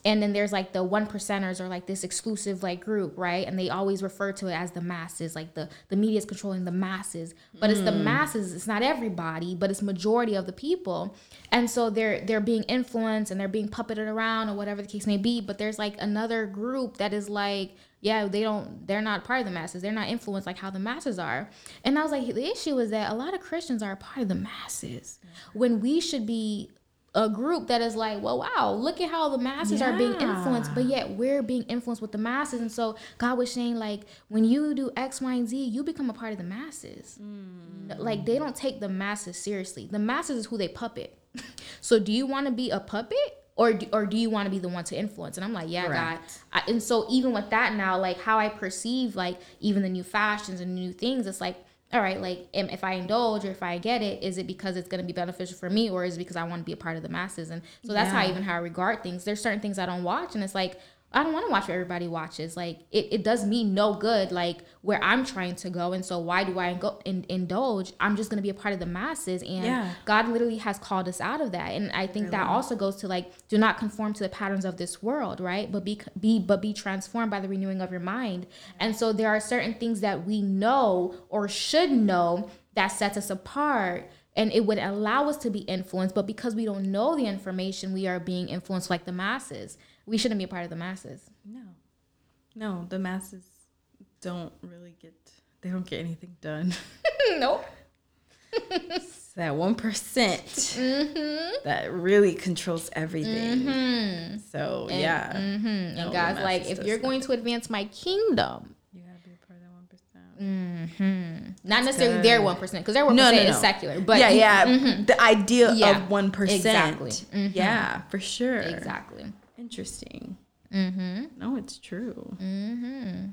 And then there's like the one percenters or like this exclusive like group, right? And they always refer to it as the masses, like the the media is controlling the masses. But it's the masses, it's not everybody, but it's majority of the people. And so they're they're being influenced and they're being puppeted around or whatever the case may be. But there's like another group that is like yeah, they don't, they're not part of the masses. They're not influenced like how the masses are. And I was like, the issue is that a lot of Christians are a part of the masses when we should be a group that is like, well, wow, look at how the masses are being influenced, but yet we're being influenced with the masses. And so God was saying, like, when you do X, Y, and Z, you become a part of the masses. Mm. Like, they don't take the masses seriously. The masses is who they puppet. so, do you want to be a puppet? Or do, or do you want to be the one to influence? And I'm like, yeah, God. Correct. I, and so even with that now, like how I perceive like even the new fashions and new things, it's like, all right, like if I indulge or if I get it, is it because it's going to be beneficial for me or is it because I want to be a part of the masses? And so that's how even how I regard things. There's certain things I don't watch, and it's like I don't want to watch what everybody watches. Like it, it does me no good. Like where I'm trying to go, and so why do I go in, indulge? I'm just going to be a part of the masses, and Yeah. God literally has called us out of that. And I think that also goes to like do not conform to the patterns of this world, right? But be be but be transformed by the renewing of your mind. And so there are certain things that we know or should know that sets us apart and it would allow us to be influenced, but because we don't know the information, we are being influenced like the masses. We shouldn't be a part of the masses. No, no, the masses don't really get. They don't get anything done. nope. That one mm-hmm. that really controls everything. Mm-hmm. So yeah, mm-hmm. And No, the God's like, if you're going to advance my kingdom, you gotta be a part of that one percent. not necessarily their one percent, because their one No, percent no, is secular, but yeah, yeah, the idea Yeah, of one percent. exactly. Mhm. Yeah, for sure. exactly. Interesting. Mm-hmm. No, it's true. Mm-hmm.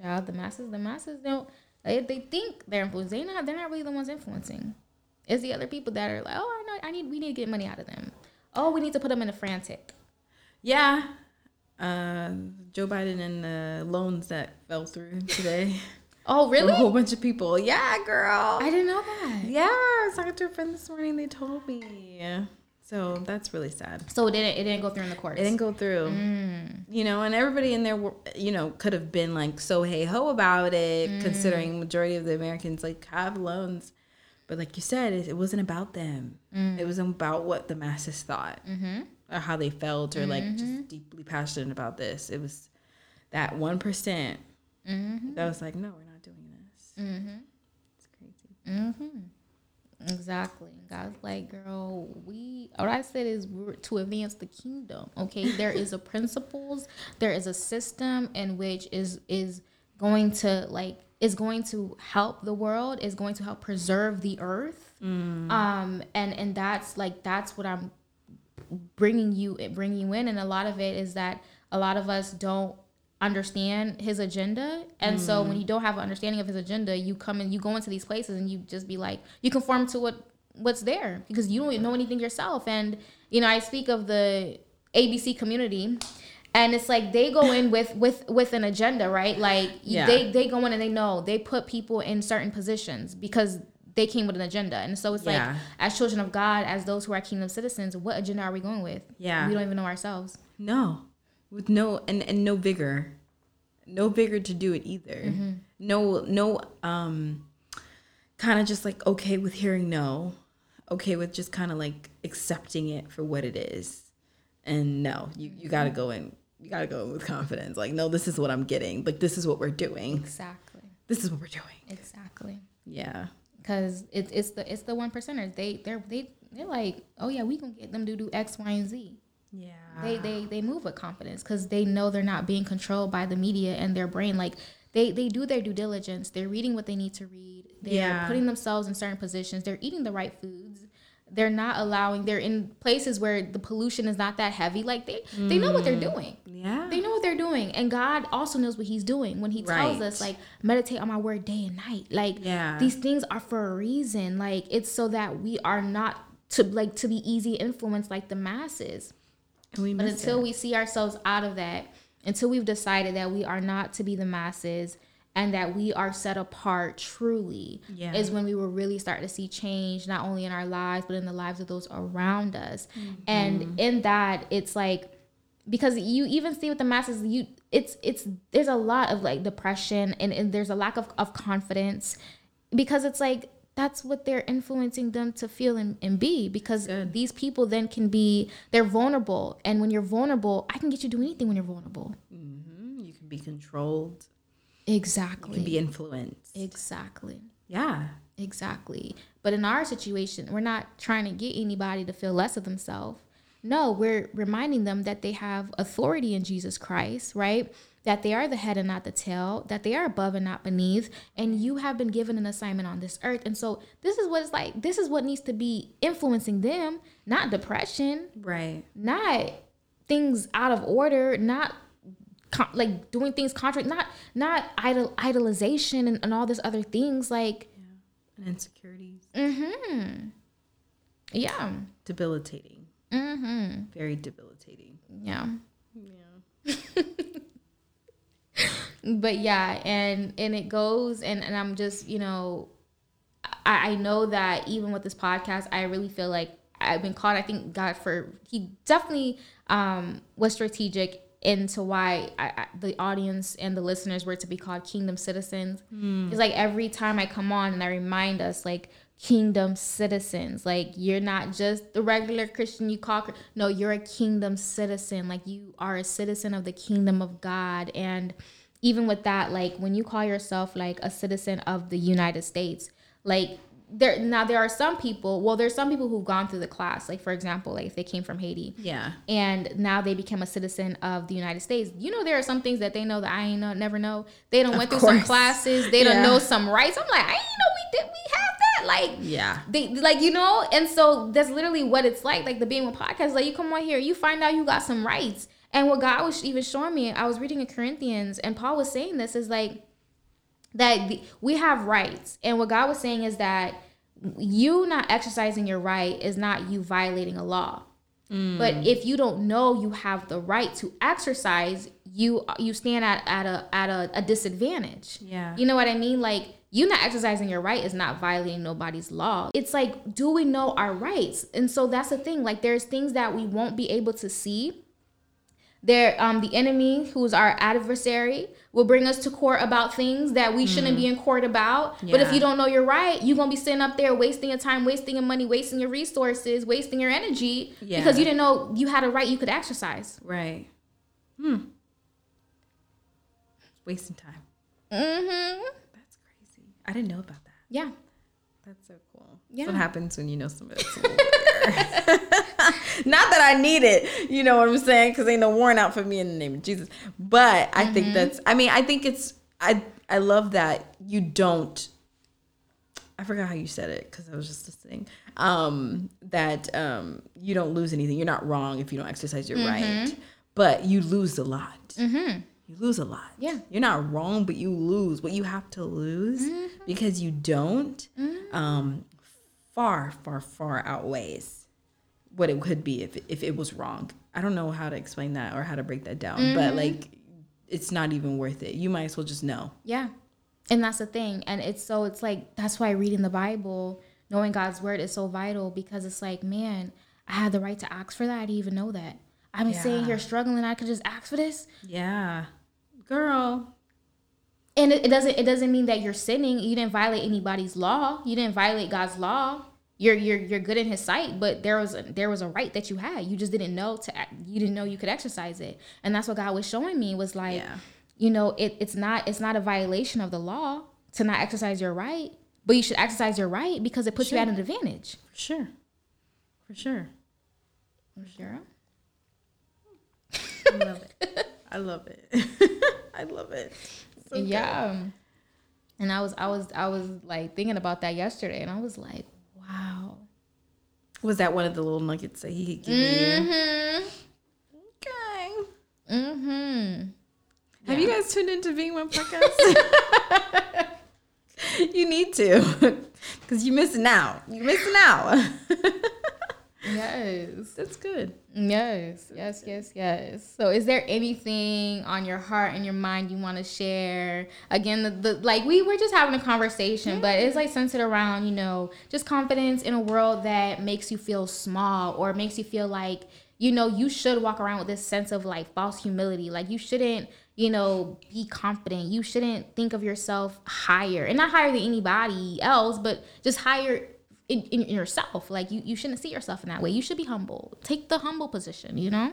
Child, the masses, the masses don't. They, they think they're influencing. They're not. They're not really the ones influencing. It's the other people that are like, oh, I know. I need. We need to get money out of them. Oh, we need to put them in a frantic. Yeah. Uh, Joe Biden and the loans that fell through today. Oh, really? A whole bunch of people. Yeah, girl. I didn't know that. Yeah, I was talking to a friend this morning. They told me. So that's really sad. So it didn't. It didn't go through in the courts. It didn't go through. Mm. You know, and everybody in there, were, you know, could have been like so hey ho about it, Mm. considering majority of the Americans like have loans. But like you said, it, it wasn't about them. Mm. It was about what the masses thought Mm-hmm. or how they felt or like just deeply passionate about this. It was that one that was like, no, we're not doing this. Mm-hmm. It's crazy. Exactly. God's like, girl, we. What I said is we're to advance the kingdom. Okay, there is a principles, there is a system in which is is going to like is going to help the world, is going to help preserve the earth. Um, and and that's like that's what I'm bringing you bringing you in, and a lot of it is that a lot of us don't understand his agenda. And so when mm. you don't have an understanding of his agenda you come and you go into these places and you just be like you conform to what what's there because you don't know anything yourself. And you know i speak of the abc community and it's like they go in with with with an agenda right? Like Yeah. they they go in and they know they put people in certain positions because they came with an agenda. And so it's Yeah. like as children of god as those who are kingdom citizens what agenda are we going with? Yeah. we don't even know ourselves. No, with no and and no vigor, no vigor to do it either. No, no, um, kind of just like okay with hearing no, okay with just kind of like accepting it for what it is, and no, you you gotta go in, you gotta go in with confidence. Like no, this is what I'm getting. Like this is what we're doing. exactly This is what we're doing. exactly Yeah. because it's it's the it's the one percenters. They they're they they're like, oh yeah, we can get them to do X, Y, and Z. Yeah. They they they move with confidence because they know they're not being controlled by the media and their brain. Like they they do their due diligence. They're reading what they need to read. They're Yeah. putting themselves in certain positions. They're eating the right foods. They're not allowing. They're in places where the pollution is not that heavy. Like they they know what they're mm. doing. Yeah. They know what they're doing, and God also knows what He's doing when He tells Right. us, like, meditate on My word day and night. Like, Yeah. these things are for a reason. Like, it's so that we are not to like to be easy influenced like the masses. And But until we see ourselves out of that, until we've decided that we are not to be the masses, and that we are set apart truly Yeah. is when we will really start to see change not only in our lives but in the lives of those around us. And in that it's like because you even see with the masses you it's it's there's a lot of like depression and, and there's a lack of, of confidence because it's like that's what they're influencing them to feel and, and be because these people then can be they're vulnerable and when you're vulnerable i can get you to do anything when you're vulnerable mm-hmm. You can be controlled, exactly you can be influenced. exactly Yeah. Exactly. But in our situation, we're not trying to get anybody to feel less of themselves. No, we're reminding them that they have authority in Jesus Christ, right? That they are the head and not the tail, that they are above and not beneath, and you have been given an assignment on this earth. And so this is what it's like. This is what needs to be influencing them, not depression, Right. not things out of order, not con- like doing things contrary, not not idol idolization and, and all this other things like And insecurities. Mm-hmm. Yeah. Debilitating. Mm-hmm. Very debilitating. Yeah. Yeah. but yeah, and and it goes and and I'm just you know, I I know that even with this podcast, I really feel like I've been called. I think God for He definitely um was strategic into why I, I, the audience and the listeners were to be called kingdom citizens. It's like every time I come on and I remind us like kingdom citizens like you're not just the regular christian you call no you're a kingdom citizen like you are a citizen of the kingdom of god and even with that like when you call yourself like a citizen of the united states like there now there are some people well there's some people who've gone through the class like for example like if they came from haiti Yeah. and now they become a citizen of the United States. You know, there are some things that they know that I ain't know, never know. They don't went through some classes. They don't know some rights. I'm like, I ain't know we did. We have Like, Yeah. they like you know. And so that's literally what it's like. Like the BeingONE podcast. Like you come on here, you find out you got some rights. And what God was even showing me, I was reading in Corinthians, and Paul was saying this is like that we have rights. And what God was saying is that you not exercising your right is not you violating a law. Mm. But if you don't know you have the right to exercise, you you stand at, at a at a, a disadvantage. Yeah. You know what I mean? Like you not exercising your right is not violating nobody's law. It's like, do we know our rights? And so that's the thing. Like there's things that we won't be able to see. There, um, the enemy, who's our adversary, will bring us to court about things that we shouldn't be in court about. But if you don't know your right, you're gonna be sitting up there wasting your time, wasting your money, wasting your resources, wasting your energy Yeah. because you didn't know you had a right you could exercise. Right. Hmm. Wasting time. Mm-hmm. That's crazy. I didn't know about that. Yeah. That's so cool. Yeah. That's what happens when you know somebody that's a lawyer. Not that I need it, you know what I'm saying? Because ain't no warrant out for me in the name of Jesus. But I think that's. I mean, I think it's. I I love that you don't. I forgot how you said it because I was just listening. Um, that um, you don't lose anything. You're not wrong if you don't exercise your right, but you lose a lot. Mm-hmm. You lose a lot. Yeah. You're not wrong, but you lose what you have to lose mm-hmm. because you don't. Mm-hmm. Um, far, far, far outweighs what it could be if if it was wrong. I don't know how to explain that or how to break that down, but mm-hmm. like, it's not even worth it. You might as well just know. Yeah. And that's the thing. And it's so it's like that's why reading the Bible, knowing God's word is so vital because it's like, man, I had the right to ask for that. I didn't even know that. I've been sitting here struggling. I could just ask for this. Yeah, girl. And it, it doesn't it doesn't mean that you're sinning. You didn't violate anybody's law. You didn't violate God's law. You're you're you're good in His sight, but there was a, there was a right that you had. You just didn't know to act- you didn't know you could exercise it, and that's what God was showing me was like, Yeah. you know, it, it's not it's not a violation of the law to not exercise your right, but you should exercise your right because it puts you at an advantage. For sure. For sure. For sure. I love it. I love it. I love it. So good. yeah. And I was I was I was like thinking about that yesterday, and I was like, wow. Was that one of the little nuggets that he gave Mm-hmm. you? Okay. Mm-hmm. Have you guys tuned into BeingONE podcast? you need to, because you're missing out. You're missing out. Yes. That's good. Yes, yes, yes, yes. So, is there anything on your heart and your mind you want to share? Again, the, the like we were just having a conversation, but it's like centered around you know just confidence in a world that makes you feel small or makes you feel like you know you should walk around with this sense of like false humility. Like you shouldn't you know be confident. You shouldn't think of yourself higher and not higher than anybody else, but just higher in, in, yourself. Like you, you shouldn't see yourself in that way. You should be humble. Take the humble position, you know?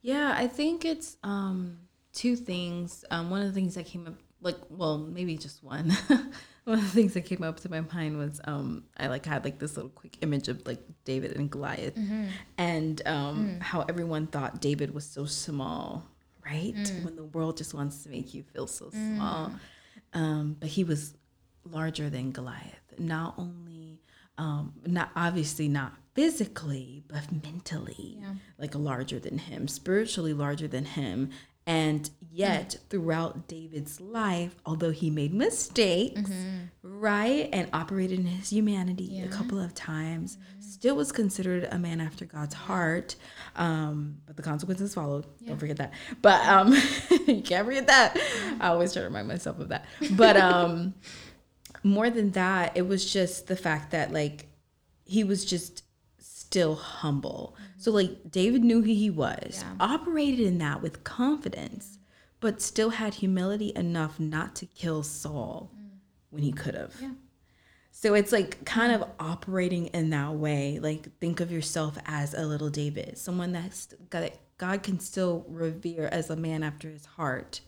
Yeah, I think it's um two things. Um one of the things that came up like well, maybe just one. one of the things that came up to my mind was um I like had like this little quick image of like David and Goliath and um how everyone thought David was so small, right? When the world just wants to make you feel so small. Um but he was larger than Goliath. Not only um not obviously not physically, but mentally like larger than him, spiritually larger than him. And yet, throughout David's life, although he made mistakes, right, and operated in his humanity a couple of times, still was considered a man after God's heart. Um, but the consequences followed. Don't forget that. But um, you can't forget that. I always try to remind myself of that. But um, more than that, it was just the fact that like he was just still humble. Mm-hmm. So like David knew who he was, operated in that with confidence, but still had humility enough not to kill Saul mm. when he could have. So it's like kind of operating in that way. Like think of yourself as a little David, someone that's God, God can still revere as a man after his heart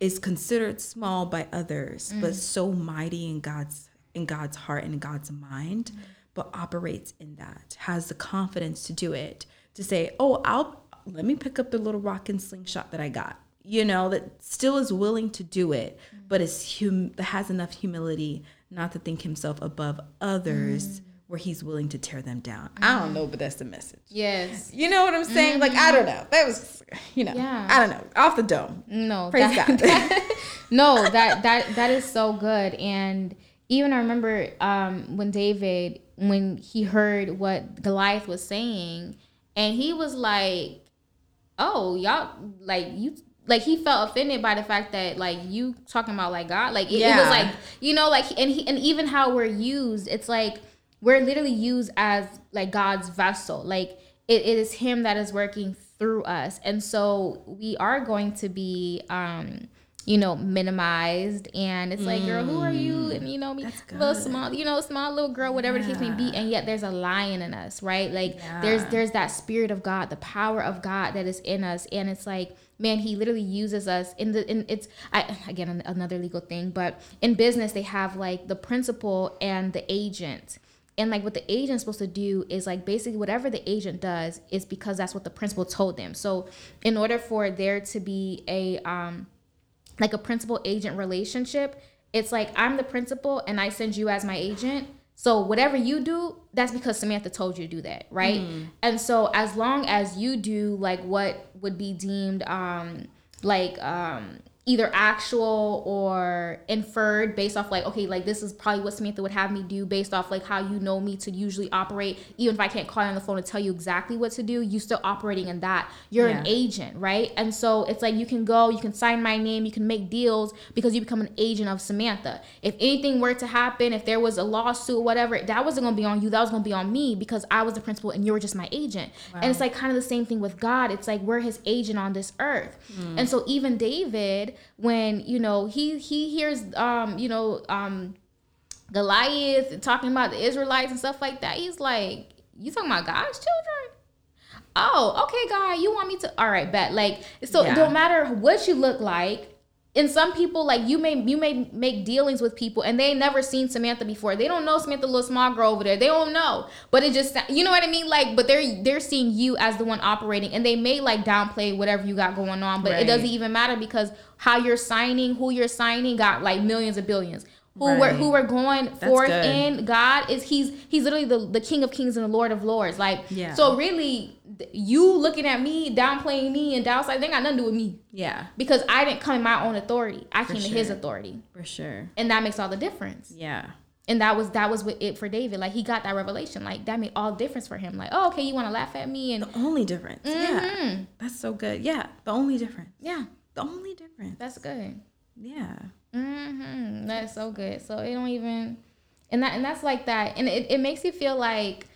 is considered small by others, but mm. so mighty in God's in God's heart and God's mind, mm. but operates in that, has the confidence to do it, to say, "Oh, I'll let me pick up the little rock and slingshot that I got." You know, that still is willing to do it, mm. but is hum that has enough humility not to think himself above others, where he's willing to tear them down. I don't know, but that's the message. Yes. You know what I'm saying? Like I don't know. That was, you know, Yeah. I don't know. Off the dome. No. Praise that- God. that- no, that that that is so good. And even I remember um, when David, when he heard what Goliath was saying, and he was like, "Oh, y'all like you." Like he felt offended by the fact that like you talking about like God, like it, it was like you know like and he and even how we're used, it's like we're literally used as like God's vessel. Like it, it is Him that is working through us, and so we are going to be, um, you know, minimized. And it's like, girl, who are you? And you know, me, little small, you know, small little girl, whatever the case may be. And yet, there's a lion in us, right? Like there's there's that spirit of God, the power of God that is in us, and it's like man he literally uses us in the in it's i again another legal thing but in business they have like the principal and the agent and like what the agent's supposed to do is like basically whatever the agent does is because that's what the principal told them. So in order for there to be a um like a principal agent relationship it's like i'm the principal and i send you as my agent. So whatever you do that's because samantha told you to do that right? And so as long as you do like what would be deemed um like um either actual or inferred based off like okay like this is probably what samantha would have me do based off like how you know me to usually operate. Even if i can't call you on the phone and tell you exactly what to do you still operating in that. You're an agent right? And so it's like you can go you can sign my name you can make deals because you become an agent of samantha. If anything were to happen if there was a lawsuit whatever that wasn't going to be on you that was going to be on me because i was the principal and you were just my agent. And it's like kind of the same thing with god. It's like we're his agent on this earth. Hmm. And so even david when you know he he hears um you know um goliath and talking about the israelites and stuff like that he's like you talking about god's children oh okay god you want me to all right bet like so it Yeah. don't matter what you look like and some people like you may you may make dealings with people and they ain't never seen Samantha before. They don't know Samantha, little small girl over there. They don't know, but it just you know what I mean. Like, but they're they're seeing you as the one operating, and they may like downplay whatever you got going on, but it doesn't even matter because how you're signing, who you're signing, got like millions of billions. Who we're who we're going forth good. in God is he's he's literally the, the King of Kings and the Lord of Lords. Like Yeah. so really you looking at me, downplaying me and downside, they got nothing to do with me. Yeah, Because I didn't come in my own authority. I came in his authority. for sure. And that makes all the difference. Yeah. And that was that was what it for David. Like he got that revelation. Like that made all difference for him. Like, oh, okay, you want to laugh at me and The only difference. Yeah. That's so good. Yeah. The only difference. yeah, The only difference. that's good. yeah. hmm That's so good. So it don't even, and that and that's like that, and it, it makes you feel like,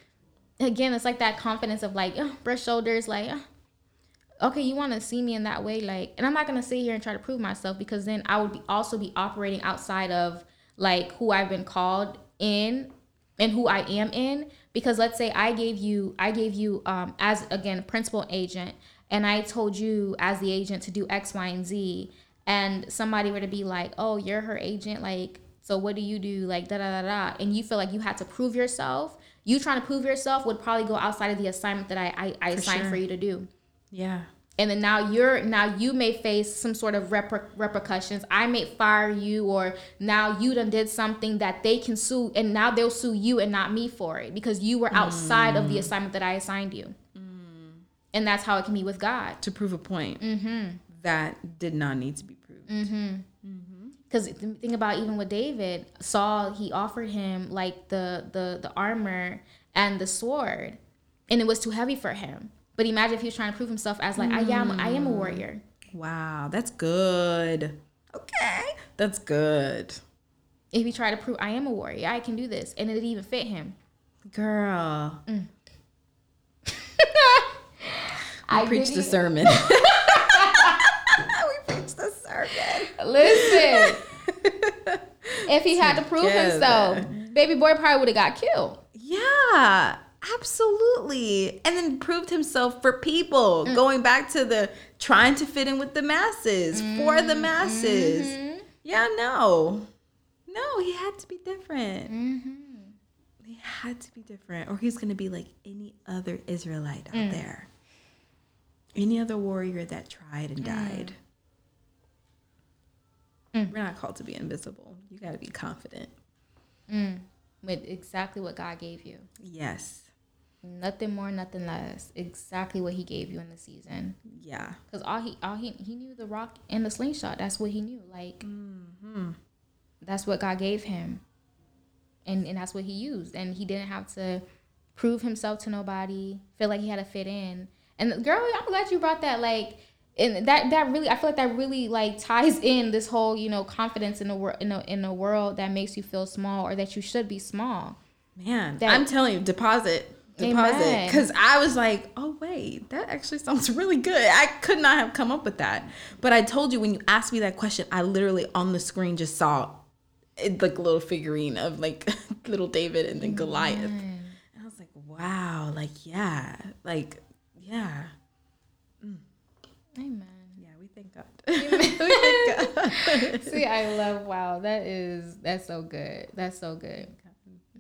again, it's like that confidence of like oh, brush shoulders, like, oh, okay, you want to see me in that way, like, and I'm not gonna sit here and try to prove myself because then I would be also be operating outside of like who I've been called in and who I am in. Because let's say I gave you, I gave you um, as again principal agent, and I told you as the agent to do X, Y, and Z, and somebody were to be like, "Oh, you're her agent," like, so what do you do, like da da da da, and you feel like you had to prove yourself. You trying to prove yourself would probably go outside of the assignment that I I, I assigned sure. for you to do. Yeah. and then now you're now you may face some sort of reper- repercussions. I may fire you or now you done did something that they can sue and now they'll sue you and not me for it because you were outside of the mm. assignment that i assigned you. Mm. And that's how it can be with god. To prove a point mm-hmm. that did not need to be proved. Mm-hmm. Because the thing about even with david saul he offered him like the the the armor and the sword and it was too heavy for him but imagine if he was trying to prove himself as like i am i am a warrior Wow. That's good. Okay. That's good. if he tried to prove I am a warrior, I can do this, and it didn't even fit him. Girl. Mm. I Preach the sermon. we preach the sermon. Listen, if he had to prove Together. himself, baby boy probably would have got killed. Yeah, absolutely. And then proved himself for people, mm. going back to the trying to fit in with the masses, for the mm-hmm. masses. Yeah, no. No, he had to be different. Mm-hmm. He had to be different, or he's going to be like any other Israelite out mm. there. Any other warrior that tried and died. Mm. Mm. We're not called to be invisible. You got to be confident. Mm. With exactly what God gave you, Yes. nothing more, nothing less. Exactly what He gave you in the season. Yeah. Because all he, all he, he knew the rock and the slingshot. That's what he knew. Like, mm-hmm. that's what God gave him, and and that's what he used. And he didn't have to prove himself to nobody. Feel like he had to fit in. And girl, I'm glad you brought that. Like, and that that really, I feel like that really like ties in this whole you know confidence in the world in a in a world that makes you feel small or that you should be small. Man, That- I'm telling you, deposit, deposit. Because I was like, oh wait, that actually sounds really good. I could not have come up with that. But I told you when you asked me that question, I literally on the screen just saw it, like a little figurine of like little David and then Goliath, and I was like, wow, like yeah, like yeah, Amen. yeah. We thank God. we thank God. See, I love wow. That is that's so good. That's so good.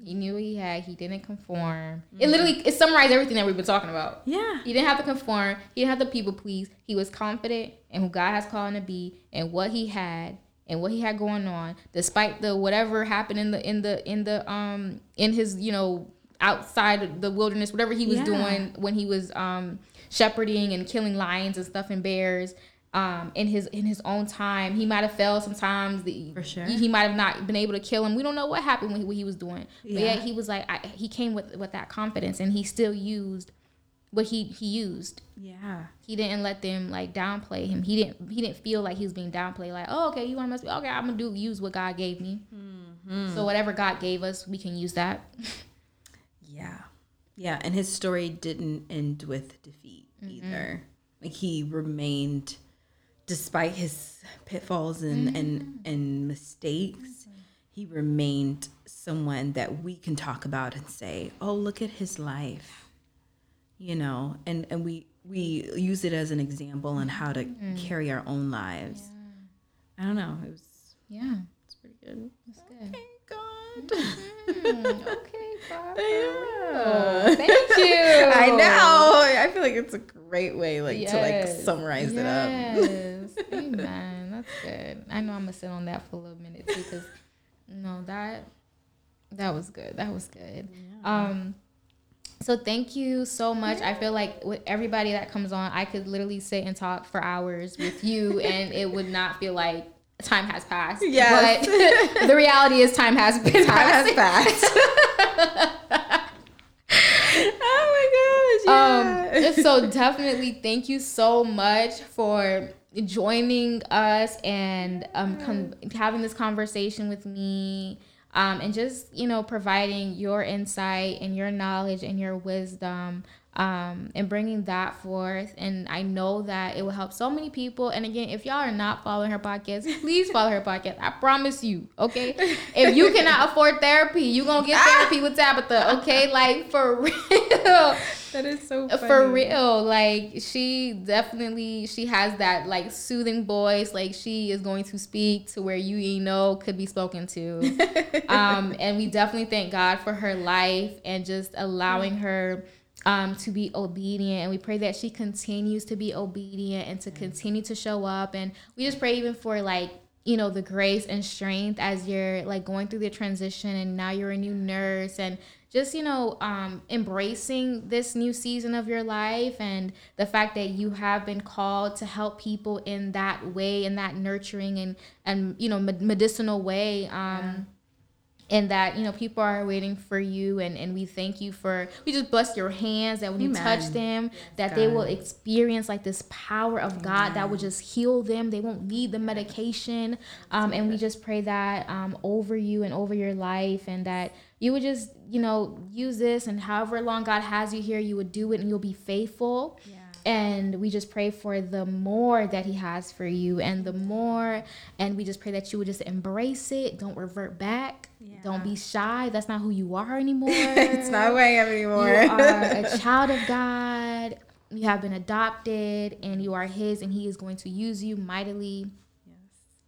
He knew he had. He didn't conform. It literally it summarized everything that we've been talking about. Yeah. He didn't have to conform. He didn't have to people please. He was confident in who God has called him to be and what he had and what he had going on, despite the whatever happened in the in the in the um in his you know outside the wilderness, whatever he was Yeah. doing when he was um shepherding and killing lions and stuff and bears. Um, in his in his own time, he might have failed sometimes. The, For sure. he, he might have not been able to kill him. We don't know what happened when he, what he was doing. But Yeah. yeah, he was like I, he came with with that confidence, and he still used what he he used. Yeah. He didn't let them like downplay him. He didn't he didn't feel like he was being downplayed. Like, oh, okay, you want to mess with me? Okay, I'm gonna do use what God gave me. So whatever God gave us, we can use that. Yeah. Yeah. And his story didn't end with defeat either. Like he remained, despite his pitfalls and, and, mm-hmm. and mistakes, mm-hmm. he remained someone that we can talk about and say, oh, look at his life. You know, and, and we, we use it as an example on how to mm-hmm. carry our own lives. I don't know. It was, Yeah, it's pretty good. that's good. God. okay, God. Yeah. Thank you. I know. I feel like it's a great way, like to like Yes. summarize it up. Yes. Amen. That's good. I know I'm gonna sit on that for a little minute too, because no, that that was good. That was good. Um. So thank you so much. I feel like with everybody that comes on, I could literally sit and talk for hours with you, and it would not feel like time has passed. Yes. But the reality is time has been Time passed. has passed. oh my gosh. Yeah. Um, so definitely thank you so much for joining us and um, con- having this conversation with me um, and just you know providing your insight and your knowledge and your wisdom um, and bringing that forth. And I know that it will help so many people. And again, if y'all are not following her podcast, please follow her podcast. I promise you, okay? If you cannot afford therapy, you're gonna get therapy with Tabitha, okay? Like for real. that is so funny. For real, like she definitely she has that like soothing voice. Like she is going to speak to where you you know could be spoken to. um, and we definitely thank God for her life and just allowing her um, to be obedient. And we pray that she continues to be obedient and to continue to show up. And we just pray even for like, you know, the grace and strength as you're like going through the transition and now you're a new nurse and just, you know, um, embracing this new season of your life and the fact that you have been called to help people in that way, in that nurturing and, and, you know, medicinal way. Um, yeah and that you know people are waiting for you and and we thank you for we just bless your hands that when Amen. you touch them that God. they will experience like this power of God that will just heal them. They won't need the medication. Um, and we just pray that um, over you and over your life and that you would just you know use this and however long God has you here you would do it and you'll be faithful. Yeah and we just pray for the more that he has for you and the more and we just pray that you would just embrace it. Don't revert back. Yeah. don't be shy. That's not who you are anymore. It's not who i am anymore. you are a child of god. You have been adopted and you are his and he is going to use you mightily. Yes.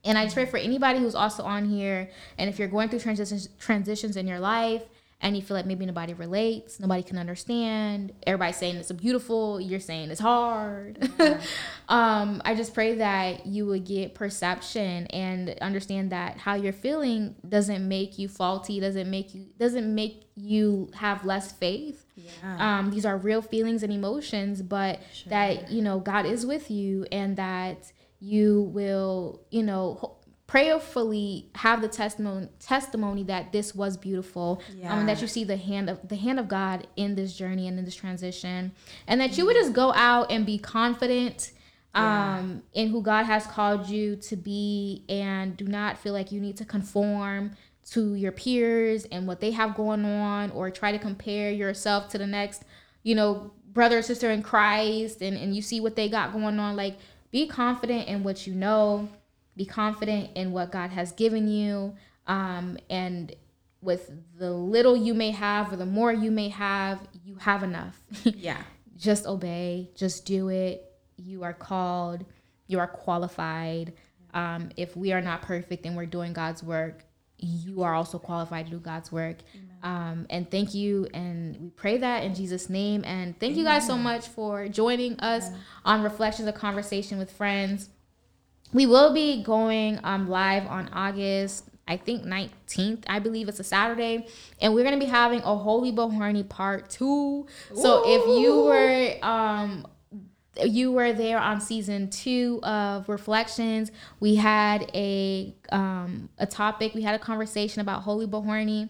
and I just pray for anybody who's also on here, and if you're going through transitions transitions in your life, and you feel like maybe nobody relates, nobody can understand. Everybody's saying it's beautiful, you're saying it's hard. Yeah. um, I just pray that you would get perception and understand that how you're feeling doesn't make you faulty, doesn't make you doesn't make you have less faith. Yeah. Um, these are real feelings and emotions, but sure. that you know God is with you and that you will, you know, prayerfully have the testimony testimony that this was beautiful yeah. um, and that you see the hand of the hand of god in this journey and in this transition and that you would just go out and be confident um, yeah. in who god has called you to be and do not feel like you need to conform to your peers and what they have going on or try to compare yourself to the next you know brother or sister in christ and, and you see what they got going on like be confident in what you know be confident in what God has given you. Um, and with the little you may have or the more you may have, you have enough. yeah. just obey, just do it. You are called, you are qualified. Um, if we are not perfect and we're doing God's work, you are also qualified to do God's work. Um, and thank you. And we pray that in Jesus' name. And thank Amen. you guys so much for joining us on Reflectionz of Conversation with Friendz we will be going um, live on August, I think 19th. I believe it's a Saturday, and we're gonna be having a Holy But Horny part two. So Ooh. if you were um you were there on season two of reflections we had a um a topic we had a conversation about holy but horny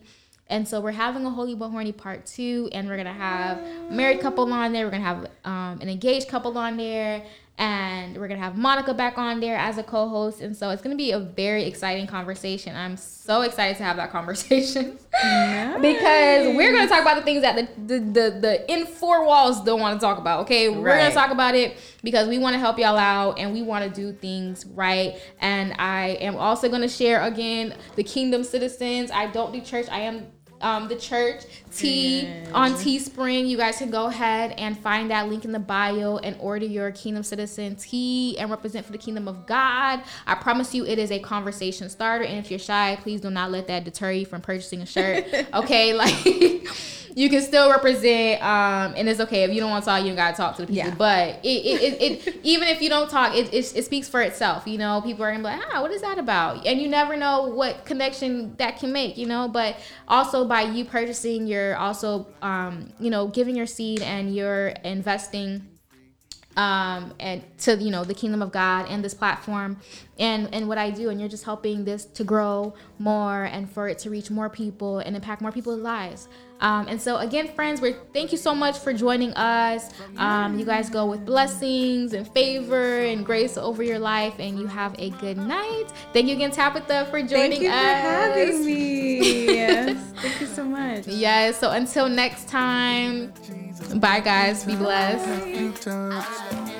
and so we're having a holy but horny part two and we're gonna have married couple on there we're gonna have um, an engaged couple on there and we're gonna have Monica back on there as a co-host, and so it's gonna be a very exciting conversation. I'm so excited to have that conversation nice. because we're gonna talk about the things that the the the, the in four walls don't want to talk about. Okay, we're gonna talk about it because we want to help y'all out and we want to do things right. And I am also gonna share again the Kingdom Citizens. I don't do church. I am um, the church tee on Teespring. You guys can go ahead and find that link in the bio and order your Kingdom Citizen tee and represent for the kingdom of God. I promise you, it is a conversation starter. And if you're shy, please do not let that deter you from purchasing a shirt. okay, like you can still represent, um, and it's okay if you don't want to talk. You gotta talk to the people. Yeah. But it, it, it, it, even if you don't talk, it, it, it speaks for itself. You know, people are gonna be like, ah, what is that about? And you never know what connection that can make. You know, but also by you purchasing, you're also, um, you know, giving your seed and you're investing um, and to you know the kingdom of God and this platform and and what I do and you're just helping this to grow more and for it to reach more people and impact more people's lives. Um, and so again, friends, we thank you so much for joining us. Um, you guys go with blessings and favor and grace over your life, and you have a good night. Thank you again, Tabitha, for joining Thank you us. for having me. yes. Thank you so much. Yes. So until next time, bye, guys. Be blessed. few times.